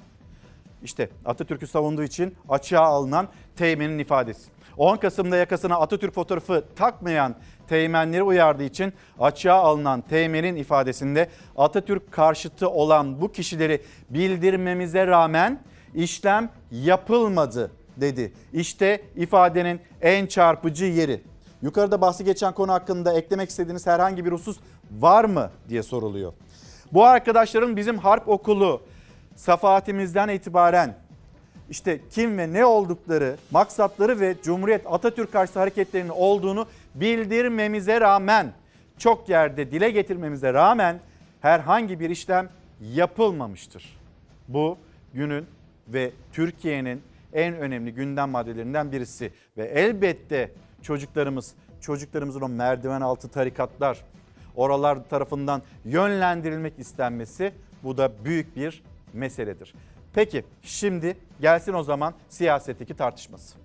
işte Atatürk'ü savunduğu için açığa alınan Teğmen'in ifadesi. 10 Kasım'da yakasına Atatürk fotoğrafı takmayan Teğmenleri uyardığı için açığa alınan Teğmen'in ifadesinde Atatürk karşıtı olan bu kişileri bildirmemize rağmen işlem yapılmadı dedi. İşte ifadenin en çarpıcı yeri. Yukarıda bahsi geçen konu hakkında eklemek istediğiniz herhangi bir husus var mı diye soruluyor. Bu arkadaşların bizim harp okulu safahatimizden itibaren işte kim ve ne oldukları, maksatları ve Cumhuriyet Atatürk karşıtı hareketlerinin olduğunu bildirmemize rağmen, çok yerde dile getirmemize rağmen herhangi bir işlem yapılmamıştır. Bu günün ve Türkiye'nin en önemli gündem maddelerinden birisi ve elbette çocuklarımız, çocuklarımızın o merdiven altı tarikatlar, oralar tarafından yönlendirilmek istenmesi bu da büyük bir meseledir. Peki şimdi gelsin o zaman siyasetteki tartışması.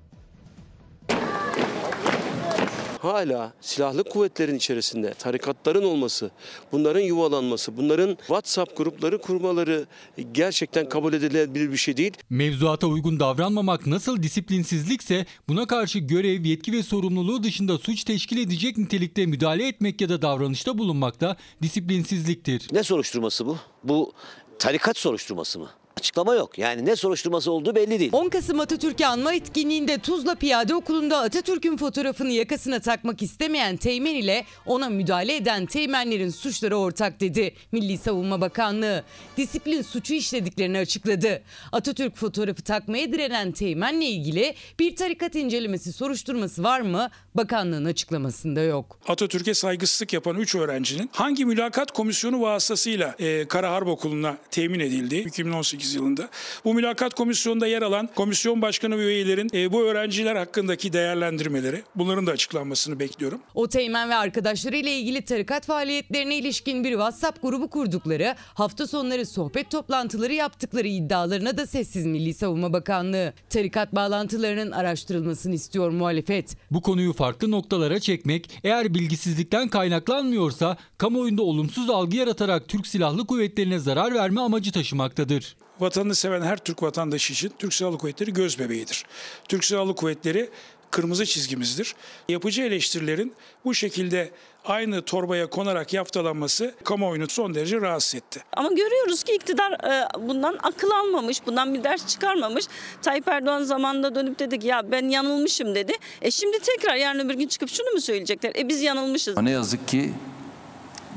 Hala silahlı kuvvetlerin içerisinde tarikatların olması, bunların yuvalanması, bunların WhatsApp grupları kurmaları gerçekten kabul edilebilir bir şey değil. Mevzuata uygun davranmamak nasıl disiplinsizlikse buna karşı görev, yetki ve sorumluluğu dışında suç teşkil edecek nitelikte müdahale etmek ya da davranışta bulunmak da disiplinsizliktir. Ne soruşturması bu? Bu tarikat soruşturması mı? Açıklama yok. Yani ne soruşturması olduğu belli değil. 10 Kasım Atatürk'ü anma etkinliğinde Tuzla Piyade Okulu'nda Atatürk'ün fotoğrafını yakasına takmak istemeyen Teğmen ile ona müdahale eden Teğmenlerin suçları ortak dedi. Milli Savunma Bakanlığı disiplin suçu işlediklerini açıkladı. Atatürk fotoğrafı takmaya direnen Teğmenle ilgili bir tarikat incelemesi soruşturması var mı? Bakanlığın açıklamasında yok. Atatürk'e saygısızlık yapan 3 öğrencinin hangi mülakat komisyonu vasıtasıyla e, Kara Harp Okulu'na temin edildi 2018 yılında. Bu mülakat komisyonunda yer alan komisyon başkanı ve üyelerin e, bu öğrenciler hakkındaki değerlendirmeleri bunların da açıklanmasını bekliyorum. O teğmen ve arkadaşları ile ilgili tarikat faaliyetlerine ilişkin bir WhatsApp grubu kurdukları, hafta sonları sohbet toplantıları yaptıkları iddialarına da sessiz Milli Savunma Bakanlığı. Tarikat bağlantılarının araştırılmasını istiyor muhalefet. Bu konuyu farklı noktalara çekmek eğer bilgisizlikten kaynaklanmıyorsa kamuoyunda olumsuz algı yaratarak Türk Silahlı Kuvvetlerine zarar verme amacı taşımaktadır. Vatanını seven her Türk vatandaşı için Türk Silahlı Kuvvetleri göz bebeğidir. Türk Silahlı Kuvvetleri kırmızı çizgimizdir. Yapıcı eleştirilerin bu şekilde aynı torbaya konarak yaftalanması kamuoyunu son derece rahatsız etti. Ama görüyoruz ki iktidar e, bundan akıl almamış, bundan bir ders çıkarmamış. Tayyip Erdoğan zamanında dönüp dedi ki ya ben yanılmışım dedi. E şimdi tekrar yarın öbür gün çıkıp şunu mu söyleyecekler? E biz yanılmışız. Ne yazık ki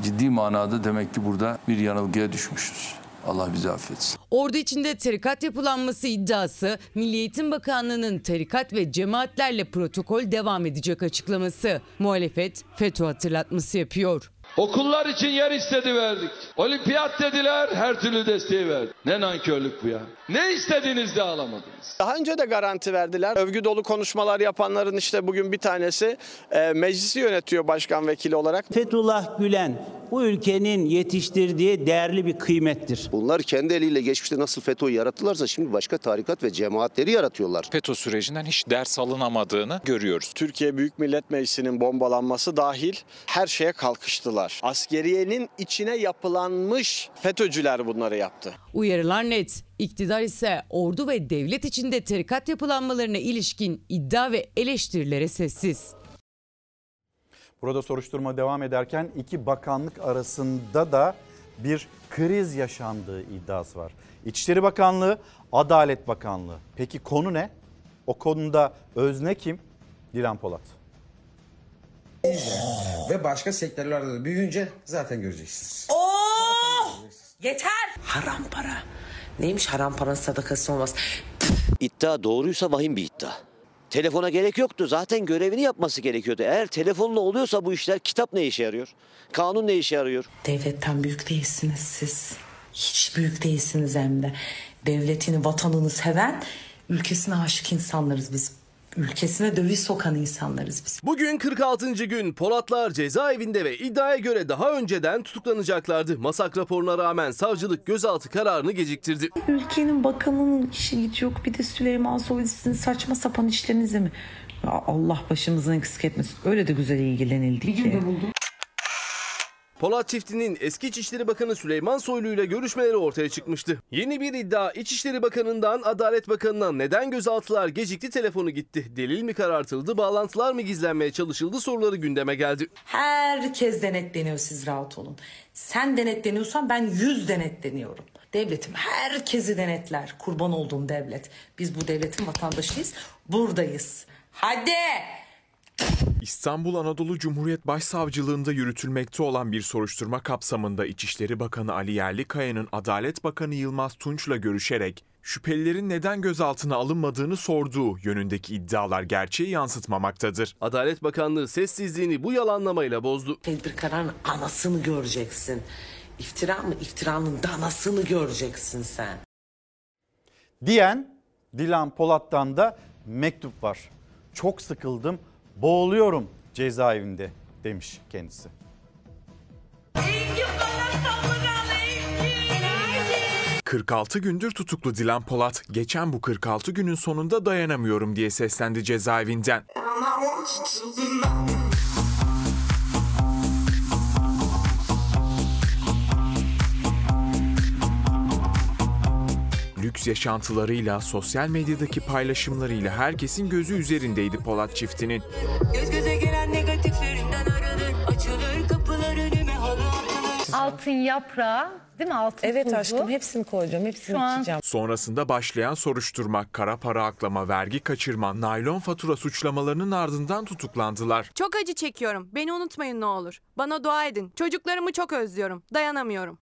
ciddi manada demek ki burada bir yanılgıya düşmüşüz. Allah bizi affetsin. Ordu içinde tarikat yapılanması iddiası, Milli Eğitim Bakanlığı'nın tarikat ve cemaatlerle protokol devam edecek açıklaması. Muhalefet FETÖ hatırlatması yapıyor. Okullar için yer istedi verdik. Olimpiyat dediler her türlü desteği verdik. Ne nankörlük bu ya. Ne istediğiniz de alamadınız. Daha önce de garanti verdiler. Övgü dolu konuşmalar yapanların işte bugün bir tanesi e, meclisi yönetiyor başkan vekili olarak. Fethullah Gülen bu ülkenin yetiştirdiği değerli bir kıymettir. Bunlar kendi eliyle geçmişte nasıl FETÖ'yü yarattılarsa şimdi başka tarikat ve cemaatleri yaratıyorlar. FETÖ sürecinden hiç ders alınamadığını görüyoruz. Türkiye Büyük Millet Meclisi'nin bombalanması dahil her şeye kalkıştılar. Askeriyenin içine yapılanmış FETÖ'cüler bunları yaptı. Uyarılar net. İktidar ise ordu ve devlet içinde tarikat yapılanmalarına ilişkin iddia ve eleştirilere sessiz. Burada soruşturma devam ederken iki bakanlık arasında da bir kriz yaşandığı iddiası var. İçişleri Bakanlığı, Adalet Bakanlığı. Peki konu ne? O konuda özne kim? Dilan Polat. Ve başka sektörlerde de büyüyünce zaten göreceksiniz. Oh! Yeter! Haram para. Neymiş haram paranın sadakası olmaz. İddia doğruysa vahim bir iddia. Telefona gerek yoktu. Zaten görevini yapması gerekiyordu. Eğer telefonla oluyorsa bu işler kitap ne işe yarıyor? Kanun ne işe yarıyor? Devletten büyük değilsiniz siz. Hiç büyük değilsiniz hem de. Devletini, vatanını seven, ülkesine aşık insanlarız biz. Ülkesine döviz sokan insanlarız biz. Bugün 46. gün Polatlar cezaevinde ve iddiaya göre daha önceden tutuklanacaklardı. Masak raporuna rağmen savcılık gözaltı kararını geciktirdi. Ülkenin bakanının işi gücü yok. Bir de Süleyman Soylu sizin saçma sapan işlerinize mi? Ya Allah başımızın eksik etmesin. Öyle de güzel ilgilenildi ki. Polat çiftinin eski İçişleri Bakanı Süleyman Soylu ile görüşmeleri ortaya çıkmıştı. Yeni bir iddia İçişleri Bakanı'ndan Adalet Bakanı'na neden gözaltılar gecikti telefonu gitti. Delil mi karartıldı, bağlantılar mı gizlenmeye çalışıldı soruları gündeme geldi. Herkes denetleniyor siz rahat olun. Sen denetleniyorsan ben yüz denetleniyorum. Devletim herkesi denetler. Kurban olduğum devlet. Biz bu devletin vatandaşıyız. Buradayız. Hadi. İstanbul Anadolu Cumhuriyet Başsavcılığında yürütülmekte olan bir soruşturma kapsamında İçişleri Bakanı Ali Yerlikaya'nın Adalet Bakanı Yılmaz Tunç'la görüşerek şüphelilerin neden gözaltına alınmadığını sorduğu yönündeki iddialar gerçeği yansıtmamaktadır. Adalet Bakanlığı sessizliğini bu yalanlamayla bozdu. Tedbir kararının anasını göreceksin. İftira mı? İftiranın danasını göreceksin sen. Diyen Dilan Polat'tan da mektup var. Çok sıkıldım, boğuluyorum cezaevinde demiş kendisi. 46 gündür tutuklu Dilan Polat, geçen bu 46 günün sonunda dayanamıyorum diye seslendi cezaevinden. Lüks yaşantılarıyla, sosyal medyadaki paylaşımlarıyla herkesin gözü üzerindeydi Polat çiftinin. Göz göze gelen negatiflerinden arınır. Açılır kapılar önüme halı atılır. Altın yaprağı değil mi? Altın Evet tuzu. aşkım hepsini koyacağım. Hepsini Şu an- içeceğim. Sonrasında başlayan soruşturma, kara para aklama, vergi kaçırma, naylon fatura suçlamalarının ardından tutuklandılar. Çok acı çekiyorum. Beni unutmayın ne olur. Bana dua edin. Çocuklarımı çok özlüyorum. Dayanamıyorum.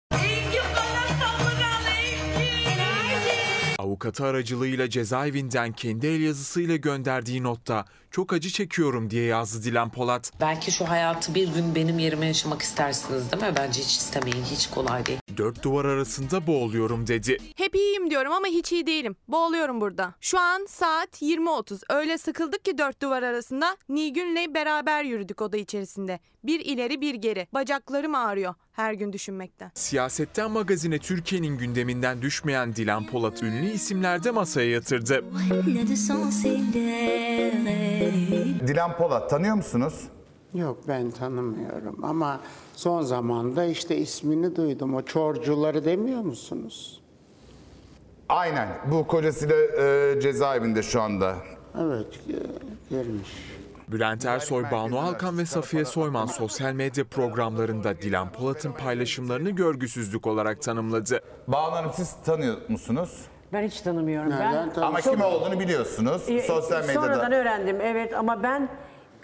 Avukatı aracılığıyla cezaevinden kendi el yazısıyla gönderdiği notta çok acı çekiyorum diye yazdı Dilan Polat. Belki şu hayatı bir gün benim yerime yaşamak istersiniz değil mi? Bence hiç istemeyin. Hiç kolay değil. Dört duvar arasında boğuluyorum dedi. Hep iyiyim diyorum ama hiç iyi değilim. Boğuluyorum burada. Şu an saat 20.30. Öyle sıkıldık ki dört duvar arasında Nilgün'le beraber yürüdük oda içerisinde. Bir ileri bir geri. Bacaklarım ağrıyor her gün düşünmekten. Siyasetten magazine Türkiye'nin gündeminden düşmeyen Dilan Polat ünlü isimlerde masaya yatırdı. Dilan Polat tanıyor musunuz? Yok ben tanımıyorum ama son zamanda işte ismini duydum. O çorcuları demiyor musunuz? Aynen. Bu kocasıyla e, cezaevinde şu anda. Evet gelmiş. Bülent Ersoy, Banu Alkan ve Safiye Soyman sosyal medya programlarında Dilan Polat'ın paylaşımlarını görgüsüzlük olarak tanımladı. Banu Hanım siz tanıyor musunuz? Ben hiç tanımıyorum. Nereden ben Ama kim olduğunu biliyorsunuz. Ee, Sosyal medyada. Sonradan öğrendim evet ama ben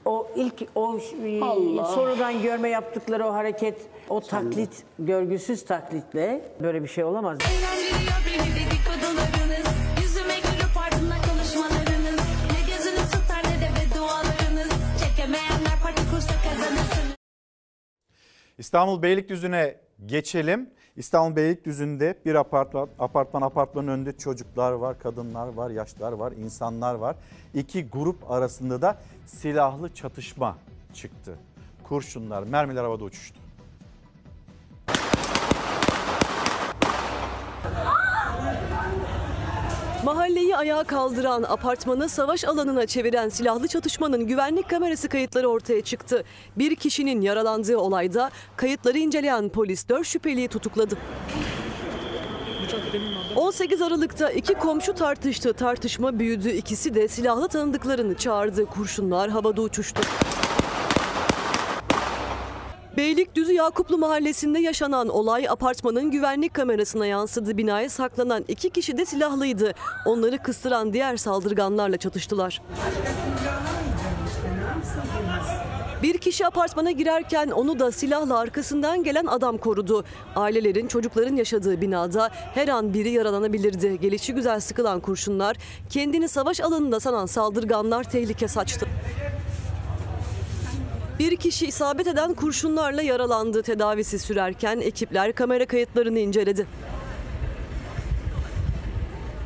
o ilk o e, Allah. sonradan görme yaptıkları o hareket, o taklit, görgüsüz taklitle böyle bir şey olamaz. Eğlendiriyor beni dedikodularınız. Yüzüme gülüp ardından konuşmalarınız. Ne gözünüz tutar ne de beddualarınız. Çekemeyenler parti kursa kazanırsınız. İstanbul Beylikdüzü'ne geçelim. İstanbul Beylikdüzü'nde bir apartman, apartman apartmanın önünde çocuklar var, kadınlar var, yaşlılar var, insanlar var. İki grup arasında da silahlı çatışma çıktı. Kurşunlar, mermiler havada uçuştu. Mahalleyi ayağa kaldıran, apartmanı savaş alanına çeviren silahlı çatışmanın güvenlik kamerası kayıtları ortaya çıktı. Bir kişinin yaralandığı olayda kayıtları inceleyen polis 4 şüpheliyi tutukladı. 18 Aralık'ta iki komşu tartıştı. Tartışma büyüdü. İkisi de silahlı tanıdıklarını çağırdı. Kurşunlar havada uçuştu. Beylikdüzü Yakuplu Mahallesi'nde yaşanan olay apartmanın güvenlik kamerasına yansıdı. Binaya saklanan iki kişi de silahlıydı. Onları kıstıran diğer saldırganlarla çatıştılar. Bir kişi apartmana girerken onu da silahla arkasından gelen adam korudu. Ailelerin, çocukların yaşadığı binada her an biri yaralanabilirdi. Gelişi güzel sıkılan kurşunlar, kendini savaş alanında sanan saldırganlar tehlike saçtı. Bir kişi isabet eden kurşunlarla yaralandı. Tedavisi sürerken ekipler kamera kayıtlarını inceledi.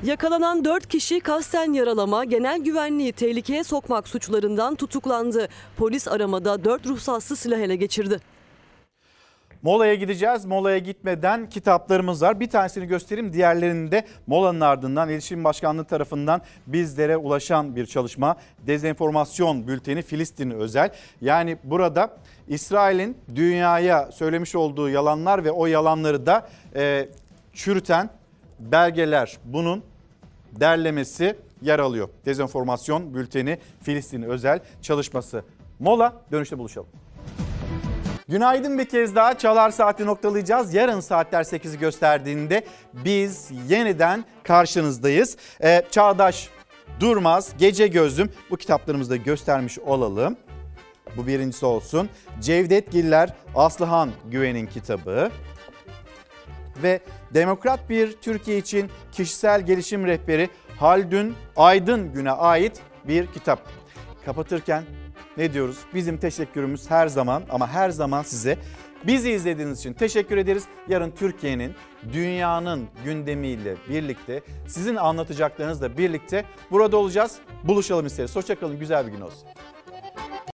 Yakalanan 4 kişi kasten yaralama, genel güvenliği tehlikeye sokmak suçlarından tutuklandı. Polis aramada 4 ruhsatsız silah ele geçirdi. Molaya gideceğiz. Molaya gitmeden kitaplarımız var. Bir tanesini göstereyim. Diğerlerini de molanın ardından İletişim Başkanlığı tarafından bizlere ulaşan bir çalışma. Dezenformasyon bülteni Filistin özel. Yani burada İsrail'in dünyaya söylemiş olduğu yalanlar ve o yalanları da e, çürüten belgeler bunun derlemesi yer alıyor. Dezenformasyon bülteni Filistin özel çalışması. Mola dönüşte buluşalım. Günaydın bir kez daha Çalar Saati noktalayacağız. Yarın saatler 8'i gösterdiğinde biz yeniden karşınızdayız. Ee, Çağdaş Durmaz, Gece Gözlüm bu kitaplarımızda göstermiş olalım. Bu birincisi olsun. Cevdet Giller, Aslıhan Güven'in kitabı. Ve Demokrat bir Türkiye için kişisel gelişim rehberi Haldun Aydın Gün'e ait bir kitap. Kapatırken ne diyoruz? Bizim teşekkürümüz her zaman ama her zaman size. Bizi izlediğiniz için teşekkür ederiz. Yarın Türkiye'nin, dünyanın gündemiyle birlikte, sizin anlatacaklarınızla birlikte burada olacağız. Buluşalım isteriz. Hoşçakalın, güzel bir gün olsun.